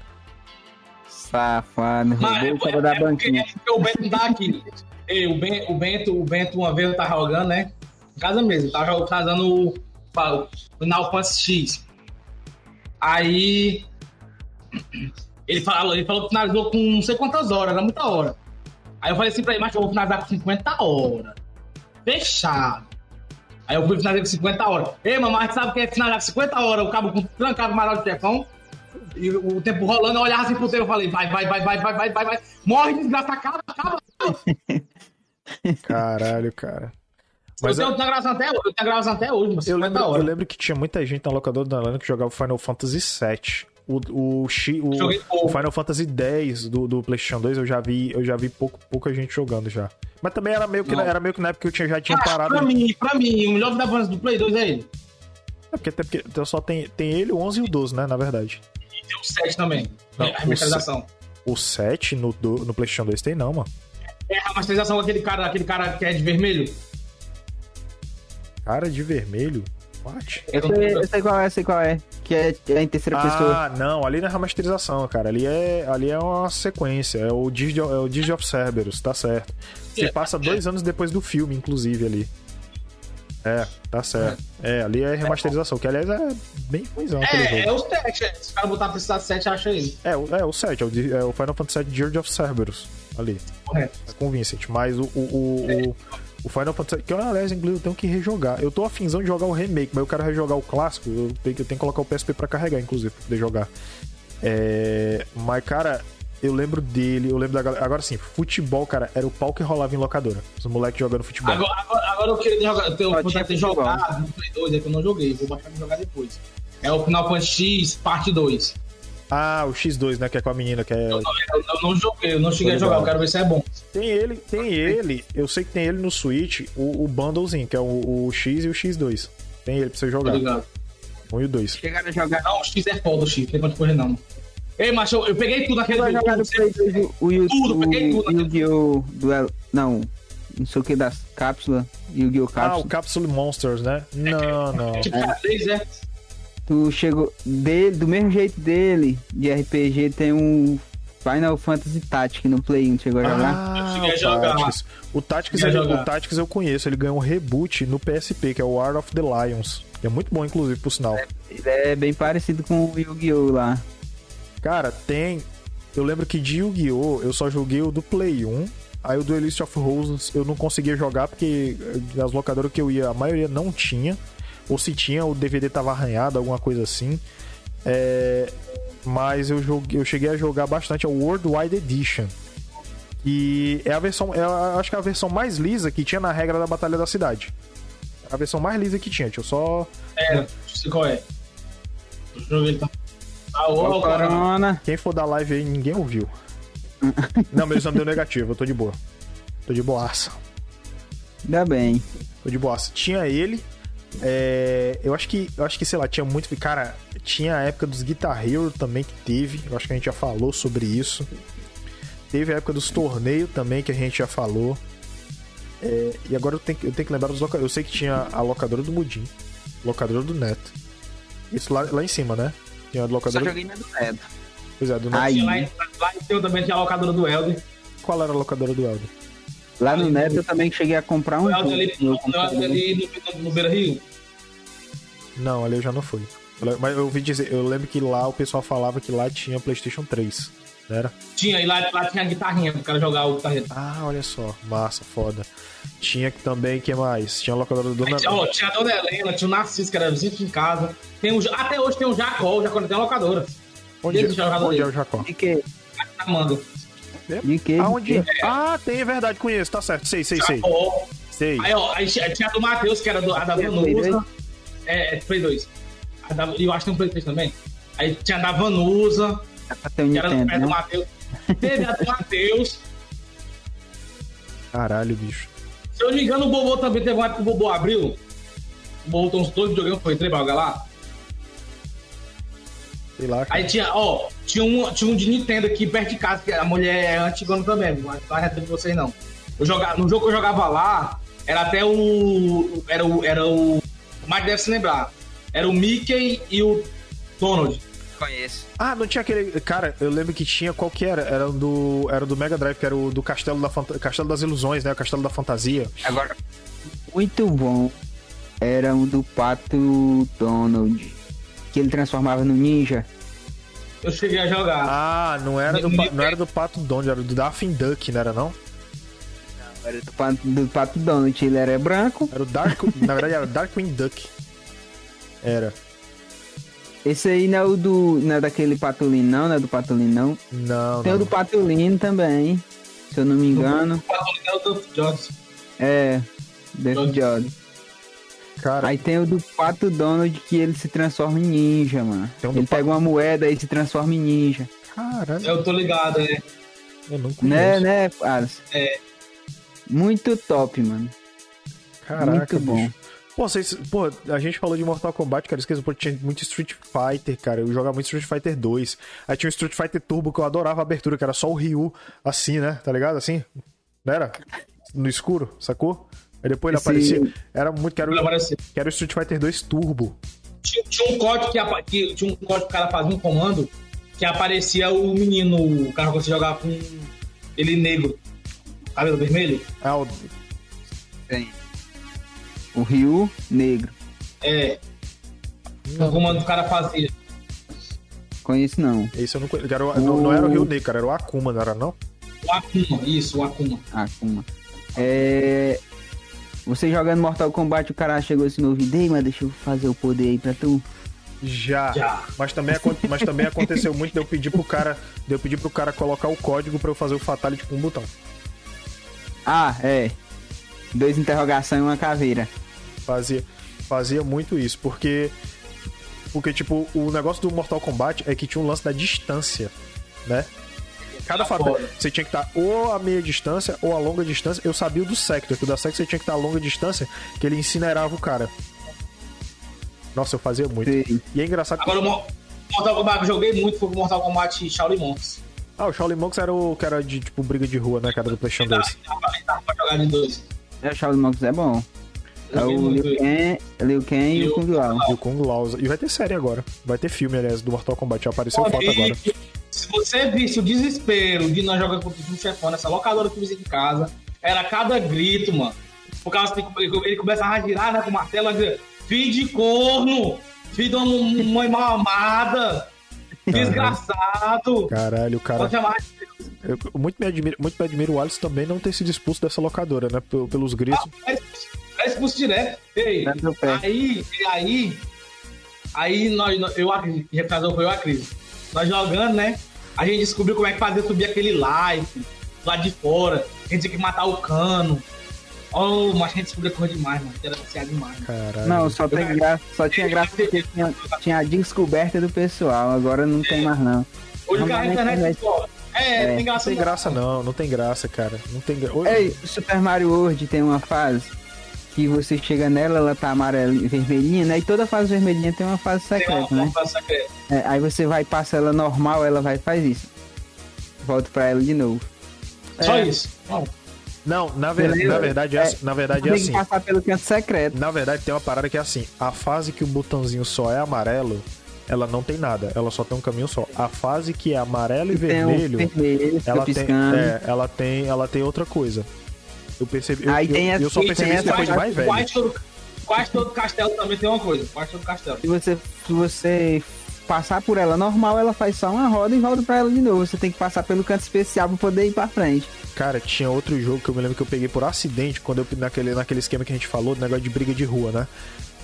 Speaker 1: Safado, roubou o cara da banquinha.
Speaker 3: é porque o Bento tá aqui. Ei, o, ben, o, Bento, o Bento, uma vez eu tava jogando, né? Em casa mesmo, tava jogando- fazendo o, o Fantasy X. Aí. Ele falou, ele falou que finalizou com não sei quantas horas, era muita hora. Aí eu falei assim pra ele, mas eu vou finalizar com 50 horas. Fechado. Aí eu fui finalizar com 50 horas. Ei, mamãe, sabe o que é finalizar com 50 horas? O cabo com trancado mais de telefone. E o tempo rolando, eu olhava assim pro tempo e falei, vai, vai, vai, vai, vai, vai, vai, vai. Morre, desgraça, acaba, acaba.
Speaker 2: Caralho, cara.
Speaker 3: Mas eu
Speaker 2: eu,
Speaker 3: tenho gravação até hoje, eu tenho gravação até hoje, mas
Speaker 2: eu
Speaker 3: 50
Speaker 2: lembro, eu lembro que tinha muita gente na locadora da Lana que jogava Final Fantasy VII. O, o, X- o, o. Final Fantasy X do, do PlayStation 2 eu já vi, eu já vi pouco, pouca gente jogando já. Mas também era meio que,
Speaker 3: Não.
Speaker 2: era meio que na época que eu tinha, já tinha
Speaker 3: Ah,
Speaker 2: parado.
Speaker 3: pra mim, pra mim, o melhor da banda do Play 2 é ele.
Speaker 2: É porque, até porque então só tem, tem ele, o 11 e o 12, né? Na verdade.
Speaker 3: Tem o 7 também.
Speaker 2: Não,
Speaker 3: é a remasterização.
Speaker 2: O 7 no, do- no PlayStation 2 tem não, mano.
Speaker 3: É a remasterização com aquele cara, aquele cara que é de vermelho.
Speaker 2: Cara de vermelho. What?
Speaker 1: Eu sei, eu sei qual é, eu sei qual é. Que é, é em terceira pessoa.
Speaker 2: Ah, não, ali não é remasterização, cara. Ali é, ali é uma sequência. É o Digi, é o Digi of Cerberus, tá certo. Você
Speaker 3: É,
Speaker 2: passa dois anos depois do filme, inclusive, ali. É, tá certo. É, ali é remasterização, que aliás é bem ruimzão aquele
Speaker 3: É, é
Speaker 2: jogo.
Speaker 3: o 7. é. Se o cara botar pra precisar 7, acha ele.
Speaker 2: É, o- é o 7, é o, é o Final Fantasy VII Dirge of Cerberus. Ali.
Speaker 3: Correto.
Speaker 2: É com o Vincent. Mas o, o, o, o, o Final Fantasy. Que eu, aliás, inclusive, eu tenho que rejogar. Eu tô afinzão de jogar o remake, mas eu quero rejogar o clássico. Eu tenho, que- eu tenho que colocar o PSP pra carregar, inclusive, pra poder jogar. É, mas, cara, eu lembro dele, eu lembro da galera. Agora sim, futebol, cara, era o pau que rolava em locadora. Os moleques jogando futebol.
Speaker 3: Agora, agora, agora eu queria jogar, eu tenho vontade de jogar no Play 2, é que eu não joguei. Vou baixar pra jogar depois. É o Final Fantasy X, parte 2.
Speaker 2: Ah, o X2, né? Que é com a menina, que é.
Speaker 3: Eu, eu- eu não joguei, eu não cheguei a jogar, eu quero ver se é bom.
Speaker 2: Tem ele, tem ele. Eu sei que tem ele no Switch, o, o bundlezinho, que é o, o X e o X2. Tem ele pra você jogar.
Speaker 3: ligado?
Speaker 2: Um e o dois.
Speaker 1: Chegaram a jogar.
Speaker 3: Não, o X é foda, o X, não tem quanto correr não. Ei, macho, eu, eu peguei tudo naquele
Speaker 1: Vai
Speaker 3: do
Speaker 1: jogar no Play 2 o,
Speaker 3: Tudo, peguei tudo.
Speaker 1: Yu-Gi-Oh! Duelo. Não, não sei o que das cápsulas. Yu-Gi-Oh!
Speaker 2: Ah, o
Speaker 1: Cápsula.
Speaker 2: Capsule Monsters, né? Não, não.
Speaker 3: Tipo, três, é.
Speaker 1: Tu chegou. Dele, do mesmo jeito dele, de RPG, tem um Final Fantasy Tactics no Play 1, chegou a jogar?
Speaker 2: Ah,
Speaker 3: Eu cheguei a
Speaker 2: o
Speaker 3: jogar.
Speaker 2: Tactics. O Tactics,
Speaker 3: a
Speaker 2: ele-
Speaker 3: jogar.
Speaker 2: o Tactics eu conheço, ele ganhou um reboot no PSP, que é o War of the Lions. Que é muito bom, inclusive, por sinal.
Speaker 1: Ele é bem parecido com o Yu-Gi-Oh! lá.
Speaker 2: Cara, tem. Eu lembro que de Yu-Gi-Oh! eu só joguei o do Play 1. Aí o Duelist of Roses eu não conseguia jogar porque eh, as locadoras que eu ia, a maioria não tinha. Ou se tinha, o DVD tava arranhado, alguma coisa assim. É, Mas eu, joguei, eu cheguei a jogar bastante é o Worldwide Edition. E é a versão. É, a- acho que é a versão mais lisa que tinha na regra da Batalha da Cidade. A versão mais lisa que tinha. Deixa eu só.
Speaker 3: Não sei qual é. Joguei ele tá. O, Corona.
Speaker 1: Corona.
Speaker 2: Quem for da live aí, ninguém ouviu. não, meu exame deu negativo, eu tô de boa. Tô de boaça.
Speaker 1: Ainda bem.
Speaker 2: Tô de boaça. Tinha ele. é, eu acho que. Eu acho que, sei lá, tinha muito. Cara, tinha a época dos Guitar Hero também que teve. Eu acho que a gente já falou sobre isso. Teve a época dos torneios também, que a gente já falou. É, e agora eu tenho, que- eu tenho que lembrar dos locadores. Eu sei que tinha a locadora do Mudim, locadora do Neto. Isso lá, lá em cima, né? Tinha a
Speaker 1: Só
Speaker 2: locadora.
Speaker 1: joguei na do Neto.
Speaker 2: Pois é, do Neto.
Speaker 1: Aí,
Speaker 3: Lá, em- lá em cima também tinha a locadora do Elder.
Speaker 2: Qual era a locadora do Elder?
Speaker 1: lá no Neto eu também cheguei a comprar um
Speaker 3: O Elder ali,
Speaker 1: no
Speaker 3: ali no, no Beira Rio.
Speaker 2: Não, ali eu já não fui. Mas eu ouvi dizer, eu lembro que lá o pessoal falava que lá tinha PlayStation 3, não era?
Speaker 3: Tinha, e lá, lá tinha a guitarrinha pro cara jogar o guitarrinha.
Speaker 2: Ah, olha só, massa, foda. Tinha que também, que mais? Tinha a locadora do Dona...
Speaker 3: Aí tinha, ó, tinha a Dona Helena, tinha o Narciso, que era vizinho em casa. Tem o, até hoje tem o Jacó, o Jacó tem a locadora.
Speaker 2: Onde,
Speaker 3: jogador
Speaker 2: onde é o Jacó?
Speaker 1: De que?
Speaker 3: Tá manda.
Speaker 1: De que?
Speaker 2: Aonde?
Speaker 1: De que?
Speaker 2: Ah, tem, é verdade, conheço, tá certo. Sei, sei, sei.
Speaker 3: Jacó.
Speaker 2: Sei.
Speaker 3: Aí, ó, aí tinha tinha a do Matheus, que era do, a da Vanusa. É, é, Play 2. A da- E eu acho que tem um Play 3 também. Aí tinha a da Vanusa,
Speaker 1: É um
Speaker 3: era do
Speaker 1: Nintendo, né?
Speaker 3: Matheus. Teve a do Matheus.
Speaker 2: Caralho, bicho.
Speaker 3: Se eu não me engano, o Bobô também teve uma época que o Bobô abriu. O Bobô tem uns dois videogames, foi três pra lá.
Speaker 2: Sei lá, cara.
Speaker 3: Aí tinha, ó, tinha um, tinha um de Nintendo aqui perto de casa, que a mulher é antigona também, mas não é de vocês não. Eu jogava, no jogo que eu jogava lá, era até o. Era o. Era o. O Mike deve se lembrar. Era o Mickey e o Donald.
Speaker 1: Conheço.
Speaker 2: Ah, não tinha aquele. Cara, eu lembro que tinha. Qual que era? Era do. Era do Mega Drive, que era o do Castelo, da Fanta- Castelo das Ilusões, né? O Castelo da Fantasia.
Speaker 1: Agora, muito bom era um do Pato Donald, que ele transformava no ninja.
Speaker 3: Eu cheguei a jogar.
Speaker 2: Ah, não era do, pa- não era do Pato Donald, era do Daffy Duck, não era não?
Speaker 1: Era do Pato, do Pato Donald, ele era branco.
Speaker 2: Era o Dark. na verdade, era o Darkwing Duck. Era.
Speaker 1: Esse aí não é o do. Não é daquele Patolino, não, não é do Patolino, não.
Speaker 2: Não,
Speaker 1: Tem o
Speaker 2: não.
Speaker 1: do Patolino também, se eu não me engano.
Speaker 3: O Patolino era o Duff Jones.
Speaker 1: É, Death Jod.
Speaker 2: Cara,
Speaker 1: Aí tem o do Pato Donald que ele se transforma em ninja, mano.
Speaker 2: Tem um do
Speaker 1: ele pega uma moeda e se transforma em ninja.
Speaker 2: caralho,
Speaker 3: Eu tô ligado, é.
Speaker 2: eu não
Speaker 1: Né,
Speaker 2: conheço.
Speaker 1: né, Alisson?
Speaker 3: É.
Speaker 1: Muito top, mano.
Speaker 2: Caraca,
Speaker 1: Muito bom.
Speaker 2: bicho. Pô, vocês, pô, a gente falou de Mortal Kombat, cara, esqueci, pô, tinha muito Street Fighter, cara, eu jogava muito Street Fighter 2. Aí tinha o Street Fighter Turbo, que eu adorava a abertura, que era só o Ryu, assim, né, tá ligado, assim? Não era? No escuro, sacou? Aí depois ele
Speaker 1: Esse-
Speaker 2: aparecia, era muito, que era,
Speaker 3: Ele
Speaker 2: o-
Speaker 3: apareceu.
Speaker 2: que era o Street Fighter 2 Turbo.
Speaker 3: Tinha, tinha um código que, que tinha um código que o cara fazia um comando que aparecia o menino, o cara que você jogava com ele negro, cabelo vermelho.
Speaker 2: Ah, o,
Speaker 1: Tem. O Ryu Negro.
Speaker 3: É. O comando que o cara fazia.
Speaker 1: Conheço não.
Speaker 2: esse eu não conheço, era o- não, não era o Rio Negro, cara, era o Akuma, não era não?
Speaker 3: O Akuma, isso, o Akuma.
Speaker 1: Akuma. É. Você jogando Mortal Kombat, o cara chegou assim no ouvido, mas deixa eu fazer o poder aí pra tu.
Speaker 2: Já.
Speaker 3: Já.
Speaker 2: Mas também, mas também aconteceu muito de eu pedir pro cara, de eu pedir pro cara colocar o código pra eu fazer o Fatality com um botão.
Speaker 1: Ah, é. Dois interrogação e uma caveira.
Speaker 2: Fazia, fazia muito isso, porque. Porque, tipo, o negócio do Mortal Kombat é que tinha um lance da distância, né? Cada fatal.
Speaker 3: foda.
Speaker 2: Você tinha que estar ou a meia distância ou a longa distância. Eu sabia o do Sector, que o da Sector você tinha que estar a longa distância, que ele incinerava o cara. Nossa, eu fazia muito.
Speaker 1: Sei.
Speaker 2: E é engraçado que.
Speaker 3: Agora, o Mo- Mortal Kombat que eu joguei muito foi o Mortal Kombat Shaolin Monks.
Speaker 2: Ah, o Shaolin Monks era o que era de, tipo, briga de rua, né? Que era do PlayStation 2.
Speaker 3: Dá pra jogar de dois.
Speaker 1: É, o Shaolin Monks é bom. É o Liu. Kang, Liu Kang e o
Speaker 3: o-
Speaker 1: Kung Lao.
Speaker 2: E o Kung Lao. E vai ter série agora. Vai ter filme, aliás, do Mortal Kombat. Já apareceu foto agora.
Speaker 3: Se você visse o desespero de nós jogar contra um chefão nessa locadora que visita em casa, era cada grito, mano. Por causa que ele começava a girar, né, com o martelo, dizer, filho de corno, filho de uma mãe mal amada, desgraçado.
Speaker 2: Caralho, o cara. Eu, eu muito, me admiro, muito me admiro o Alisson também não ter sido expulso dessa locadora, né? pel- Pelos gritos.
Speaker 3: É expulso direto. Ei, aí, aí, aí nós, eu representador foi eu acredito. Nós jogando, né? A gente descobriu como é que fazia subir aquele like lá de fora. A gente tinha que matar o cano. Oh, mas a gente descobriu coisa demais, mano. Era viciado demais.
Speaker 2: Caralho.
Speaker 1: Não, só, tem graça, só tinha graça porque tinha, tinha a descoberta do pessoal, agora não tem mais não.
Speaker 3: Hoje
Speaker 1: Normalmente
Speaker 3: internet fora. É,
Speaker 1: É,
Speaker 3: tem
Speaker 2: Não
Speaker 3: graça
Speaker 2: tem graça, não. Não tem graça, cara. Não tem graça.
Speaker 1: Ei, Super Mario World tem uma fase que você chega nela, ela tá amarela e vermelhinha, né? E toda fase vermelhinha tem uma fase
Speaker 3: Tem uma
Speaker 1: secreta, né?
Speaker 3: forma secreta.
Speaker 1: É, aí você vai, passa ela normal, ela vai e faz isso. Volta pra ela de novo.
Speaker 3: Só
Speaker 1: É.
Speaker 3: isso. Não.
Speaker 2: Não, na, ver- na verdade, é,
Speaker 1: É,
Speaker 2: assim- na verdade é
Speaker 1: tem que
Speaker 2: assim.
Speaker 1: passar pelo canto secreto.
Speaker 2: Na verdade, tem uma parada que é assim: a fase que o botãozinho só é amarelo, ela não tem nada, ela só tem um caminho só. A fase que é amarelo e
Speaker 1: Tem um
Speaker 2: vermelho,
Speaker 1: vermelho, fica
Speaker 2: ela tem, é, ela tem, ela tem outra coisa. Eu percebi, eu,
Speaker 1: Aí
Speaker 2: eu,
Speaker 1: tem
Speaker 2: eu
Speaker 1: essa-
Speaker 2: só
Speaker 1: tem
Speaker 2: percebi isso
Speaker 1: essa
Speaker 2: depois de mais velho.
Speaker 3: Quase todo, quase todo castelo também tem uma coisa. Quase todo castelo.
Speaker 1: Se você, se você passar por ela normal, ela faz só uma roda e volta pra ela de novo. Você tem que passar pelo canto especial pra poder ir pra frente.
Speaker 2: Cara, tinha outro jogo que eu me lembro que eu peguei por acidente quando eu naquele, naquele esquema que a gente falou, do negócio de briga de rua, né?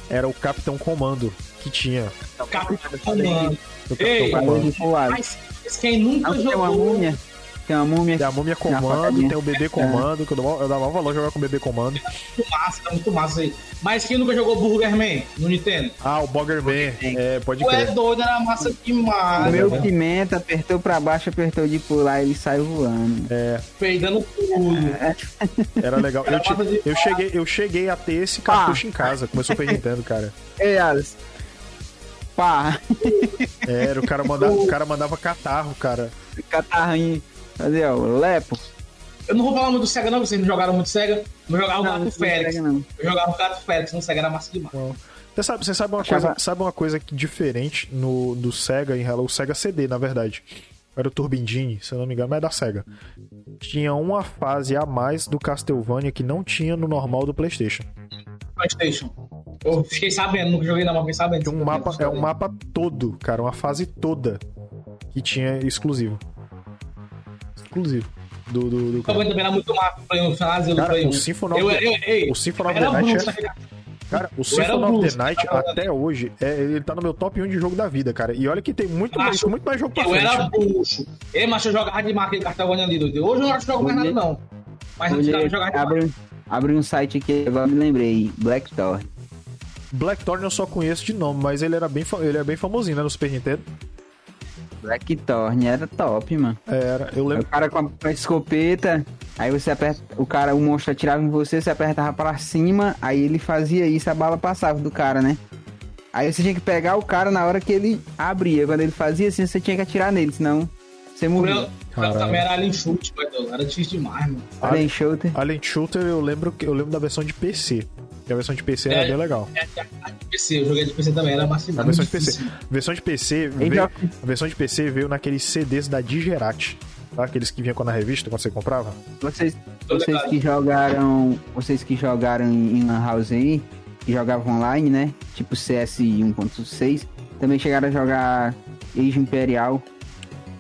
Speaker 2: Era o Capitão Comando que tinha.
Speaker 3: Capitão Comando.
Speaker 2: O Capitão
Speaker 3: Ei,
Speaker 2: Comando.
Speaker 3: Mas mas quem nunca
Speaker 1: Não, tem uma
Speaker 3: jogou.
Speaker 1: Tem uma múmia.
Speaker 2: Tem a Múmia Comando, tem o Bebê Comando, que eu, maior- eu dava maior valor jogar com o Bebê Comando.
Speaker 3: Muito massa, tá muito massa aí. Mas quem nunca jogou Burger Man no Nintendo?
Speaker 2: Ah, o Boggerman, é, pode
Speaker 3: Tu é
Speaker 2: crer.
Speaker 3: doido, era massa
Speaker 1: O
Speaker 3: demais.
Speaker 1: meu
Speaker 3: velho.
Speaker 1: pimenta apertou pra baixo, apertou de pular, ele saiu voando.
Speaker 2: É,
Speaker 3: Peidando tudo.
Speaker 2: era legal. Eu, ti- eu cheguei, eu cheguei a ter esse cartucho em casa, começou Super Nintendo, cara.
Speaker 1: Ei, Alice. Pá,
Speaker 2: É, Era, o cara mandava, o cara mandava catarro, cara.
Speaker 1: catarrinho. Cadê, o Lepo.
Speaker 3: Eu não vou falar muito do Sega, não, vocês não jogaram muito Sega. Eu jogava o
Speaker 1: Não,
Speaker 3: Gato
Speaker 1: não
Speaker 3: Félix.
Speaker 1: pega, não.
Speaker 3: Eu jogava o Gato Félix, no Sega era massa demais.
Speaker 2: Você sabe, você sabe uma
Speaker 1: Achava-
Speaker 2: coisa, sabe uma coisa que diferente no do Sega em relação ao Sega CD, na verdade. Era o Turbindini, se eu não me engano, mas é da Sega. Tinha uma fase a mais do Castlevania que não tinha no normal do PlayStation.
Speaker 3: PlayStation. Eu fiquei sabendo, nunca joguei não, mas fiquei sabendo.
Speaker 2: Um mapa, é um mapa todo, cara, uma fase toda que tinha exclusivo. Exclusivo do do, do
Speaker 3: também era muito massa 1, finalzinho do
Speaker 2: Cara,
Speaker 3: Play 1.
Speaker 2: o Symphony of
Speaker 3: eu, eu, ei,
Speaker 2: o Symphony of the Night é-
Speaker 3: fica-
Speaker 2: Cara, o Symphony of the Night
Speaker 3: cara.
Speaker 2: até hoje, é, ele tá no meu top 1 de jogo da vida, cara. E olha que tem muito, mais,
Speaker 3: Acho-
Speaker 2: muito mais jogo pra
Speaker 3: Eu
Speaker 2: frente.
Speaker 3: era bruxo. Ei, mas eu jogava demais aquele Castlevania ali, doido. Hoje eu não acho que jogo mais nada, não. Mas eu jogava demais.
Speaker 1: abre, um- abre um site aqui, agora me lembrei. Blackthorn.
Speaker 2: Blackthorn eu só conheço de nome, mas ele era bem, ele é bem famosinho, né, no Super Nintendo.
Speaker 1: Blackthorn era top, mano.
Speaker 2: Era, eu lembro.
Speaker 1: O cara com a, com a escopeta, aí você aperta, o cara, o monstro atirava em você, você apertava pra cima, aí ele fazia isso, a bala passava do cara, né? Aí você tinha que pegar o cara na hora que ele abria. Quando ele fazia assim, você tinha que atirar nele, senão você morria.
Speaker 3: eu
Speaker 2: Caralho.
Speaker 3: também era alien chute, doido. Era difícil demais, mano.
Speaker 1: Alien Shooter.
Speaker 2: Alien Shooter eu lembro, que- eu lembro da versão de PC. E a versão de PC era
Speaker 3: É.
Speaker 2: bem legal.
Speaker 3: É, é, é de PC, eu joguei de PC também, era massa
Speaker 2: A versão de PC. A versão de PC veio, a versão de PC veio naqueles CDs da Digerati. Tá? Aqueles que vinham na revista, quando você comprava.
Speaker 1: Vocês, vocês que jogaram. Vocês que jogaram em Lan House aí, que jogavam online, né? Tipo CS 1.6, também chegaram a jogar Age Imperial.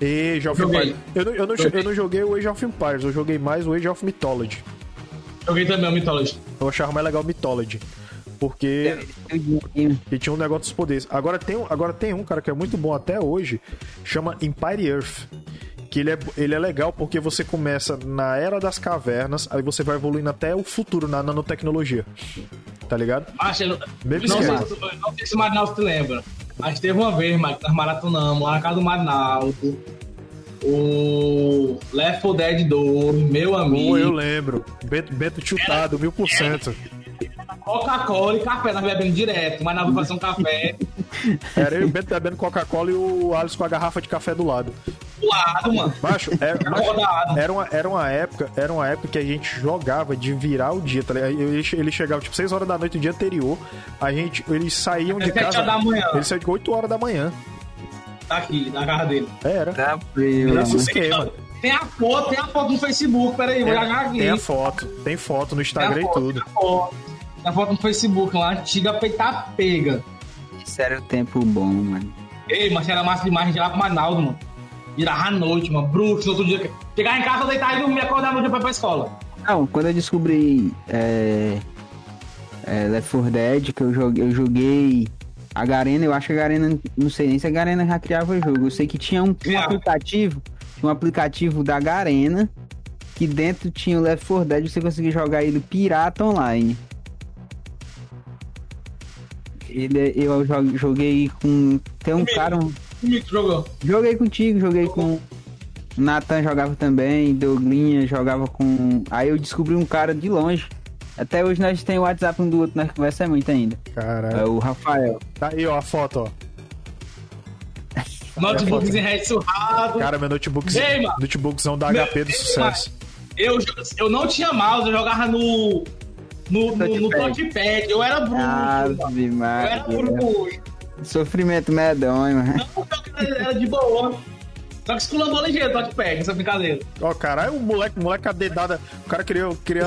Speaker 2: Age of. Empires. Eu não, eu, não, eu não joguei o Age of Empires, eu joguei mais o Age of Mythology.
Speaker 3: Joguei também o Mythology.
Speaker 2: Eu achava mais legal o Mythology. Porque ele tinha um negócio dos poderes. Agora tem, um- agora tem um, cara, que é muito bom até hoje, chama Empire Earth. Que ele é, ele é legal porque você começa na era das cavernas, aí você vai evoluindo até o futuro na nanotecnologia. Tá ligado?
Speaker 3: Eu-
Speaker 2: Mesmo
Speaker 3: não, sei,
Speaker 2: esquema.
Speaker 3: se tu- não sei se o Marinaldo te lembra. Mas teve uma vez, Mike, nós maratonamos lá na casa do Marinaldo. O Left 4 Dead 2, meu amigo.
Speaker 2: eu lembro. Bento, Bento chutado, mil por cento.
Speaker 3: Coca-Cola e café, nós bebendo direto. Mas nós vamos fazer um café
Speaker 2: Era eu e o Bento bebendo Coca-Cola e o Alisson com a garrafa de café do lado.
Speaker 3: do lado, mano.
Speaker 2: Macho, era, macho,
Speaker 3: Rodado.
Speaker 2: era, uma, era uma época, era uma época que a gente jogava de virar o dia, tá ligado? Ele, chegava tipo 6 horas da noite do dia anterior, a gente, eles saíam de casa.
Speaker 3: horas da manhã.
Speaker 2: Eles saíam de 8 horas da manhã.
Speaker 3: Daqui, da casa dele.
Speaker 2: Era.
Speaker 1: Tá frio,
Speaker 2: Esse
Speaker 1: mano.
Speaker 2: esquema.
Speaker 3: Tem a foto, tem a foto no Facebook, peraí, vou já aqui.
Speaker 2: Tem a foto, tem foto no Instagram e
Speaker 3: foto,
Speaker 2: tudo.
Speaker 3: Tem a foto, Tem a foto no Facebook, uma antiga peita pega.
Speaker 1: Isso era o tempo bom, mano.
Speaker 3: Ei, mas era massa demais, a gente ia lá pro Manaus, mano. Virava à noite, mano. Bruxo, outro dia. Chegar em casa, deitar e dormir, acordar no dia pra ir pra escola.
Speaker 1: Não, quando eu descobri é, é, Left 4 Dead, que eu joguei, eu joguei a Garena, eu acho que a Garena, não sei nem se a Garena já criava jogo. Eu sei que tinha um, um aplicativo, um aplicativo da Garena, que dentro tinha o Left 4 Dead, você conseguia jogar ele pirata online. Ele, eu jo- joguei com. Tem um
Speaker 3: Comigo.
Speaker 1: cara. um-
Speaker 3: Comigo, jogou.
Speaker 1: Joguei contigo, joguei com. Nathan jogava também, Douglinha jogava com. Aí eu descobri um cara de longe. Até hoje nós temos o WhatsApp um do outro, nós conversamos muito ainda. É
Speaker 2: Caralho.
Speaker 1: o Rafael.
Speaker 2: Tá aí, ó, a foto, ó.
Speaker 3: Notebookzinho red surrado.
Speaker 2: Cara, meu notebook,
Speaker 3: Ei, mano.
Speaker 2: notebookzão da
Speaker 3: Meu
Speaker 2: HP do sucesso.
Speaker 3: Eu, eu não tinha mouse, eu jogava no. No, no, no
Speaker 1: Touchpad.
Speaker 3: Eu era mano.
Speaker 1: Ave
Speaker 3: Eu era bruxo.
Speaker 1: Sofrimento medonho, mano.
Speaker 3: Não, eu era de boa. Só que esculambou ligeiro o touchpad, essa brincadeira.
Speaker 2: Ó, caralho, o moleque, o moleque a dedada. O cara queria, queria,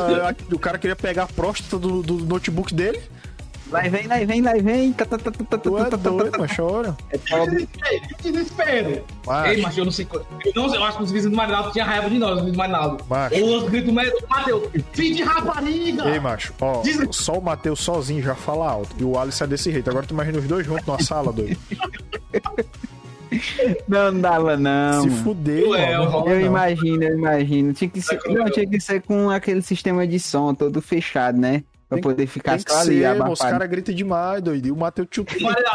Speaker 2: o cara queria pegar a próstata do, do notebook dele.
Speaker 1: Lá e vem, lá e vem, lá e vem. Tá, tá, tá, tá, tá,
Speaker 2: Tu é
Speaker 1: tá, tá, tá,
Speaker 2: doido,
Speaker 1: tá.
Speaker 2: mas chora.
Speaker 1: É.
Speaker 3: Ei, que desespero.
Speaker 2: Macho.
Speaker 3: Ei, mas eu não sei. Eu, não, eu acho que os vizinhos do Marinaldo tinham raiva de nós, os vizinhos do Marinaldo.
Speaker 2: Macho.
Speaker 3: Ou os gritos do Matheus. Filho de rapariga!
Speaker 2: Ei, macho, ó,
Speaker 3: Diz-
Speaker 2: só o Matheus sozinho já fala alto. E o Alisson é desse jeito. Agora tu imagina os dois juntos numa sala, doido.
Speaker 1: Não, não dava, não.
Speaker 2: Se fuder,
Speaker 3: Ué,
Speaker 2: mano. Rola,
Speaker 1: Eu imagino, eu imagino. Tinha que ser, não, tinha que ser com aquele sistema de som todo fechado, né? Pra
Speaker 2: Tem-
Speaker 1: poder ficar
Speaker 2: Tem que
Speaker 1: só ali,
Speaker 2: ser, os caras gritam demais, doido. E o Matheus tio.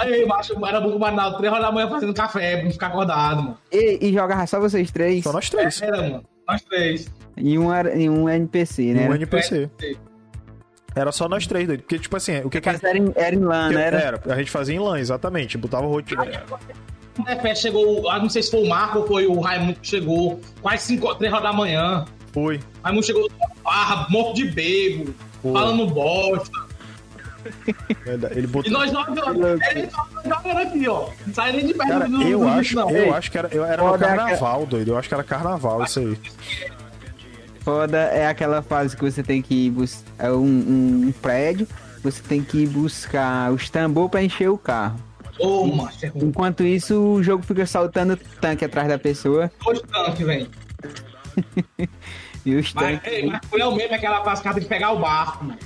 Speaker 3: Ei, macho, era bom com o Marinaldo, 3 horas da manhã fazendo café pra não ficar acordado, mano.
Speaker 1: E, e jogava só vocês três.
Speaker 2: Só nós três.
Speaker 3: Era, mano. Nós três.
Speaker 1: E um, era- e um NPC, né?
Speaker 2: Um NPC. Era só nós três, doido. Porque, tipo assim, o que que a
Speaker 1: Mas era em, era em LAN, né? Era...
Speaker 2: Era, a gente fazia em LAN, exatamente. Botava rotina.
Speaker 3: É, fé, chegou, ah, não sei se foi o Marco ou foi o Raimundo que chegou, quase 5, 3 horas da manhã.
Speaker 2: Foi.
Speaker 3: Raimundo chegou, ah, morto de bebo,
Speaker 2: Foi.
Speaker 3: falando bosta.
Speaker 2: Ele botou.
Speaker 3: E nós nós ele só jogando aqui, ó. Não sai nem de perto
Speaker 2: Cara,
Speaker 3: do-
Speaker 2: eu
Speaker 3: do-
Speaker 2: acho,
Speaker 3: não.
Speaker 2: eu
Speaker 3: Ei,
Speaker 2: acho que era, eu era
Speaker 1: é
Speaker 2: carnaval, doido. Eu acho que era carnaval isso aí.
Speaker 1: Foda é aquela fase que você tem que ir buscar um, um- um prédio, você tem que ir buscar os tambor pra encher o carro.
Speaker 3: Macho, é ruim.
Speaker 1: Enquanto isso, o jogo fica soltando tanque atrás da pessoa
Speaker 3: Dois tanques, velho.
Speaker 1: e os
Speaker 3: Mas,
Speaker 1: tanques.
Speaker 3: ei, mas foi eu mesmo aquela que de pegar o barco, mano.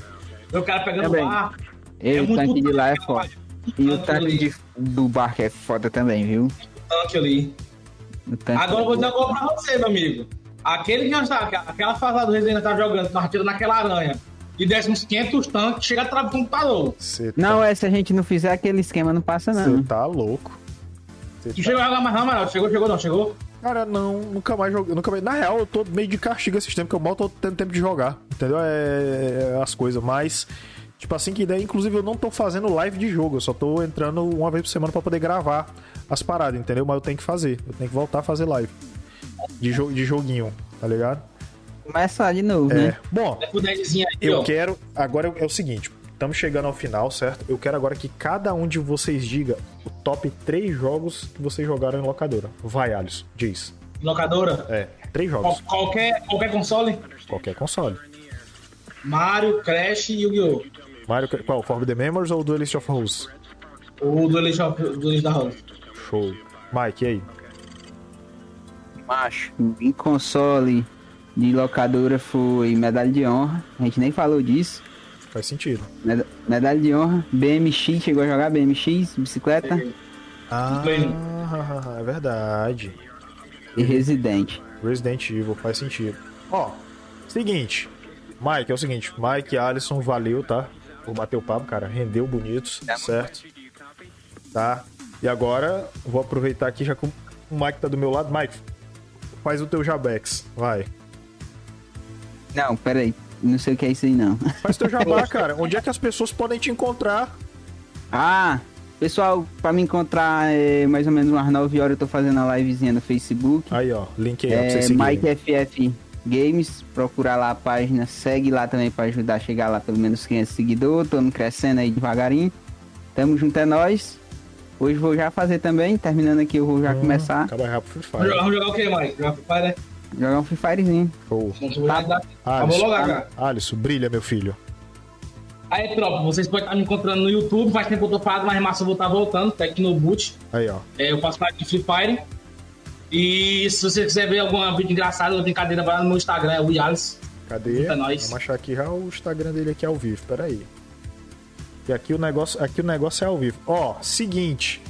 Speaker 3: Eu quero pegando
Speaker 1: Também.
Speaker 3: o barco.
Speaker 1: E
Speaker 3: é
Speaker 1: o tanque de lá é foda. E o tanque de- do barco é foda também, viu?
Speaker 3: Tanque ali.
Speaker 1: O tanque
Speaker 3: Agora eu vou dizer uma coisa pra você, meu amigo. Aquele que nós tá, aquela fase lá do Resident tá jogando, nós tirando naquela aranha. E desce uns 500 tanques, chega atrás do computador.
Speaker 2: Você
Speaker 1: Não,
Speaker 2: tá,
Speaker 1: é se a gente não fizer aquele esquema, não passa não.
Speaker 2: cê tá louco. Cê
Speaker 3: Tu
Speaker 2: tá-
Speaker 3: chegou a jogar mais não, Amaral? Chegou, chegou não, chegou?
Speaker 2: Cara, não, nunca mais joguei. Nunca mais... Na real, eu tô meio de castigo esse tempo, que eu mal tô tendo tempo de jogar. Entendeu? É, é as coisas. Mas, tipo assim, que daí, inclusive, eu não tô fazendo live de jogo. Eu só tô entrando uma vez por semana pra poder gravar as paradas, entendeu? Mas eu tenho que fazer. Eu tenho que voltar a fazer live. De, jo de joguinho, tá ligado?
Speaker 1: Começar de novo,
Speaker 2: É.
Speaker 1: né?
Speaker 2: Bom, eu quero. Agora é o seguinte. Estamos chegando ao final, certo? Eu quero agora que cada um de vocês diga o top 3 jogos que vocês jogaram em locadora. Vai, Alisson, diz.
Speaker 3: Locadora.
Speaker 2: É, três
Speaker 3: Qual-
Speaker 2: jogos.
Speaker 3: qualquer, qualquer console.
Speaker 2: Qualquer console.
Speaker 3: Mario, Crash e Yu-Gi-Oh!
Speaker 2: Mario, qual? Forbidden Memories ou Duelist of Rose?
Speaker 3: O Duelist of- Duelist da Rose.
Speaker 2: Show. Mike, e aí?
Speaker 1: Macho, em console de locadora foi Medalha de Honra. A gente nem falou disso.
Speaker 2: Faz sentido.
Speaker 1: Meda- Medalha de Honra. BMX, chegou a jogar BMX, bicicleta
Speaker 2: Ah,
Speaker 3: Bem.
Speaker 2: é verdade.
Speaker 1: e Resident.
Speaker 2: Resident Evil, faz sentido. Ó, seguinte. Mike, é o seguinte. Mike, Alisson, valeu, tá? Por bater o papo, cara. Rendeu bonitos, certo? Tá? E agora, vou aproveitar aqui, já que o Mike tá do meu lado. Mike, faz o teu jabex. Vai.
Speaker 1: Não, peraí. Não sei o que é isso aí, não.
Speaker 2: Faz o teu jabá, cara. Onde é que as pessoas podem te encontrar?
Speaker 1: Ah, pessoal, pra me encontrar é, mais ou menos umas 9 horas eu tô fazendo a livezinha no Facebook.
Speaker 2: Aí, ó. Link aí, ó, pra
Speaker 1: É,
Speaker 2: vocês seguirem.
Speaker 1: Mike FF Games, procurar lá a página, segue lá também pra ajudar a chegar lá pelo menos 500 seguidores, estamos crescendo aí devagarinho. Tamo junto, é nóis. Hoje vou já fazer também, terminando aqui eu vou já
Speaker 2: Hum,
Speaker 1: começar.
Speaker 2: Acaba rápido Free
Speaker 3: Vamos jogar,
Speaker 2: Fire.
Speaker 3: vamos jogar o que mais? Jogar Free Fire, né?
Speaker 1: Jogar um Free Firezinho.
Speaker 2: Show.
Speaker 1: Tá.
Speaker 3: Vou
Speaker 2: Alisson,
Speaker 3: logar, cara.
Speaker 2: Alisson, brilha, meu filho.
Speaker 3: Aí, tropa, vocês podem estar me encontrando no YouTube. Faz tempo que eu tô parado, mas massa eu vou estar voltando. Tá aqui no boot.
Speaker 2: Aí, ó.
Speaker 3: É, eu faço parte de Free Fire. E se você quiser ver algum vídeo engraçado ou brincadeira, vai lá no meu Instagram, é o Yalis.
Speaker 2: Cadê?
Speaker 3: É nóis.
Speaker 2: Vamos achar aqui já o Instagram dele aqui ao vivo. Pera aí. E aqui o negócio, aqui o negócio é ao vivo. Ó, seguinte.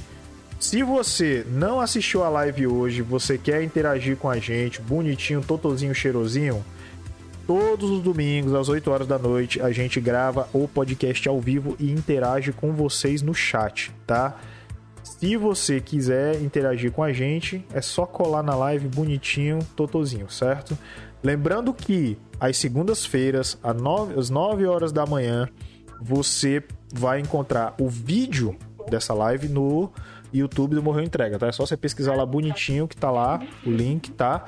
Speaker 2: Se você não assistiu a live hoje, você quer interagir com a gente, bonitinho, totozinho, cheirosinho, todos os domingos às 8 horas da noite a gente grava o podcast ao vivo e interage com vocês no chat, tá? Se você quiser interagir com a gente, é só colar na live bonitinho, totozinho, certo? Lembrando que às segundas-feiras, às 9, às 9 horas da manhã, você vai encontrar o vídeo dessa live no YouTube do Morreu Entrega, tá? É só você pesquisar lá bonitinho que tá lá, o link, tá?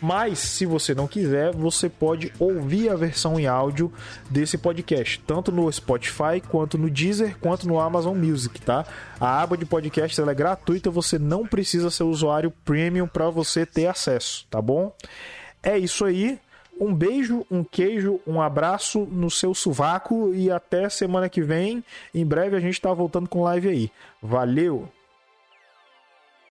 Speaker 2: Mas se você não quiser, você pode ouvir a versão em áudio desse podcast, tanto no Spotify, quanto no Deezer, quanto no Amazon Music, tá? A aba de podcast ela é gratuita, você não precisa ser usuário premium para você ter acesso, tá bom? É isso aí. Um beijo, um queijo, um abraço no seu sovaco e até semana que vem. Em breve a gente tá voltando com live aí. Valeu!